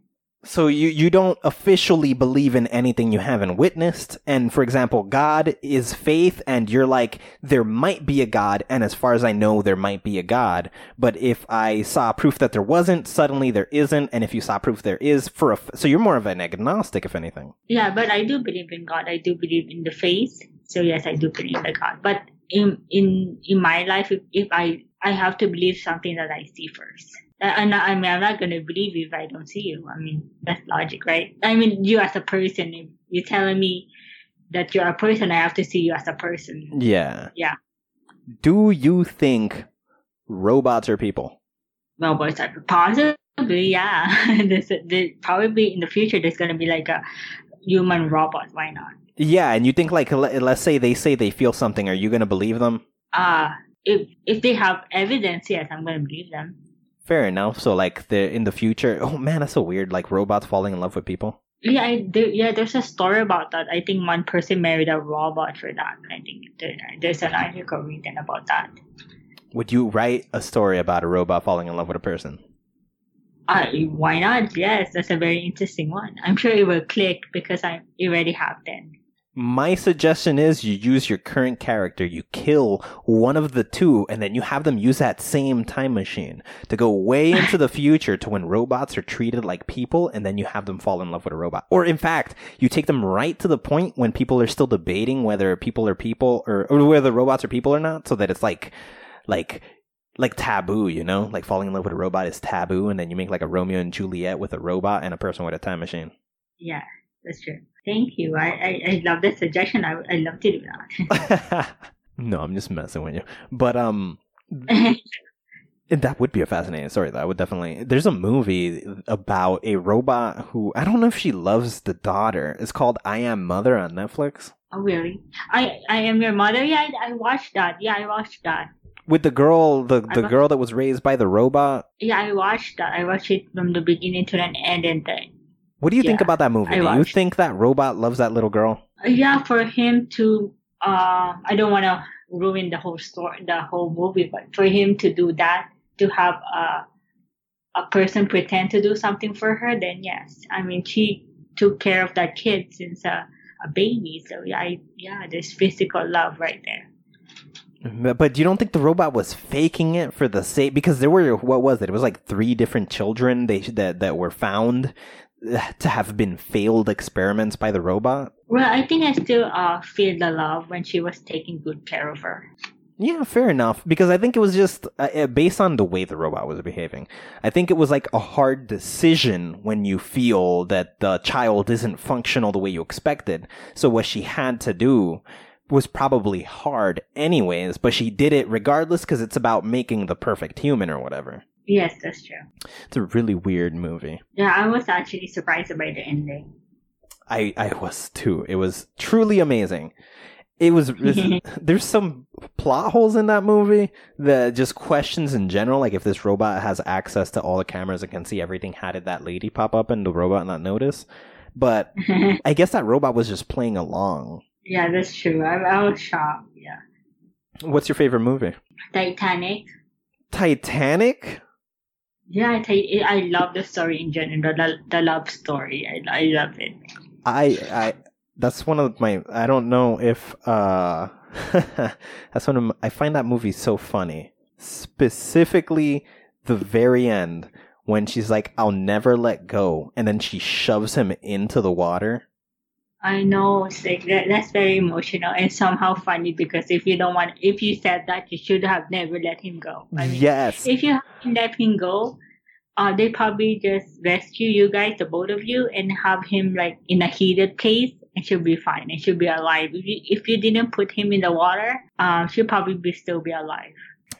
[SPEAKER 3] So you, you don't officially believe in anything you haven't witnessed. And for example, God is faith and you're like, there might be a God. And as far as I know, there might be a God. But if I saw proof that there wasn't, suddenly there isn't. And if you saw proof there is for a, so you're more of an agnostic, if anything.
[SPEAKER 1] Yeah, but I do believe in God. I do believe in the faith. So yes, I do believe in God. But in, in, in my life, if, if I, I have to believe something that I see first. I'm not, I mean, I'm not going to believe you if I don't see you. I mean, that's logic, right? I mean, you as a person, if you're telling me that you're a person, I have to see you as a person.
[SPEAKER 3] Yeah.
[SPEAKER 1] Yeah.
[SPEAKER 3] Do you think robots are people?
[SPEAKER 1] Robots are possibly, yeah. there's, there's, probably in the future, there's going to be like a human robot. Why not?
[SPEAKER 3] Yeah, and you think like, let's say they say they feel something. Are you going to believe them?
[SPEAKER 1] Uh, if if they have evidence, yes, I'm going to believe them.
[SPEAKER 3] Fair enough. So like the in the future, oh man, that's so weird. Like robots falling in love with people.
[SPEAKER 1] Yeah, I, there, yeah. There's a story about that. I think one person married a robot for that. I think there's an article written about that.
[SPEAKER 3] Would you write a story about a robot falling in love with a person?
[SPEAKER 1] Uh, why not? Yes, that's a very interesting one. I'm sure it will click because I already have then.
[SPEAKER 3] My suggestion is you use your current character, you kill one of the two, and then you have them use that same time machine to go way into the future to when robots are treated like people, and then you have them fall in love with a robot. Or in fact, you take them right to the point when people are still debating whether people are people or, or whether robots are people or not, so that it's like, like, like taboo, you know? Like falling in love with a robot is taboo, and then you make like a Romeo and Juliet with a robot and a person with a time machine.
[SPEAKER 1] Yeah, that's true. Thank you. I, I, I love the suggestion. I, I love to do that.
[SPEAKER 3] no, I'm just messing with you. But um that would be a fascinating story That I would definitely there's a movie about a robot who I don't know if she loves the daughter. It's called I Am Mother on Netflix.
[SPEAKER 1] Oh really? I I am your mother? Yeah, I, I watched that. Yeah, I watched that.
[SPEAKER 3] With the girl the, the girl that was raised by the robot?
[SPEAKER 1] Yeah, I watched that. I watched it from the beginning to the end and the
[SPEAKER 3] what do you yeah, think about that movie? Do you think that robot loves that little girl?
[SPEAKER 1] Yeah, for him to, uh, I don't want to ruin the whole story, the whole movie, but for him to do that, to have a, a person pretend to do something for her, then yes. I mean, she took care of that kid since a, a baby. So yeah, I, yeah, there's physical love right there.
[SPEAKER 3] But, but you don't think the robot was faking it for the sake because there were what was it? It was like three different children they that that were found to have been failed experiments by the robot?
[SPEAKER 1] Well, I think I still uh, feel the love when she was taking good care of her.
[SPEAKER 3] Yeah, fair enough. Because I think it was just uh, uh, based on the way the robot was behaving. I think it was like a hard decision when you feel that the child isn't functional the way you expected. So what she had to do was probably hard anyways, but she did it regardless because it's about making the perfect human or whatever.
[SPEAKER 1] Yes, that's true.
[SPEAKER 3] It's a really weird movie.
[SPEAKER 1] Yeah, I was actually surprised by the ending.
[SPEAKER 3] I I was too. It was truly amazing. It was there's some plot holes in that movie that just questions in general, like if this robot has access to all the cameras and can see everything, how did that lady pop up and the robot not notice? But I guess that robot was just playing along.
[SPEAKER 1] Yeah, that's true. I, I was shocked. Yeah.
[SPEAKER 3] What's your favorite movie?
[SPEAKER 1] Titanic.
[SPEAKER 3] Titanic?
[SPEAKER 1] Yeah, I I love the story in general. The, the love story. I, I love it.
[SPEAKER 3] I I that's one of my I don't know if uh that's one of my, I find that movie so funny. Specifically the very end when she's like I'll never let go and then she shoves him into the water.
[SPEAKER 1] I know it's like that, that's very emotional and somehow funny because if you don't want if you said that you should have never let him go. I mean,
[SPEAKER 3] yes.
[SPEAKER 1] if you let him go, uh, they probably just rescue you guys, the both of you, and have him like in a heated place, and she'll be fine and she'll be alive. If you, if you didn't put him in the water, uh, she'll probably be, still be alive.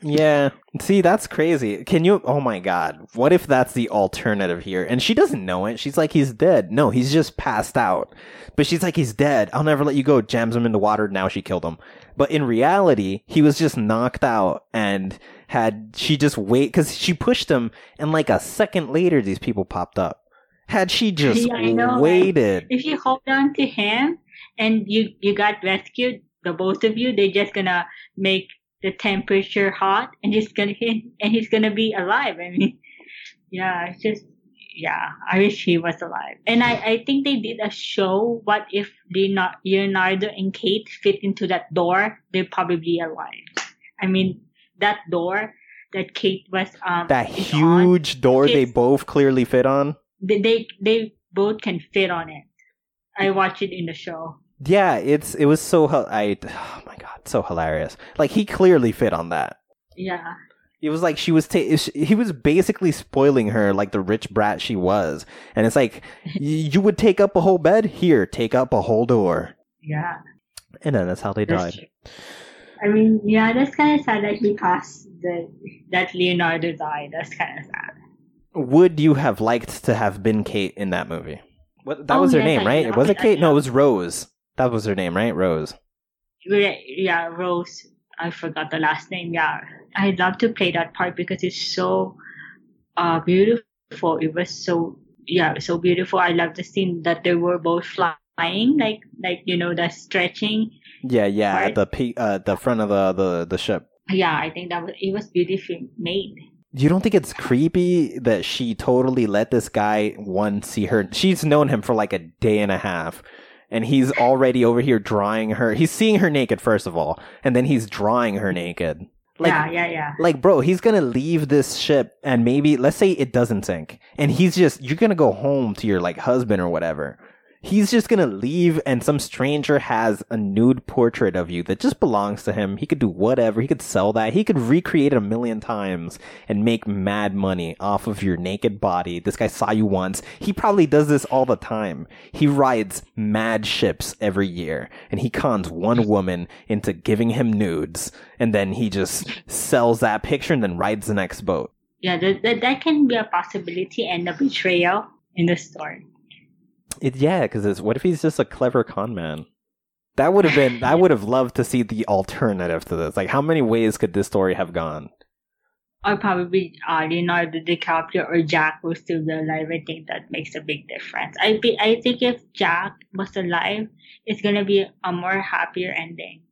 [SPEAKER 3] Yeah. See, that's crazy. Can you? Oh my God. What if that's the alternative here? And she doesn't know it. She's like, he's dead. No, he's just passed out. But she's like, he's dead. I'll never let you go. Jams him in the water. Now she killed him. But in reality, he was just knocked out and had she just wait because she pushed him and like a second later these people popped up had she just
[SPEAKER 1] Yeah, know,
[SPEAKER 3] waited
[SPEAKER 1] If you hold on to him and you you got rescued, the both of you, they're just gonna make the temperature hot, and he's gonna and he's gonna be alive. I mean, yeah, it's just yeah. I wish he was alive. And I I think they did a show. What if Leonardo, Leonardo and Kate fit into that door? They're probably alive. I mean, that door that Kate was um
[SPEAKER 3] that
[SPEAKER 1] is on,
[SPEAKER 3] huge door they both clearly fit on
[SPEAKER 1] they, they they both can fit on it. I watched it in the show.
[SPEAKER 3] Yeah it's it was so i oh my god so hilarious like he clearly fit on that
[SPEAKER 1] Yeah.
[SPEAKER 3] it was like she was ta- he was basically spoiling her like the rich brat she was and it's like y- you would take up a whole bed here take up a whole door
[SPEAKER 1] Yeah.
[SPEAKER 3] and then that's how they
[SPEAKER 1] That's
[SPEAKER 3] died
[SPEAKER 1] true. I mean, yeah, that's kind of sad that because the that Leonardo died. That's kind of sad.
[SPEAKER 3] would you have liked to have been Kate in that movie? What, that
[SPEAKER 1] Oh,
[SPEAKER 3] was her
[SPEAKER 1] yes,
[SPEAKER 3] name,
[SPEAKER 1] I
[SPEAKER 3] right? Was it
[SPEAKER 1] it, I
[SPEAKER 3] Kate? No, it was Rose. That was her name, right? Rose.
[SPEAKER 1] Yeah, Rose. I forgot the last name. Yeah, I'd love to play that part because it's so uh beautiful. It was so yeah, so beautiful. I love the scene that they were both flying, like like you know the stretching.
[SPEAKER 3] Yeah, yeah,
[SPEAKER 1] Right.
[SPEAKER 3] at the pe- uh, the front of the, the the ship.
[SPEAKER 1] Yeah, I think that was it was beautifully made.
[SPEAKER 3] You don't think it's creepy that she totally let this guy one see her? She's known him for like a day and a half, and he's already over here drawing her. He's seeing her naked first of all, and then he's drawing her naked. Like,
[SPEAKER 1] yeah, yeah, yeah.
[SPEAKER 3] like, bro, he's gonna leave this ship, and maybe let's say it doesn't sink, and he's just you're gonna go home to your like husband or whatever. He's just gonna leave, and some stranger has a nude portrait of you that just belongs to him. He could do whatever. He could sell that. He could recreate it a million times and make mad money off of your naked body. This guy saw you once. He probably does this all the time. He rides mad ships every year, and he cons one woman into giving him nudes, and then he just sells that picture and then rides the next boat.
[SPEAKER 1] Yeah, that, that, that can be a possibility and a betrayal in the story.
[SPEAKER 3] It, yeah, because what if he's just a clever con man? That would have been. I would have loved to see the alternative to this. Like, how many ways could this story have gone?
[SPEAKER 1] Or probably uh, Leonardo DiCaprio or Jack was still alive. I think that makes a big difference. I be, I think if Jack was alive, it's gonna be a more happier ending.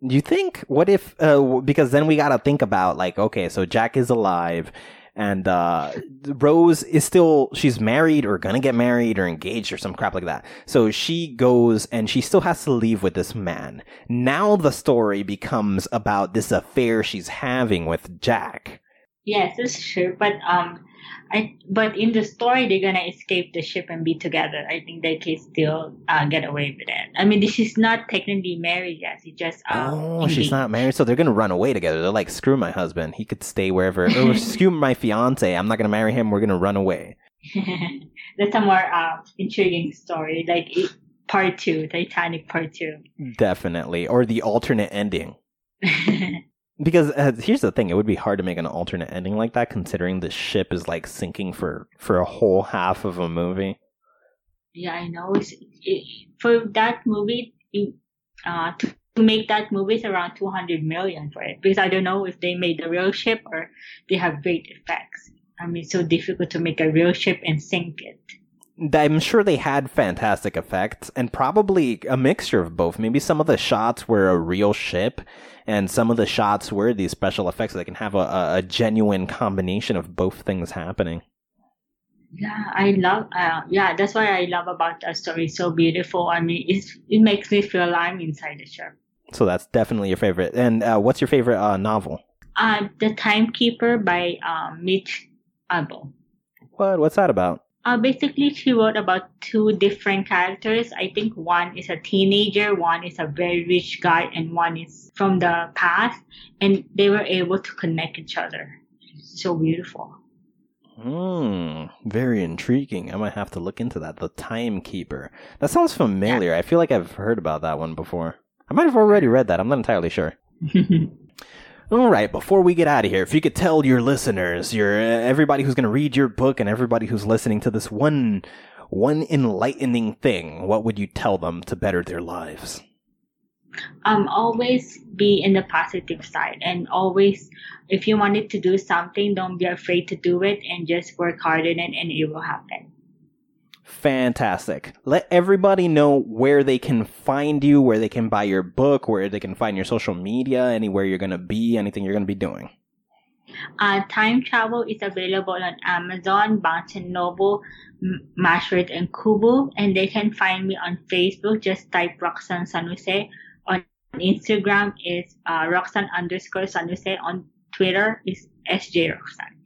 [SPEAKER 3] You think? What if? Uh, because then we got to think about like, okay, so Jack is alive, and uh, Rose is still she's married or gonna get married or engaged or some crap like that. So she goes and she still has to leave with this man. Now the story becomes about this affair she's having with Jack.
[SPEAKER 1] Yes, that's true. But um, I but in the story they're gonna escape the ship and be together. I think they can still uh, get away with it. I mean, this is not technically married yet. It's just uh,
[SPEAKER 3] Oh, she's not married, so they're gonna run away together. They're like, screw my husband, he could stay wherever. or screw my fiance, I'm not gonna marry him. We're gonna run away.
[SPEAKER 1] That's a more uh, intriguing story, like part two, Titanic part two.
[SPEAKER 3] Definitely, or the alternate ending. Because uh, here's the thing: it would be hard to make an alternate ending like that, considering the ship is like sinking for for a whole half of a movie.
[SPEAKER 1] Yeah, I know. It, for that movie, it, uh, to, make that movie is around 200 million for it. Because I don't know if they made the real ship or they have great effects. I mean, it's so difficult to make a real ship and sink it.
[SPEAKER 3] I'm sure they had fantastic effects and probably a mixture of both. Maybe some of the shots were a real ship and some of the shots were these special effects. So they can have a, a genuine combination of both things happening.
[SPEAKER 1] Yeah, I love. Uh, yeah, that's why I love about that story. It's so beautiful. I mean, it's, it makes me feel I'm inside the ship.
[SPEAKER 3] So that's definitely your favorite. And uh, what's your favorite uh, novel?
[SPEAKER 1] Uh, the Timekeeper by um, Mitch Albom.
[SPEAKER 3] What? What's that about?
[SPEAKER 1] Uh, basically, she wrote about two different characters. I think one is a teenager, one is a very rich guy, and one is from the past. And they were able to connect each other. so beautiful.
[SPEAKER 3] Hmm, very intriguing. I might have to look into that. The Timekeeper. That sounds familiar. Yeah. I feel like I've heard about that one before. I might have already read that. I'm not entirely sure. All right, before we get out of here, if you could tell your listeners, your everybody who's going to read your book and everybody who's listening to this one one enlightening thing, what would you tell them to better their lives?
[SPEAKER 1] Um always be in the positive side and always if you wanted to do something, don't be afraid to do it and just work hard in it and it will happen.
[SPEAKER 3] Fantastic. Let everybody know where they can find you, where they can buy your book, where they can find your social media, anywhere you're going to be, anything you're going to be doing.
[SPEAKER 1] Uh, time travel is available on Amazon, Barnes and Noble, Smashwords, and Kobo. And they can find me on Facebook. Just type Roxanne San Jose. On Instagram is uh, Roxanne underscore San Jose. On Twitter is SJ Roxanne.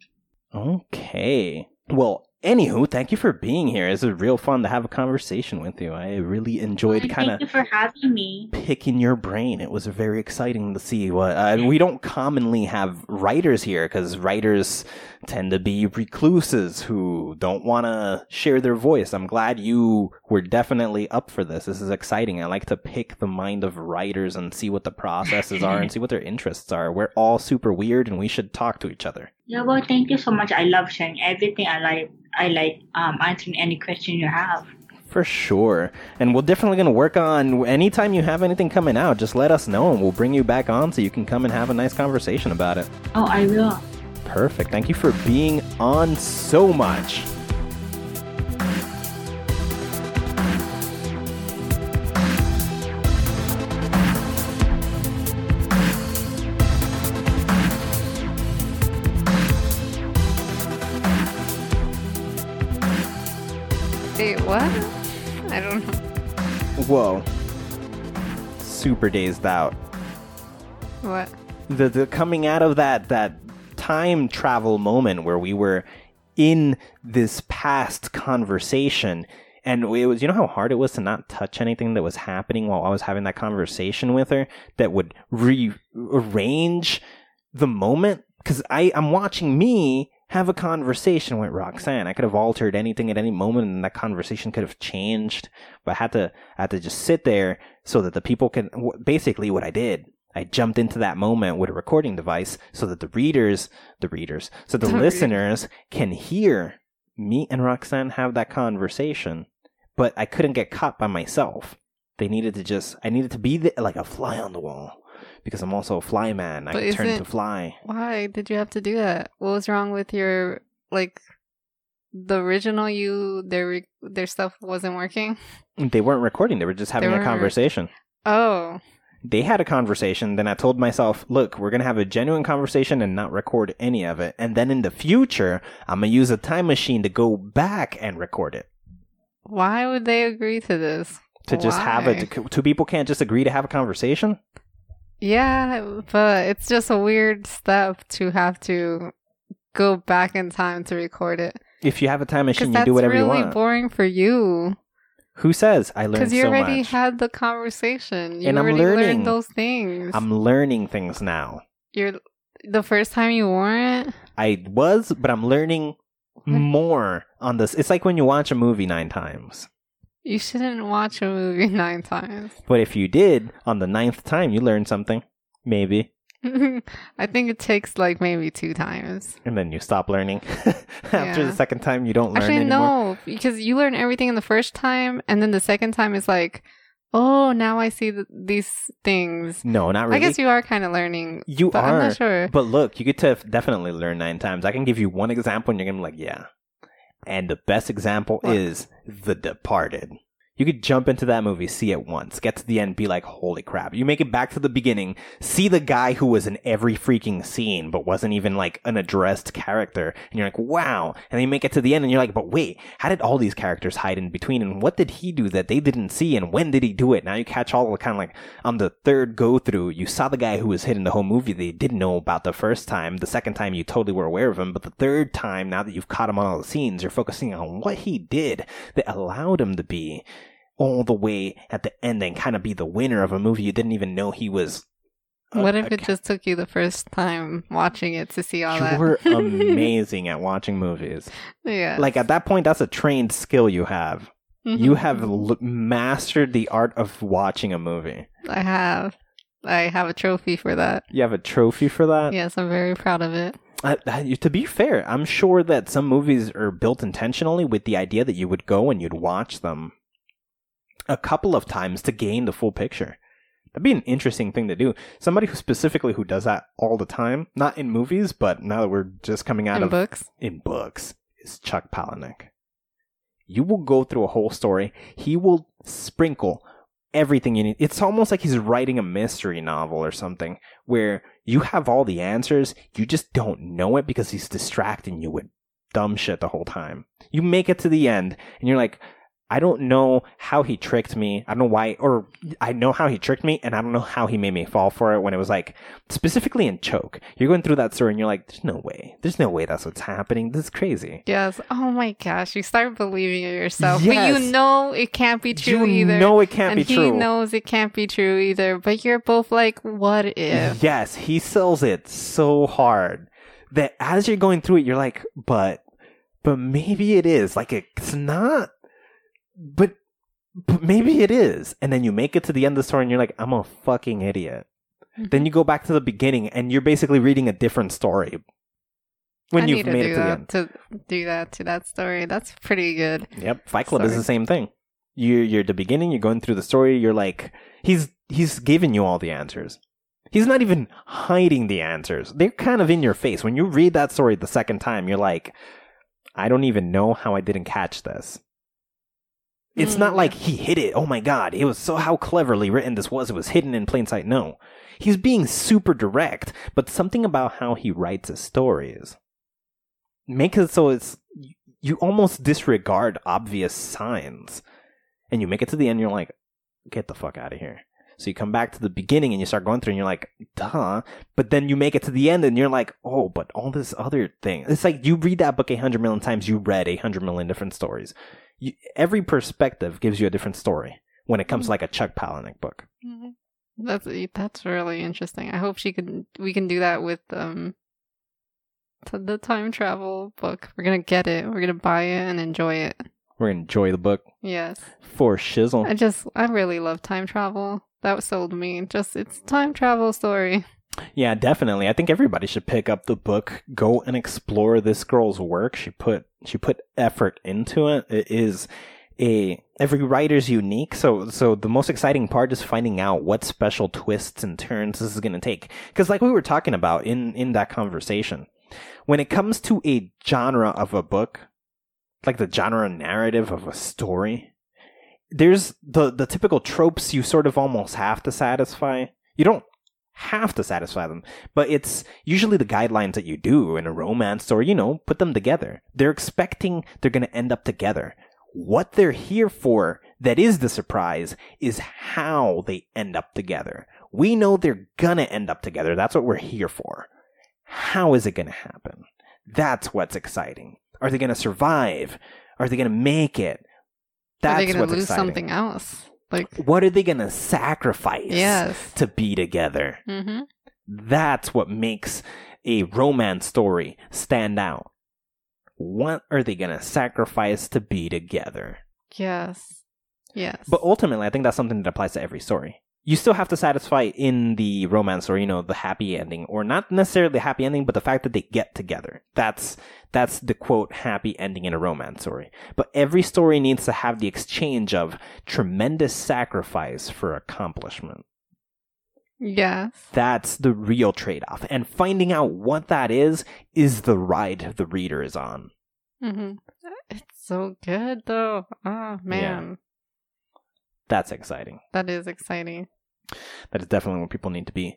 [SPEAKER 3] Okay. Well, Anywho, thank you for being here. It's real fun to have a conversation with you. I really enjoyed kind of.
[SPEAKER 1] For having me.
[SPEAKER 3] Picking your brain. It was very exciting to see what. Uh, we don't commonly have writers here because writers tend to be recluses who don't want to share their voice. I'm glad you were definitely up for this. This is exciting. I like to pick the mind of writers and see what the processes are and see what their interests are. We're all super weird and we should talk to each other.
[SPEAKER 1] Yeah, well, thank you so much. I love sharing everything. I like I like um, answering any question you have.
[SPEAKER 3] For sure. And we're definitely going to work on anytime you have anything coming out, just let us know and we'll bring you back on so you can come and have a nice conversation about it.
[SPEAKER 1] Oh, I will.
[SPEAKER 3] Perfect. Thank you for being on so much.
[SPEAKER 2] What? I don't know.
[SPEAKER 3] Whoa. Super dazed out.
[SPEAKER 2] What?
[SPEAKER 3] The the coming out of that that time travel moment where we were in this past conversation and it was you know how hard it was to not touch anything that was happening while I was having that conversation with her that would rearrange the moment cuz I I'm watching me have a conversation with Roxanne. I could have altered anything at any moment and that conversation could have changed, but I had to, I had to just sit there so that the people can, basically what I did, I jumped into that moment with a recording device so that the readers, the readers, so the listeners can hear me and Roxanne have that conversation, but I couldn't get caught by myself. They needed to just, I needed to be the, like a fly on the wall because I'm also a fly man. I but can turn to fly.
[SPEAKER 2] Why did you have to do that? What was wrong with your like the original you their their stuff wasn't working?
[SPEAKER 3] They weren't recording. They were just having a conversation.
[SPEAKER 2] Oh.
[SPEAKER 3] They had a conversation. Then I told myself, look, we're going to have a genuine conversation and not record any of it. And then in the future, I'm going to use a time machine to go back and record it.
[SPEAKER 2] Why would they agree to this?
[SPEAKER 3] To Why? just have it. Two people can't just agree to have a conversation?
[SPEAKER 2] Yeah, but it's just a weird step to have to go back in time to record it.
[SPEAKER 3] If you have a time machine, you do whatever
[SPEAKER 2] really
[SPEAKER 3] you want.
[SPEAKER 2] boring for you.
[SPEAKER 3] Who says I learned Because
[SPEAKER 2] you
[SPEAKER 3] so
[SPEAKER 2] already
[SPEAKER 3] much.
[SPEAKER 2] had the conversation. You
[SPEAKER 3] and
[SPEAKER 2] I'm
[SPEAKER 3] learning
[SPEAKER 2] learned those things.
[SPEAKER 3] I'm learning things now.
[SPEAKER 2] You're the first time you weren't.
[SPEAKER 3] I was, but I'm learning what? more on this. It's like when you watch a movie nine times.
[SPEAKER 2] You shouldn't watch a movie nine times.
[SPEAKER 3] But if you did, on the ninth time, you learned something. Maybe.
[SPEAKER 2] I think it takes like maybe two times.
[SPEAKER 3] And then you stop learning. After
[SPEAKER 2] Yeah.
[SPEAKER 3] the second time, you don't learn
[SPEAKER 2] Actually,
[SPEAKER 3] anymore.
[SPEAKER 2] no, because you learn everything in the first time, and then the second time is like, oh, now I see th- these things.
[SPEAKER 3] No, not really.
[SPEAKER 2] I guess you are kind of learning,
[SPEAKER 3] You
[SPEAKER 2] but
[SPEAKER 3] are.
[SPEAKER 2] I'm not sure.
[SPEAKER 3] But look, you get to definitely learn nine times. I can give you one example, and you're gonna be like, yeah. And the best example
[SPEAKER 2] What?
[SPEAKER 3] is The Departed. You could jump into that movie, see it once, get to the end, be like, holy crap. You make it back to the beginning, see the guy who was in every freaking scene, but wasn't even like an addressed character, and you're like, wow. And then you make it to the end, and you're like, but wait, how did all these characters hide in between, and what did he do that they didn't see, and when did he do it? Now you catch all the kind of like, on the third go through, you saw the guy who was hidden the whole movie that you didn't know about the first time. The second time, you totally were aware of him, but the third time, now that you've caught him on all the scenes, you're focusing on what he did that allowed him to be all the way at the end and kind of be the winner of a movie you didn't even know he was. a-
[SPEAKER 2] what if it just took you the first time watching it to see all that?
[SPEAKER 3] You're amazing at watching movies.
[SPEAKER 2] yeah.
[SPEAKER 3] Like at that point, that's a trained skill you have.
[SPEAKER 2] Mhm.
[SPEAKER 3] You have l- mastered the art of watching a movie.
[SPEAKER 2] I have. I have a trophy for that.
[SPEAKER 3] You have a trophy for that.
[SPEAKER 2] Yes, I'm very proud of it.
[SPEAKER 3] Uh, uh, to be fair, I'm sure that some movies are built intentionally with the idea that you would go and you'd watch them a couple of times to gain the full picture. That'd be an interesting thing to do. Somebody who specifically who does that all the time, not in movies, but now that we're just coming out
[SPEAKER 2] In
[SPEAKER 3] of
[SPEAKER 2] books.
[SPEAKER 3] in books, is Chuck Palahniuk. You will go through a whole story. He will sprinkle everything you need. It's almost like he's writing a mystery novel or something where you have all the answers, you just don't know it because he's distracting you with dumb shit the whole time. You make it to the end and you're like, I don't know how he tricked me. I don't know why, or I know how he tricked me, and I don't know how he made me fall for it when it was like, specifically in Choke. You're going through that story and you're like, there's no way. There's no way that's what's happening. This is crazy.
[SPEAKER 2] Yes. Oh my gosh. You start believing it yourself. But you know it can't be true
[SPEAKER 3] you
[SPEAKER 2] either.
[SPEAKER 3] know it can't
[SPEAKER 2] and
[SPEAKER 3] be
[SPEAKER 2] he
[SPEAKER 3] true.
[SPEAKER 2] knows it can't be true either. But you're both like, what if?
[SPEAKER 3] Yes, he sells it so hard that as you're going through it, you're like, but, but maybe it is. Like it's not, but, but maybe it is. And then you make it to the end of the story and you're like, I'm a fucking idiot. Mm-hmm. Then you go back to the beginning and you're basically reading a different story when
[SPEAKER 2] I
[SPEAKER 3] you've made
[SPEAKER 2] do
[SPEAKER 3] it to the end.
[SPEAKER 2] to do that to that story. That's pretty good.
[SPEAKER 3] Yep, Fight Club is the same thing. You you're at the beginning, you're going through the story, you're like he's he's giving you all the answers. He's not even hiding the answers. They're kind of in your face. When you read that story the second time, you're like, I don't even know how I didn't catch this. It's not
[SPEAKER 2] Mm.
[SPEAKER 3] like he hid it. Oh my god, it was so how cleverly written this was. It was hidden in plain sight. No. He's being super direct, but something about how he writes his stories make it so it's you almost disregard obvious signs and you make it to the end you're like get the fuck out of here so you come back to the beginning and you start going through and you're like duh but then you make it to the end and you're like oh but all this other thing it's like you read that book a hundred million times you read a hundred million different stories you, every perspective gives you a different story when it comes to like a chuck palahniuk book
[SPEAKER 2] That's that's really interesting. I hope she can. We can do that with um the time travel book. We're gonna get it. We're gonna buy it and enjoy it.
[SPEAKER 3] we're gonna enjoy the book
[SPEAKER 2] Yes.
[SPEAKER 3] for shizzle
[SPEAKER 2] I just I really love time travel. That sold me. Just it's time travel story.
[SPEAKER 3] Yeah, definitely. I think everybody should pick up the book, go and explore this girl's work. She put she put effort into it. It is a every writer's unique. So so the most exciting part is finding out what special twists and turns this is going to take. Cuz like we were talking about in in that conversation, when it comes to a genre of a book, like the genre narrative of a story, there's the the typical tropes you sort of almost have to satisfy. You don't have to satisfy them, but it's usually the guidelines that you do in a romance or you know put them together. They're expecting they're going to end up together. What they're here for that is the surprise is how they end up together. We know they're gonna end up together. That's what we're here for. How is it gonna happen? That's what's exciting. Are they gonna survive? Are they gonna make it? That's
[SPEAKER 2] Are they gonna lose
[SPEAKER 3] exciting.
[SPEAKER 2] something else? Like
[SPEAKER 3] What are they gonna sacrifice
[SPEAKER 2] yes.
[SPEAKER 3] to be together?
[SPEAKER 2] Mm-hmm.
[SPEAKER 3] That's what makes a romance story stand out. What are they gonna sacrifice to be together?
[SPEAKER 2] Yes. Yes.
[SPEAKER 3] But ultimately, I think that's something that applies to every story. You still have to satisfy in the romance or you know the happy ending or not necessarily the happy ending but the fact that they get together. That's that's the quote happy ending in a romance story. But every story needs to have the exchange of tremendous sacrifice for accomplishment.
[SPEAKER 2] Yes.
[SPEAKER 3] that's the real trade-off and finding out what that is is the ride the reader is on.
[SPEAKER 2] Hmm It's so good though. Oh man,
[SPEAKER 3] that's exciting.
[SPEAKER 2] That is exciting.
[SPEAKER 3] That is definitely what people need to be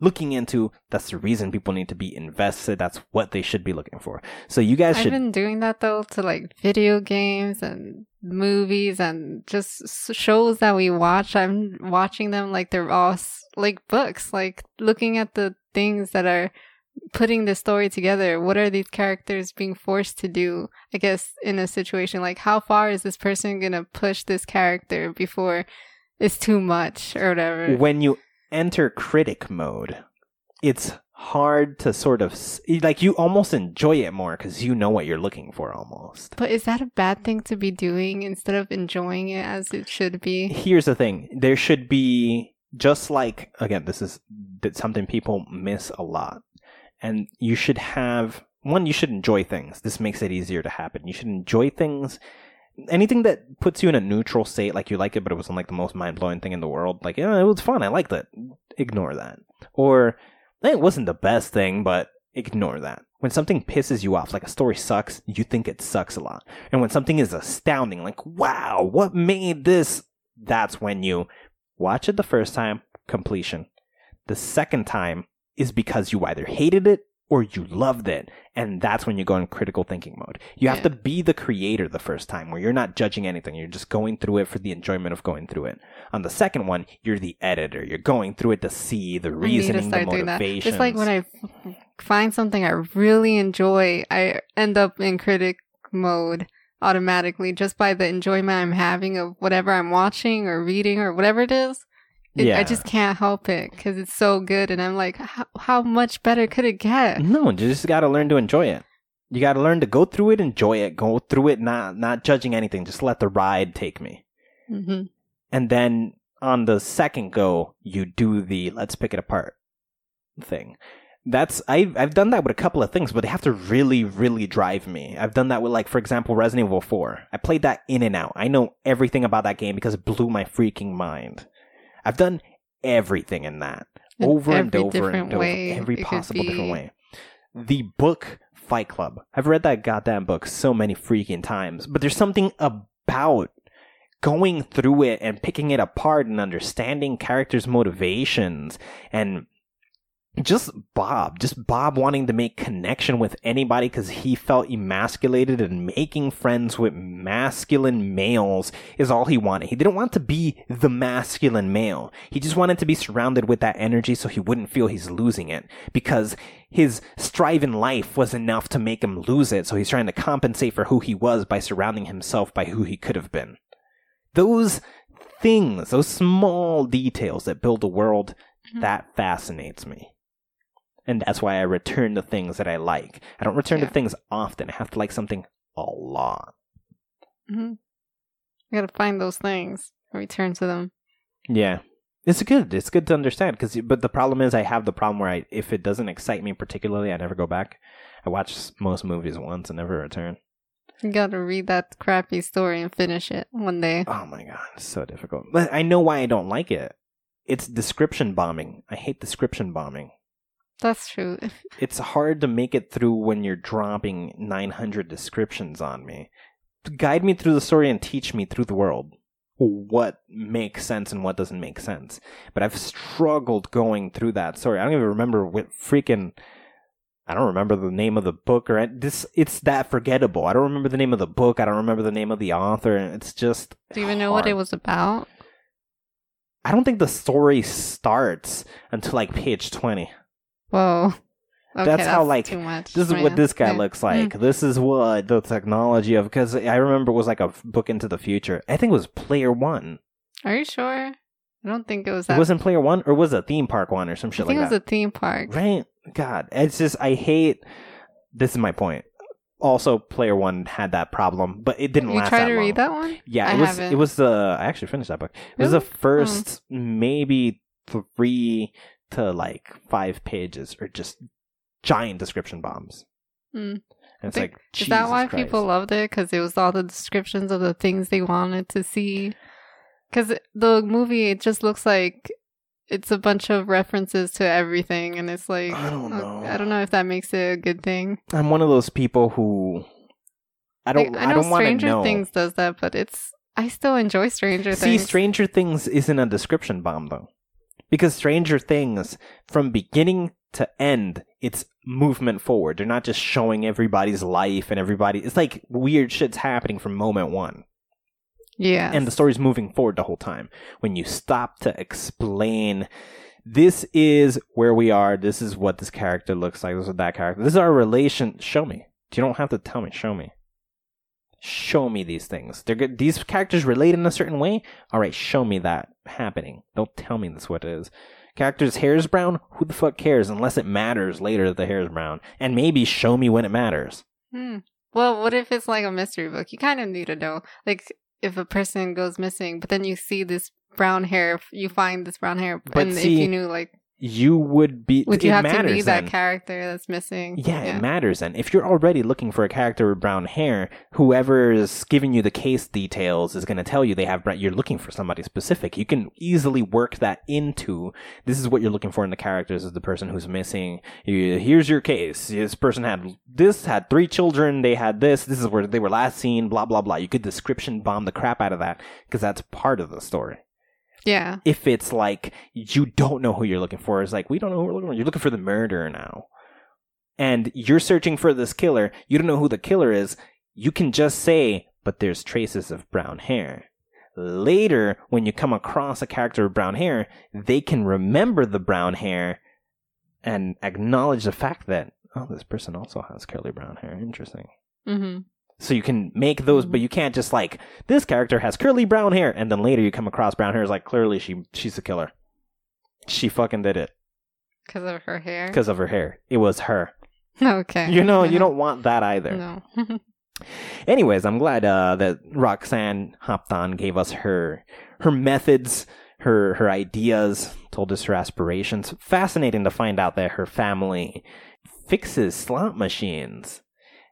[SPEAKER 3] looking into that's the reason people need to be invested that's what they should be looking for so you guys
[SPEAKER 2] I've
[SPEAKER 3] should
[SPEAKER 2] been doing that though to like video games and movies and just shows that we watch. I'm watching them like they're all like books, like looking at the things that are putting the story together. What are these characters being forced to do? I guess in a situation like how far is this person going to push this character before it's too much or whatever?
[SPEAKER 3] when you enter critic mode, it's hard to sort of like you almost enjoy it more because you know what you're looking for almost.
[SPEAKER 2] But is that a bad thing to be doing instead of enjoying it as it should be?
[SPEAKER 3] Here's the thing: there should be just like again, this is something people miss a lot, and you should have one. You should enjoy things. This makes it easier to happen. You should enjoy things. Anything that puts you in a neutral state, like you like it, but it wasn't like the most mind blowing thing in the world. Like, yeah, it was fun. I liked it. Ignore that. Or "Eh, it wasn't the best thing, but ignore that. When something pisses you off, like a story sucks, you think it sucks a lot. And when something is astounding, like, wow, what made this? That's when you watch it the first time, completion. The second time is because you either hated it or you loved it. And that's when you go in critical thinking mode. You have
[SPEAKER 2] Yeah.
[SPEAKER 3] to be the creator the first time where you're not judging anything. You're just going through it for the enjoyment of going through it. On the second one, you're the editor. You're going through it to see the
[SPEAKER 2] I need to
[SPEAKER 3] reasoning, the
[SPEAKER 2] that. Just like when I find something I really enjoy, I end up in critic mode automatically just by the enjoyment I'm having of whatever I'm watching or reading or whatever it is. It,
[SPEAKER 3] Yeah.
[SPEAKER 2] I just can't help it because it's so good, and I'm like, how, how much better could it get?
[SPEAKER 3] No, you just got to learn to enjoy it. You got to learn to go through it, enjoy it, go through it, not not judging anything. Just let the ride take me.
[SPEAKER 2] hmm
[SPEAKER 3] And then on the second go, you do the let's pick it apart thing. That's I've I've done that with a couple of things, but they have to really, really drive me. I've done that with like, for example, Resident Evil 4. I played that in and out. I know everything about that game because it blew my freaking mind. I've done everything in that. Over and over and over.
[SPEAKER 2] way
[SPEAKER 3] every
[SPEAKER 2] it
[SPEAKER 3] possible different way. The book Fight Club. I've read that goddamn book so many freaking times, but there's something about going through it and picking it apart and understanding characters' motivations and just Bob, just Bob wanting to make connection with anybody because he felt emasculated and making friends with masculine males is all he wanted. He didn't want to be the masculine male. He just wanted to be surrounded with that energy so he wouldn't feel he's losing it because his strive in life was enough to make him lose it. So he's trying to compensate for who he was by surrounding himself by who he could have been. Those things, those small details that build a world,
[SPEAKER 2] Mhm.
[SPEAKER 3] that fascinates me. And that's why I return to things that I like. I don't return
[SPEAKER 2] Yeah.
[SPEAKER 3] to things often. I have to like something a lot.
[SPEAKER 2] hmm I gotta find those things, and return to them.
[SPEAKER 3] Yeah. It's good. It's good to understand because, but the problem is, I have the problem where I, if it doesn't excite me particularly, I never go back. I watch most movies once and never return.
[SPEAKER 2] You gotta read that crappy story and finish it one day.
[SPEAKER 3] Oh my god, it's so difficult. But I know why I don't like it. It's description bombing. I hate description bombing.
[SPEAKER 2] That's true.
[SPEAKER 3] It's hard to make it through when you're dropping 900 descriptions on me. Guide me through the story and teach me through the world what makes sense and what doesn't make sense. But I've struggled going through that story. I don't even remember what freaking. I don't remember the name of the book or this. It's that forgettable. I don't remember the name of the book. I don't remember the name of the author. And it's just.
[SPEAKER 2] Do you even know what it was about?
[SPEAKER 3] I don't think the story starts until like page 20.
[SPEAKER 2] Whoa. Okay,
[SPEAKER 3] That's how, like,
[SPEAKER 2] too much.
[SPEAKER 3] This is what this guy
[SPEAKER 2] Yeah. Mm.
[SPEAKER 3] looks like. This is what the technology of because I remember it was like a book into the future. I think it was Player One.
[SPEAKER 2] Are you sure? I don't think it was that.
[SPEAKER 3] It wasn't Player One, or was it Theme Park One, or some
[SPEAKER 2] I
[SPEAKER 3] shit
[SPEAKER 2] think
[SPEAKER 3] like
[SPEAKER 2] it was
[SPEAKER 3] that.
[SPEAKER 2] a theme park.
[SPEAKER 3] Right? God, it's just I hate. This is my point. also player one had that problem, but it didn't
[SPEAKER 2] You
[SPEAKER 3] last
[SPEAKER 2] try
[SPEAKER 3] that
[SPEAKER 2] to
[SPEAKER 3] long.
[SPEAKER 2] read that one?
[SPEAKER 3] Yeah,
[SPEAKER 2] I
[SPEAKER 3] it was.
[SPEAKER 2] haven't.
[SPEAKER 3] It was the. I actually finished that book. It was the
[SPEAKER 2] Really?
[SPEAKER 3] first maybe three to like five pages, or just giant description bombs.
[SPEAKER 2] Hmm.
[SPEAKER 3] And it's like,
[SPEAKER 2] Is that why
[SPEAKER 3] Christ.
[SPEAKER 2] people loved it? Because it was all the descriptions of the things they wanted to see. Because the movie, it just looks like it's a bunch of references to everything, and it's like
[SPEAKER 3] I don't
[SPEAKER 2] uh,
[SPEAKER 3] know.
[SPEAKER 2] I don't know if that makes it a good thing.
[SPEAKER 3] I'm one of those people who I don't.
[SPEAKER 2] Like,
[SPEAKER 3] I, don't want to
[SPEAKER 2] Stranger
[SPEAKER 3] know.
[SPEAKER 2] Things does that, but it's I still enjoy Stranger
[SPEAKER 3] See,
[SPEAKER 2] Things.
[SPEAKER 3] See, Stranger Things isn't a description bomb though, because Stranger Things, from beginning to end, it's movement forward. They're not just showing everybody's life and everybody. It's like weird shit's happening from moment one.
[SPEAKER 2] yeah,
[SPEAKER 3] and the story's moving forward the whole time. When you stop to explain, this is where we are. This is what this character looks like. This is what that character. This is our relation. Show me. You don't have to tell me. Show me. Show me these things. They're good. These characters relate in a certain way. All right, show me that happening. Don't tell me this what it is. Character's hair is brown. Who the fuck cares? Unless it matters later that the hair is brown. And maybe show me when it matters.
[SPEAKER 2] Hmm. Well, what if it's like a mystery book? You kind of need to know, like if a person goes missing, but then you see this brown hair, you find this brown hair,
[SPEAKER 3] But
[SPEAKER 2] and
[SPEAKER 3] see,
[SPEAKER 2] if you knew, like,
[SPEAKER 3] You would be.
[SPEAKER 2] would
[SPEAKER 3] it
[SPEAKER 2] you have to be that
[SPEAKER 3] then.
[SPEAKER 2] character that's missing?
[SPEAKER 3] Yeah, it matters And If you're already looking for a character with brown hair, whoever is giving you the case details is going to tell you they have brown. You're looking for somebody specific. You can easily work that into this is what you're looking for in the characters is the person who's missing. Here's your case. This person had this, had three children. They had this. This is where they were last seen. Blah blah blah. You could description bomb the crap out of that because that's part of the story
[SPEAKER 2] yeah.
[SPEAKER 3] if it's like you don't know who you're looking for, it's like we don't know who we're looking for. You're looking for the murderer now, and you're searching for this killer. You don't know who the killer is. You can just say, "But there's traces of brown hair." Later, when you come across a character with brown hair, they can remember the brown hair and acknowledge the fact that oh, this person also has curly brown hair. Interesting.
[SPEAKER 2] Mm-hmm.
[SPEAKER 3] So you can make those, but you can't just like this character has curly brown hair, and then later you come across brown hair. Is like clearly she she's a killer. She fucking did it
[SPEAKER 2] Because of her hair.
[SPEAKER 3] because of her hair. It was her.
[SPEAKER 2] okay.
[SPEAKER 3] You know, you don't want that either.
[SPEAKER 2] No.
[SPEAKER 3] Anyways, I'm glad uh, that Roxanne hopped on, gave us her her methods, her her ideas, told us her aspirations. Fascinating to find out that her family fixes slot machines.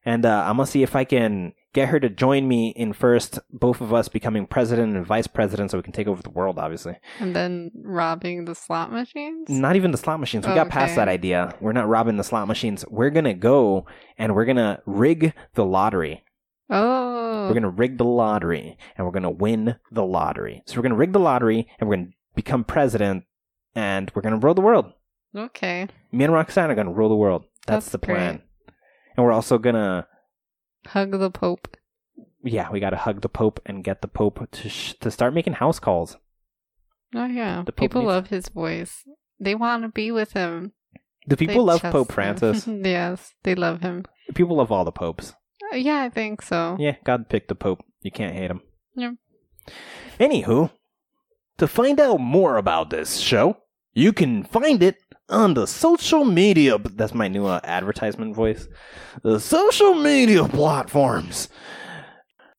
[SPEAKER 3] And uh, I'm gonna see if I can get her to join me in first, both of us becoming president and vice president, so we can take over the world. Obviously,
[SPEAKER 2] and then robbing the slot machines.
[SPEAKER 3] not even the slot machines. We got past that idea. We're not robbing the slot machines. We're gonna go and we're gonna rig the lottery.
[SPEAKER 2] Oh.
[SPEAKER 3] We're gonna rig the lottery and we're gonna win the lottery. So we're gonna rig the lottery and we're gonna become president and we're gonna rule the world.
[SPEAKER 2] Okay.
[SPEAKER 3] Me and Roxanne are gonna rule the world. That's,
[SPEAKER 2] That's
[SPEAKER 3] the
[SPEAKER 2] great.
[SPEAKER 3] And we're also gonna,
[SPEAKER 2] Hug the Pope.
[SPEAKER 3] yeah, we gotta hug the Pope and get the Pope to sh- to start making house calls.
[SPEAKER 2] Oh yeah.
[SPEAKER 3] The Pope
[SPEAKER 2] People
[SPEAKER 3] needs-
[SPEAKER 2] love his voice. They want to be with him.
[SPEAKER 3] Do
[SPEAKER 2] They
[SPEAKER 3] people love Pope
[SPEAKER 2] him.
[SPEAKER 3] Francis?
[SPEAKER 2] yes, they love him.
[SPEAKER 3] people love all the popes.
[SPEAKER 2] Uh, yeah, I think so.
[SPEAKER 3] Yeah, God picked the Pope. You can't hate him.
[SPEAKER 2] Yeah.
[SPEAKER 3] Anywho, to find out more about this show, you can find it on the social media. That's my new uh, advertisement voice. The social media platforms.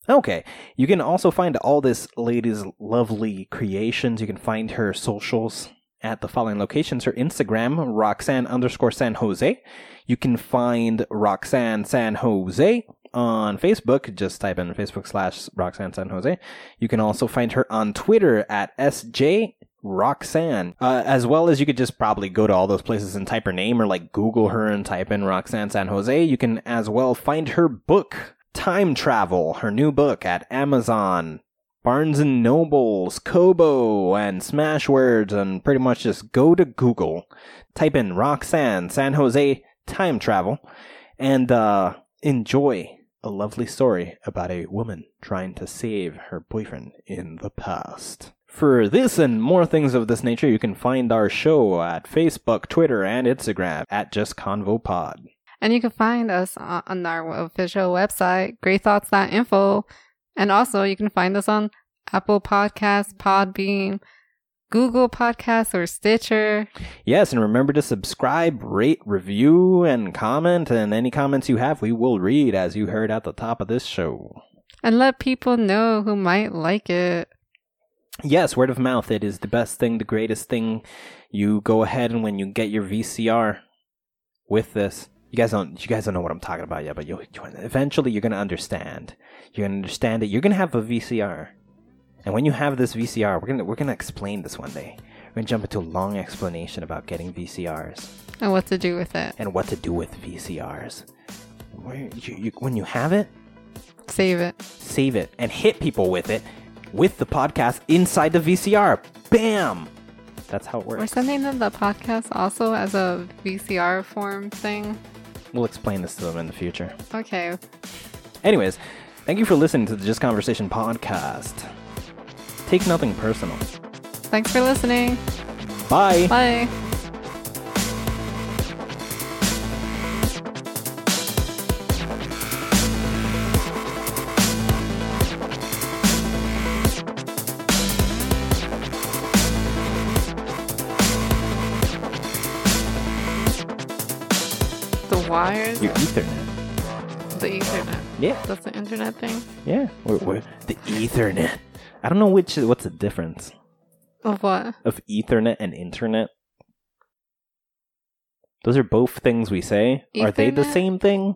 [SPEAKER 3] Okay, you can also find all this lady's lovely creations. You can find her socials at the following locations: her Instagram, Roxanne underscore San Jose. You can find Roxanne San Jose on Facebook. Just type in Facebook slash Roxanne San Jose. You can also find her on Twitter at SJ Roxanne. Uh, as well as you could just probably go to all those places and type her name or like Google her and type in Roxanne San Jose. You can as well find her book, Time Travel, her new book at Amazon. Barnes and Nobles, Kobo, and Smashwords, and pretty much just go to Google, type in Roxanne San Jose time travel, and uh, enjoy a lovely story about a woman trying to save her boyfriend in the past. For this and more things of this nature, you can find our show at Facebook, Twitter, and Instagram at Just Convo Pod.
[SPEAKER 2] And you can find us on our official website, greythoughts.info. And also, you can find us on Apple Podcasts, Podbean, Google Podcasts or Stitcher.
[SPEAKER 3] Yes, and remember to subscribe, rate, review, and comment. And any comments you have, we will read, as you heard at the top of this show.
[SPEAKER 2] And let people know who might like it.
[SPEAKER 3] Yes, word of mouth. It is the best thing, the greatest thing. You go ahead and when you get your VCR with this, you guys don't, you guys don't know what I'm talking about yet, but you eventually you're gonna understand. You're gonna understand that you're gonna have a VCR, and when you have this VCR, we're gonna we're gonna explain this one day. We're gonna jump into a long explanation about getting VCRs
[SPEAKER 2] And what to do with it.
[SPEAKER 3] and what to do with VCRs. Where you, you, when you have it,
[SPEAKER 2] Save it.
[SPEAKER 3] save it and hit people with it with the podcast inside the VCR. Bam! That's how it works.
[SPEAKER 2] We're sending them the podcast also as a VCR form thing.
[SPEAKER 3] We'll explain this to them in the future.
[SPEAKER 2] Okay.
[SPEAKER 3] Anyways, thank you for listening to the Just Conversation podcast. Take nothing personal.
[SPEAKER 2] Thanks for listening.
[SPEAKER 3] Bye.
[SPEAKER 2] Bye.
[SPEAKER 3] Your Ethernet.
[SPEAKER 2] the Ethernet.
[SPEAKER 3] Yeah,
[SPEAKER 2] That's the internet thing.
[SPEAKER 3] yeah. We're, we're- the Ethernet. I don't know which. What's the difference
[SPEAKER 2] Of what?
[SPEAKER 3] of Ethernet and Internet? Those are both things we say. Are they the same thing?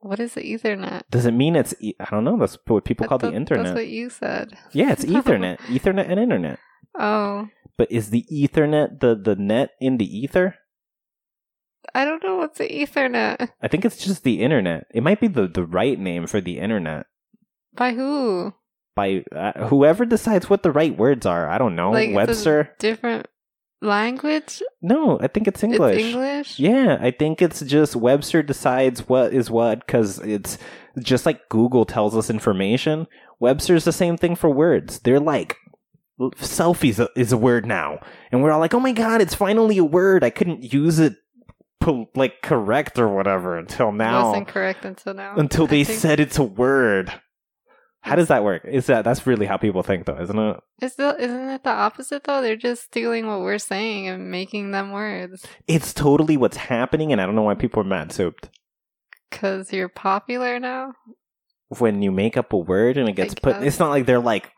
[SPEAKER 2] What is the Ethernet?
[SPEAKER 3] Does it mean it's? E- I don't know. That's what people
[SPEAKER 2] I
[SPEAKER 3] call the
[SPEAKER 2] thought
[SPEAKER 3] internet.
[SPEAKER 2] That's what you said.
[SPEAKER 3] Yeah, it's Ethernet. Ethernet and internet.
[SPEAKER 2] Oh,
[SPEAKER 3] But is the Ethernet the the net in the ether?
[SPEAKER 2] I don't know what's the Ethernet.
[SPEAKER 3] I think it's just the internet. It might be the the right name for the internet
[SPEAKER 2] By who?
[SPEAKER 3] by uh, whoever decides what the right words are. I don't know.
[SPEAKER 2] Like,
[SPEAKER 3] Webster?
[SPEAKER 2] Different language?
[SPEAKER 3] No, I think it's English.
[SPEAKER 2] It's English?
[SPEAKER 3] Yeah, I think it's just Webster decides what is what because it's just like Google tells us information. Webster's the same thing for words. They're like selfies is a word now, and we're all like, "Oh my god, it's finally a word!" I couldn't use it like correct or whatever until now.
[SPEAKER 2] Wasn't correct until now.
[SPEAKER 3] Until they
[SPEAKER 2] think-
[SPEAKER 3] said it's a word. How does that work? Is that that's really how people think, though, isn't?
[SPEAKER 2] It's the, isn't it the opposite though? They're just stealing what we're saying and making them words.
[SPEAKER 3] It's totally what's happening, and I don't know why people are mad souped.
[SPEAKER 2] Cause you're popular now.
[SPEAKER 3] when you make up a word and it gets put it's not like they're like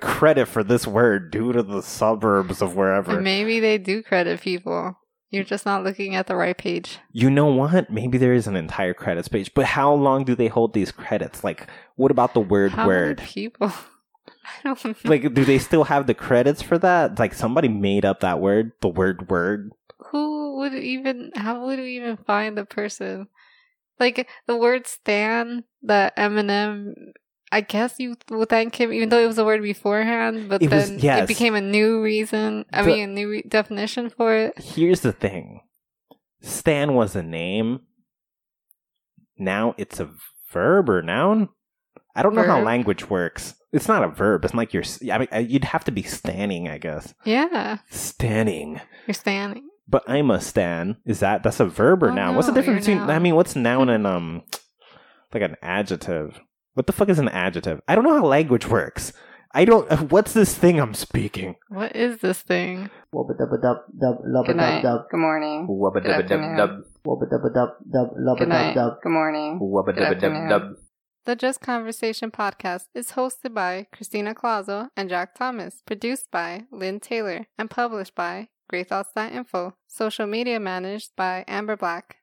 [SPEAKER 3] credit for this word due to the suburbs of wherever
[SPEAKER 2] maybe they do credit people. You're just not looking at the right page.
[SPEAKER 3] you know what maybe there is an entire credits page but how long do they hold these credits like what about the word
[SPEAKER 2] How
[SPEAKER 3] word
[SPEAKER 2] people? I don't know.
[SPEAKER 3] like do they still have the credits for that like somebody made up that word the word word
[SPEAKER 2] Who would even? How would we even find the person? Like the word "stan" that Eminem. I guess you would thank him, even though it was a word beforehand. But
[SPEAKER 3] It was-
[SPEAKER 2] then
[SPEAKER 3] yes.
[SPEAKER 2] it became a new reason. I mean, a new re- definition for it.
[SPEAKER 3] here's the thing. Stan was a name. Now it's a verb or noun? I don't know how language works. It's not a verb. It's like you're i mean uh, you'd have to be standing i guess.
[SPEAKER 2] Yeah,
[SPEAKER 3] standing
[SPEAKER 2] you're standing.
[SPEAKER 3] but i'm a stan. Is that that's a verb or
[SPEAKER 2] Oh,
[SPEAKER 3] noun? what's the difference between i mean what's noun and um like an adjective what the fuck is an adjective i don't know how language works i don't uh, what's this thing i'm speaking
[SPEAKER 2] What is this thing?
[SPEAKER 4] Wubba dubba dub dub lubba
[SPEAKER 5] Good night.
[SPEAKER 4] dub dub.
[SPEAKER 5] Good morning.
[SPEAKER 3] Wubba
[SPEAKER 5] Good afternoon.
[SPEAKER 4] Wubba dubba dub dub lubba
[SPEAKER 5] Good
[SPEAKER 4] dub
[SPEAKER 5] night.
[SPEAKER 4] dub.
[SPEAKER 5] Good morning.
[SPEAKER 3] Wubba
[SPEAKER 5] Good afternoon.
[SPEAKER 2] The Just Conversation podcast is hosted by Christina Clauso and Jack Thomas, produced by Lynn Taylor, and published by GreyThoughts.info. Social media managed by Amber Black.